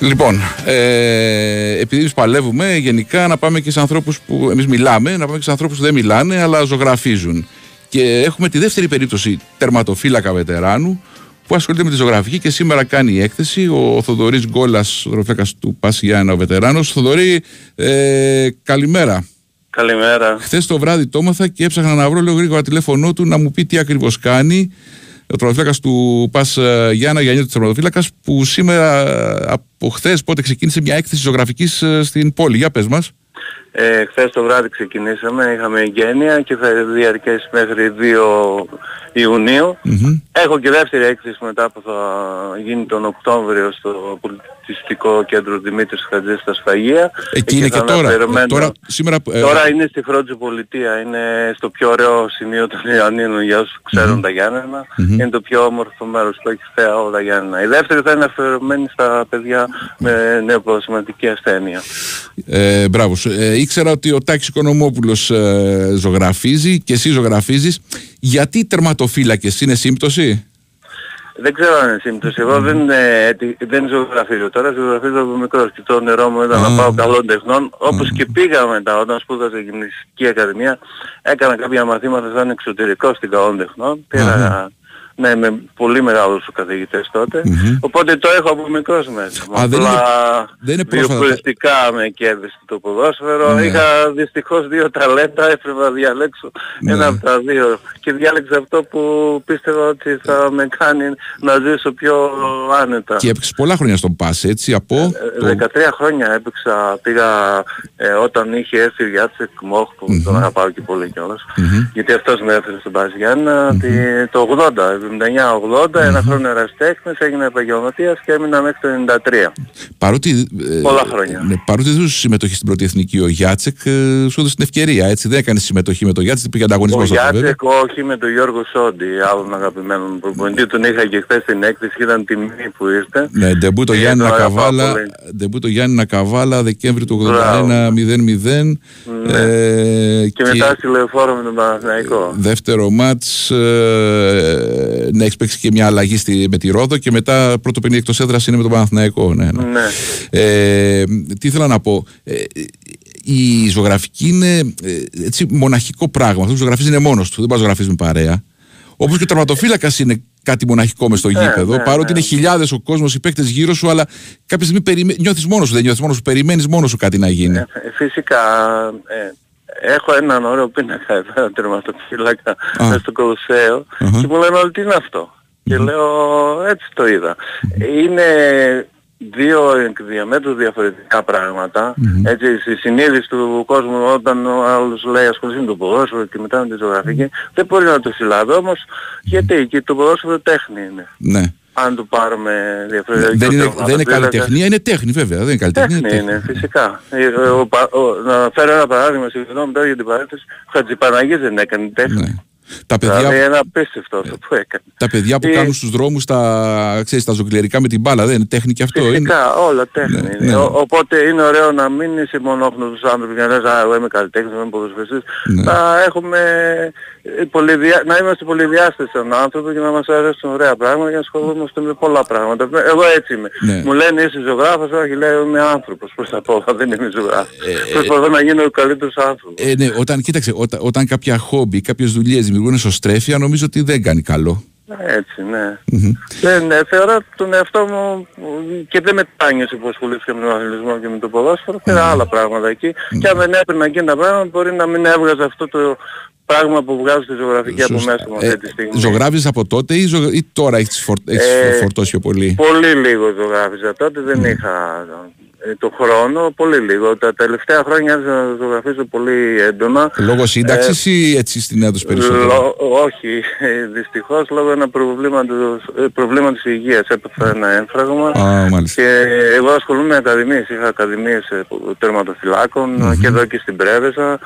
Speaker 1: Λοιπόν, ε, επειδή εμείς παλεύουμε, γενικά να πάμε και σε ανθρώπους που εμείς μιλάμε, να πάμε και σε ανθρώπους που δεν μιλάνε, αλλά ζωγραφίζουν. Και έχουμε τη δεύτερη περίπτωση τερματοφύλακα βετεράνου, που ασχολείται με τη ζωγραφική και σήμερα κάνει η έκθεση. Ο Θοδωρής Γκόλας, δροφέκα του Πάση Γιάννα, ο βετεράνος. Θοδωρή, ε, καλημέρα.
Speaker 14: Καλημέρα.
Speaker 1: Χθες το βράδυ το έμαθα και έψαχνα να βρω λίγο γρήγορα τηλέφωνό του να μου πει τι ακριβώς κάνει. Ο τερματοφύλακας του Πας Γιάννα Γιάννη του τερματοφύλακας που σήμερα ε, από χθες πότε ξεκίνησε μια έκθεση ζωγραφικής ε, στην πόλη. Για πες μας.
Speaker 14: Ε, χθες το βράδυ ξεκινήσαμε, είχαμε εγγένεια και θα διαρκέσει μέχρι 2 ιουνιου Έχω και δεύτερη έκθεση μετά που θα γίνει τον Οκτώβριο στο πολιτιστικό κέντρο Δημήτρης Χατζής στα Σφαγεία.
Speaker 1: Εκεί είναι και
Speaker 14: θα
Speaker 1: τώρα.
Speaker 14: αναφερμένω-
Speaker 1: Τώρα, σήμερα, ε,
Speaker 14: Τώρα είναι στη Φρόντζη Πολιτεία, είναι στο πιο ωραίο σημείο των Ιωαννίνων για όσους ξέρουν τα γιαννενα Είναι το πιο όμορφο μέρος που έχει θέα όλα τα Γιάννενα. Η δεύτερη θα είναι αφιερωμένη στα παιδιά με νεοπλασματική ασθένεια.
Speaker 1: Ε, μπράβο. σου. Ε, ήξερα ότι ο Τάκης Οικονομόπουλος ε, ζωγραφίζει και εσύ ζωγραφίζεις. Γιατί οι τερματοφύλακες είναι σύμπτωση;
Speaker 14: Δεν ξέρω αν είναι σύμπτωση. Εγώ δεν, ε, τι- δεν ζωγραφίζω τώρα, ζωγραφίζω από μικρός και το νερό μου ήταν να πάω καλών τεχνών. Όπως και πήγα μετά όταν σπούδασα γυμναστική ακαδημία, έκανα κάποια μαθήματα σαν εξωτερικό στην καλών τεχνών. Πήρα ναι, με πολύ μεγάλους καθηγητές τότε. Οπότε το έχω από μικρός μέσα. μου.
Speaker 1: Α, δεν
Speaker 14: Απλά
Speaker 1: είναι- δεν είναι πρόσφατα.
Speaker 14: βιοπολιστικά με κέρδισε το ποδόσφαιρο.
Speaker 1: Ναι.
Speaker 14: Είχα δυστυχώς δύο ταλέντα, έπρεπε να διαλέξω
Speaker 1: Ναι.
Speaker 14: ένα από τα δύο. Και διάλεξα αυτό που πίστευα ότι θα με κάνει να ζήσω πιο άνετα.
Speaker 1: Και έπαιξες πολλά χρόνια στον ΠΑΣ, έτσι, από...
Speaker 14: Ε, 13 χρόνια έπαιξα, πήγα ε, όταν είχε έρθει ο Γιάτσεκ Μόχ που τον αγαπάω και πολύ κιόλας γιατί αυτός με έφερε στον Παζιάννα το 80, 79-80, ένα χρόνο εραστέχνης, έγινα επαγγελματίας και έμεινα μέχρι το 93.
Speaker 1: Παρότι, ε,
Speaker 14: Πολλά χρόνια.
Speaker 1: Ναι, παρότι δεν έδωσε συμμετοχή στην πρώτη εθνική ο Γιάτσεκ, ε, σου έδωσε την ευκαιρία, έτσι. Δεν έκανε συμμετοχή με τον Γιάτσεκ, πήγε ανταγωνισμός
Speaker 14: Ο
Speaker 1: τότε, βέβαια.
Speaker 14: Γιάτσεκ όχι με τον Γιώργο Σόντι, άλλον αγαπημένο μου προπονητή, τον είχα και χθες στην έκθεση και ήταν τιμή που ήρθε.
Speaker 1: Ναι, ντεμπούτο
Speaker 14: Ε,
Speaker 1: Γιάννη
Speaker 14: τον αγαπάω
Speaker 1: Καβάλα,
Speaker 14: πολύ.
Speaker 1: ντεμπούτο Γιάννη Καβάλα, Δεκέμβρη του 81-0-0.
Speaker 14: Ναι.
Speaker 1: Ε,
Speaker 14: Και μετά στη λεωφόρο με τον Παναθηναϊκό.
Speaker 1: Δεύτερο μάτς, ε, ναι, έχεις παίξει και μια αλλαγή στη, με τη Ρόδο και μετά πρώτο παιχνίδι εκτός έδρας είναι με τον Παναθηναϊκό. Ναι, ναι.
Speaker 14: Ναι.
Speaker 1: Ε, τι ήθελα να πω. Ε, η ζωγραφική είναι ε, έτσι, μοναχικό πράγμα. Αυτός που ζωγραφίζει είναι μόνος του. Δεν πάει να ζωγραφίζει με παρέα. Όπως και ο τερματοφύλακας είναι κάτι μοναχικό μες στο
Speaker 14: Ναι,
Speaker 1: γήπεδο.
Speaker 14: ναι,
Speaker 1: παρότι
Speaker 14: ναι.
Speaker 1: είναι χιλιάδες ο κόσμος, οι παίκτες γύρω σου, αλλά κάποια στιγμή περιμέ... νιώθεις μόνος σου. Δεν νιώθεις μόνος σου. Περιμένεις μόνος σου κάτι να γίνει.
Speaker 14: Ε, Φυσικά, ε, έχω έναν ωραίο πίνακα εδώ, τερματοφύλακα,
Speaker 1: Α.
Speaker 14: μες στο κολοσσεο και μου λένε όλοι τι είναι αυτό; Και λέω έτσι το είδα. Είναι δύο εκ διαμέτρους διαφορετικά πράγματα. Έτσι, στη συνείδηση του κόσμου όταν ο άλλος λέει ασχοληθεί με το ποδόσφαιρο και μετά με τη ζωγραφική, δεν μπορεί να το συλλάβει όμως γιατί και το ποδόσφαιρο τέχνη είναι.
Speaker 1: Ναι.
Speaker 14: Αν το πάρουμε διαφορετικά.
Speaker 1: Δεν είναι, δεν είναι
Speaker 14: τερματοφύλακας-
Speaker 1: καλλιτεχνία, είναι τέχνη βέβαια. Δεν είναι καλλιτεχνία.
Speaker 14: Τέχνη είναι, φυσικά. Ε, ο πα- ο- να φέρω ένα παράδειγμα, συγγνώμη τώρα για την παρένθεση, ο Χατζηπαναγής δεν έκανε τέχνη.
Speaker 1: Τα παιδιά,
Speaker 14: Δηλαδή ένα απίστευτο αυτό που έκανε.
Speaker 1: τα παιδιά που
Speaker 14: Ε,
Speaker 1: κάνουν στους δρόμους τα, ξέρεις, τα ζογκλερικά με την μπάλα δεν είναι τέχνη και αυτό. Είναι...
Speaker 14: Φυσικά, όλα τέχνη
Speaker 1: Ναι,
Speaker 14: είναι.
Speaker 1: ναι.
Speaker 14: Ο- οπότε είναι ωραίο να μην είσαι μονόχνοτος άνθρωπος για να λες «Α, εγώ είμαι καλλιτέχνης, εγώ είμαι ποδοσφαιριστής».
Speaker 1: Ναι.
Speaker 14: Να έχουμε ε, πολυδιά... να είμαστε πολυδιάστατοι σαν άνθρωποι και να μας αρέσουν ωραία πράγματα και να ασχολούμαστε με πολλά πράγματα. Εγώ έτσι είμαι.
Speaker 1: Ναι.
Speaker 14: Μου λένε είσαι ζωγράφος, όχι λέω είμαι άνθρωπος. Πώς θα πω, δεν είμαι ζωγράφος.
Speaker 1: Ε,
Speaker 14: Προσπαθώ να γίνω ο καλύτερος άνθρωπος.
Speaker 1: Ε, ναι, όταν, κοίταξε, όταν, όταν κάποια χόμπι, κάποιες δουλειές δημιουργούν εσωστρέφεια, νομίζω ότι δεν κάνει καλό.
Speaker 14: Έτσι, ναι. Δεν, ε, θεωρώ τον εαυτό μου και δεν μετάνιωσε που ασχολήθηκα με τον αθλητισμό και με το ποδόσφαιρο. Πήρα άλλα πράγματα εκεί. Και αν δεν έπαιρνα εκείνα τα πράγματα μπορεί να μην έβγαζα αυτό το πράγμα που βγάζω στη ζωγραφική από μέσα μου αυτή τη στιγμή.
Speaker 1: Ζωγράφεις από τότε ή, ζω- ή τώρα έχεις, φορ, έχεις
Speaker 14: Ε,
Speaker 1: φορτώσει πιο πολύ;
Speaker 14: Πολύ λίγο ζωγράφιζα τότε, δεν είχα ε, το χρόνο, πολύ λίγο. Τα τελευταία χρόνια άρχισα να ζωγραφίζω πολύ έντονα.
Speaker 1: Λόγω σύνταξης ή έτσι στην έδωση περισσότερο;
Speaker 14: Ε, Λο- όχι, ε, δυστυχώς λόγω ένα προβλήματος, ε, προβλήματος υγείας έπαθα ένα έμφραγμα
Speaker 1: Α, μάλιστα.
Speaker 14: και εγώ ασχολούμαι με ακαδημίες, είχα ακαδημίες ε, τερματοφυλάκων και εδώ και στην Πρέβεζα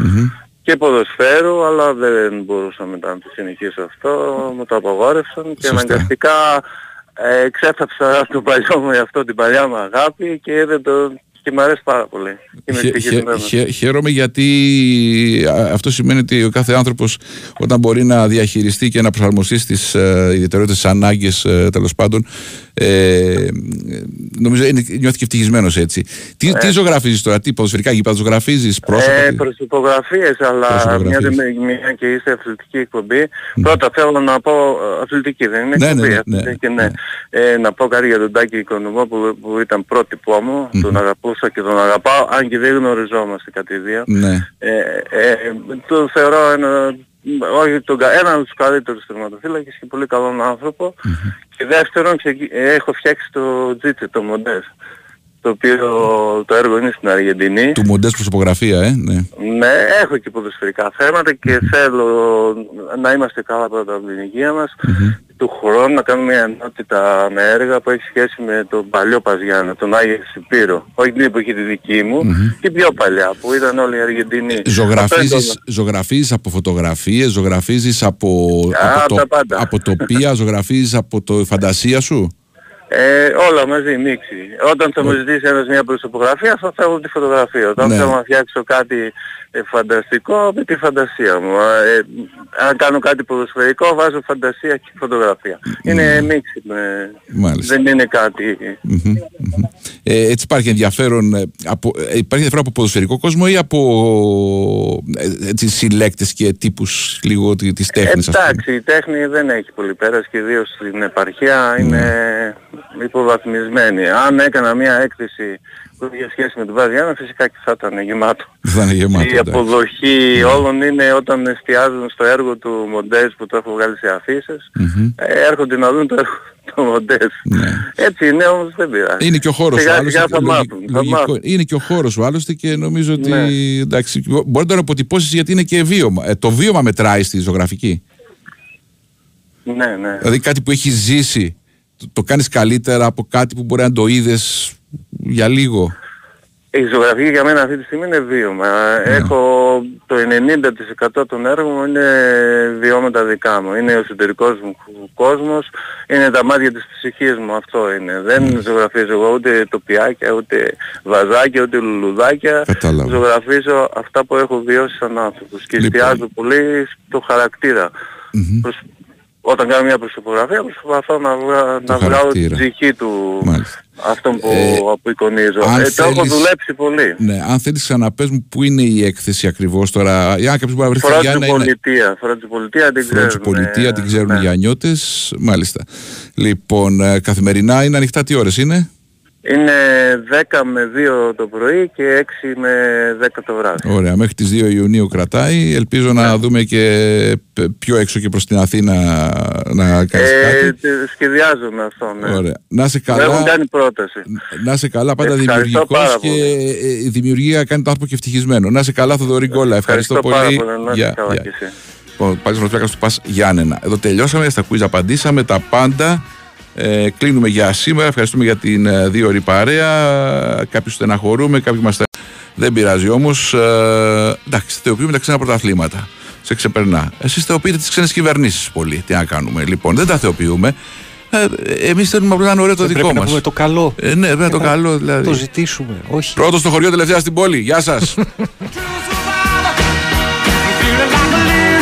Speaker 14: και ποδοσφαίρου αλλά δεν μπορούσα μετά να το συνεχίσω αυτό, μου το απαγόρευσαν και
Speaker 1: Σωστά.
Speaker 14: αναγκαστικά ε, ξέφταψα το παλιό μου αυτό, την παλιά μου αγάπη και είδε το και μου αρέσει πάρα πολύ. Είμαι
Speaker 1: Χε- χε-
Speaker 14: ευτυχισμένος.
Speaker 1: χε- χαίρομαι γιατί α, αυτό σημαίνει ότι ο κάθε άνθρωπος όταν μπορεί να διαχειριστεί και να προσαρμοστεί στις ε, ιδιαιτερότητες ανάγκες ε, τέλος πάντων ε, νομίζω είναι, νιώθηκε ευτυχισμένος έτσι. Τι, τι ζωγραφίζεις τώρα, τι ποδοσφαιρικά γήπεδα ζωγραφίζεις, πρόσωπα.
Speaker 14: Ε,
Speaker 1: τι-
Speaker 14: προσωπογραφίες, αλλά
Speaker 1: Προσωπογραφίες.
Speaker 14: μια, δε- μια και είστε αθλητική εκπομπή. Πρώτα θέλω να πω, ε, αθλητική δεν είναι
Speaker 1: Ναι,
Speaker 14: εκπομπή,
Speaker 1: ναι, ναι,
Speaker 14: αθλητική, ναι. Ε, να πω κάτι για τον Τάκη Οικονομό που, που ήταν πρότυπό μου, τον αγαπούσα και τον αγαπάω, αν και δεν γνωριζόμαστε κατηδία.
Speaker 1: Ναι.
Speaker 14: Ε, ε, το θεωρώ ένα, όχι τον, κα- έναν από τους καλύτερους τερματοφύλακες και πολύ καλόν άνθρωπο. Και δεύτερον, ξεκι- ε, έχω φτιάξει το τζίτσι, το μοντές, το οποίο το έργο είναι στην Αργεντινή.
Speaker 1: Του μοντές προσωπογραφία, ε. Ναι.
Speaker 14: Ναι, έχω και ποδοσφαιρικά θέματα και θέλω να είμαστε καλά πρώτα από την υγεία μας. Του χρόνου να κάνουμε μια ενότητα με έργα που έχει σχέση με τον παλιό Παζιάννα, τον Άγιο Σιπήρο. Όχι την εποχή τη δική μου, την πιο παλιά που ήταν όλοι οι Αργεντινοί. Αυτό είναι
Speaker 1: Ζωγραφίζεις,
Speaker 14: το-
Speaker 1: ζωγραφίζεις από φωτογραφίες, ζωγραφίζεις από,
Speaker 14: Α,
Speaker 1: από,
Speaker 14: τα πάντα.
Speaker 1: από τοπία, ζωγραφίζεις από το φαντασία σου;
Speaker 14: Ε, όλα μαζί, μίξη. Όταν θα μου ζητήσει ένας μια προσωπογραφία θα φέρω τη φωτογραφία. Όταν
Speaker 1: Ναι.
Speaker 14: θέλω να φτιάξω κάτι ε, φανταστικό με τη φαντασία μου. Ε, αν κάνω κάτι ποδοσφαιρικό βάζω φαντασία και φωτογραφία. Είναι μίξη. με-
Speaker 1: Μάλιστα.
Speaker 14: Δεν είναι κάτι...
Speaker 1: Μμμ, μμμ. Ε, έτσι υπάρχει ενδιαφέρον, ε, από, ε, υπάρχει ενδιαφέρον από ποδοσφαιρικό κόσμο ή από ε, έτσι, συλλέκτες και τύπους λίγο τη- της τέχνης ας πούμε;
Speaker 14: Εντάξει, η τέχνη δεν έχει πολύ πέραση και ιδίως στην επαρχία είναι υποβαθμισμένη. Αν έκανα μια έκθεση που είχε σχέση με τον Βαδιάννα φυσικά και θα ήταν γεμάτο.
Speaker 1: Θα είναι γεμάτο.
Speaker 14: Η
Speaker 1: εντάξει.
Speaker 14: αποδοχή όλων είναι όταν εστιάζουν στο έργο του Μοντές που το έχω βγάλει σε αφήσεις. Ε, έρχονται να δουν το έργο του Μοντές. Έτσι είναι όμως δεν πειράζει.
Speaker 1: Ναι. Είναι και ο χώρος σου.
Speaker 14: Σιγά
Speaker 1: άλλωστε,
Speaker 14: σιγά θα
Speaker 1: λογι-
Speaker 14: μάθουν. Θα
Speaker 1: λογικό-
Speaker 14: μάθουν.
Speaker 1: είναι και ο χώρος σου άλλωστε και νομίζω ότι.
Speaker 14: Ναι.
Speaker 1: Εντάξει, μπορεί να το αποτυπώσεις γιατί είναι και βίωμα. Ε, το βίωμα μετράει στη ζωγραφική.
Speaker 14: Ναι, ναι.
Speaker 1: Δηλαδή κάτι που έχει ζήσει, το, το κάνεις καλύτερα από κάτι που μπορεί να το είδες για λίγο;
Speaker 14: Η ζωγραφική για μένα αυτή τη στιγμή είναι βίωμα.
Speaker 1: Ναι.
Speaker 14: Έχω το 90% των έργων μου είναι βιώματα δικά μου. Είναι ο εσωτερικός μου κόσμος, είναι τα μάτια της ψυχής μου, αυτό είναι.
Speaker 1: Ναι.
Speaker 14: Δεν ζωγραφίζω εγώ ούτε τοπιάκια, ούτε βαζάκια, ούτε λουλουδάκια.
Speaker 1: Κατάλαβα.
Speaker 14: Ζωγραφίζω αυτά που έχω βιώσει σαν άνθρωπος και
Speaker 1: Λοιπόν.
Speaker 14: εστιάζω πολύ στο χαρακτήρα. Προσ- Όταν κάνω μια προσωπογραφία προσπαθώ να, βγα... να βγάλω την
Speaker 1: χαρακτήρα.
Speaker 14: ψυχή του αυτόν που
Speaker 1: Ε,
Speaker 14: απεικονίζω.
Speaker 1: αν
Speaker 14: Ε, το έχω
Speaker 1: θέλεις-
Speaker 14: δουλέψει πολύ.
Speaker 1: Ναι, αν θέλεις ξαναπες μου, πού είναι η έκθεση ακριβώς τώρα; Για κάποιος μπορεί να βρει στη
Speaker 14: Φορά την
Speaker 1: Γιάννα. είναι-
Speaker 14: πολιτεία. Φορά την πολιτεία την
Speaker 1: Φορά
Speaker 14: ξέρουν.
Speaker 1: πολιτεία, την ξέρουν
Speaker 14: ναι.
Speaker 1: οι Γιαννιώτες, μάλιστα. Λοιπόν, ε, καθημερινά είναι ανοιχτά τι ώρες είναι;
Speaker 14: Είναι 10 με 2 το πρωί και 6 με 10 το βράδυ.
Speaker 1: Ωραία, μέχρι τις 2 Ιουνίου κρατάει. Ελπίζω
Speaker 14: Ναι.
Speaker 1: να δούμε και π- πιο έξω και προς την Αθήνα να κάνεις
Speaker 14: Ε,
Speaker 1: κάτι.
Speaker 14: τε- σχεδιάζομαι αυτό, ναι.
Speaker 1: Ωραία. Να σε
Speaker 14: Μου έχουν
Speaker 1: καλά.
Speaker 14: κάνει πρόταση.
Speaker 1: Να σε καλά, πάντα
Speaker 14: Ευχαριστώ
Speaker 1: δημιουργικός
Speaker 14: πάρα
Speaker 1: και ε, η δημιουργία κάνει τον άνθρωπο και ευτυχισμένο. Να σε καλά, Θοδωρή Γκόλα. Ευχαριστώ,
Speaker 14: Ευχαριστώ πάρα
Speaker 1: πολύ.
Speaker 14: πολύ. Να είστε
Speaker 1: Γεια,
Speaker 14: καλά
Speaker 1: γεια.
Speaker 14: κι εσύ.
Speaker 1: Λοιπόν, πάλι στον του Πας Γιάννενα. Εδώ τελειώσαμε, στα quiz απαντήσαμε τα πάντα. Ε, κλείνουμε για σήμερα. Ευχαριστούμε για την ε, δύο ώρη παρέα. Κάποιοι στεναχωρούμε, κάποιοι μας θε- Δεν πειράζει όμως. Ε, εντάξει, θεοποιούμε τα ξένα πρωταθλήματα. Σε ξεπερνά. Εσείς θεοποιείτε τις ξένες κυβερνήσεις πολύ. Τι να κάνουμε. Λοιπόν, δεν τα θεοποιούμε. Ε, Εμείς θέλουμε απλά να είναι ωραίο το
Speaker 11: Δεν
Speaker 1: δικό
Speaker 11: πρέπει να
Speaker 1: μας.
Speaker 11: πούμε το καλό.
Speaker 1: Ε, ναι, πρέπει να το
Speaker 11: Ε,
Speaker 1: καλό δηλαδή.
Speaker 11: Το ζητήσουμε. Όχι.
Speaker 1: Πρώτος στο χωριό, τελευταία στην πόλη. Γεια σας.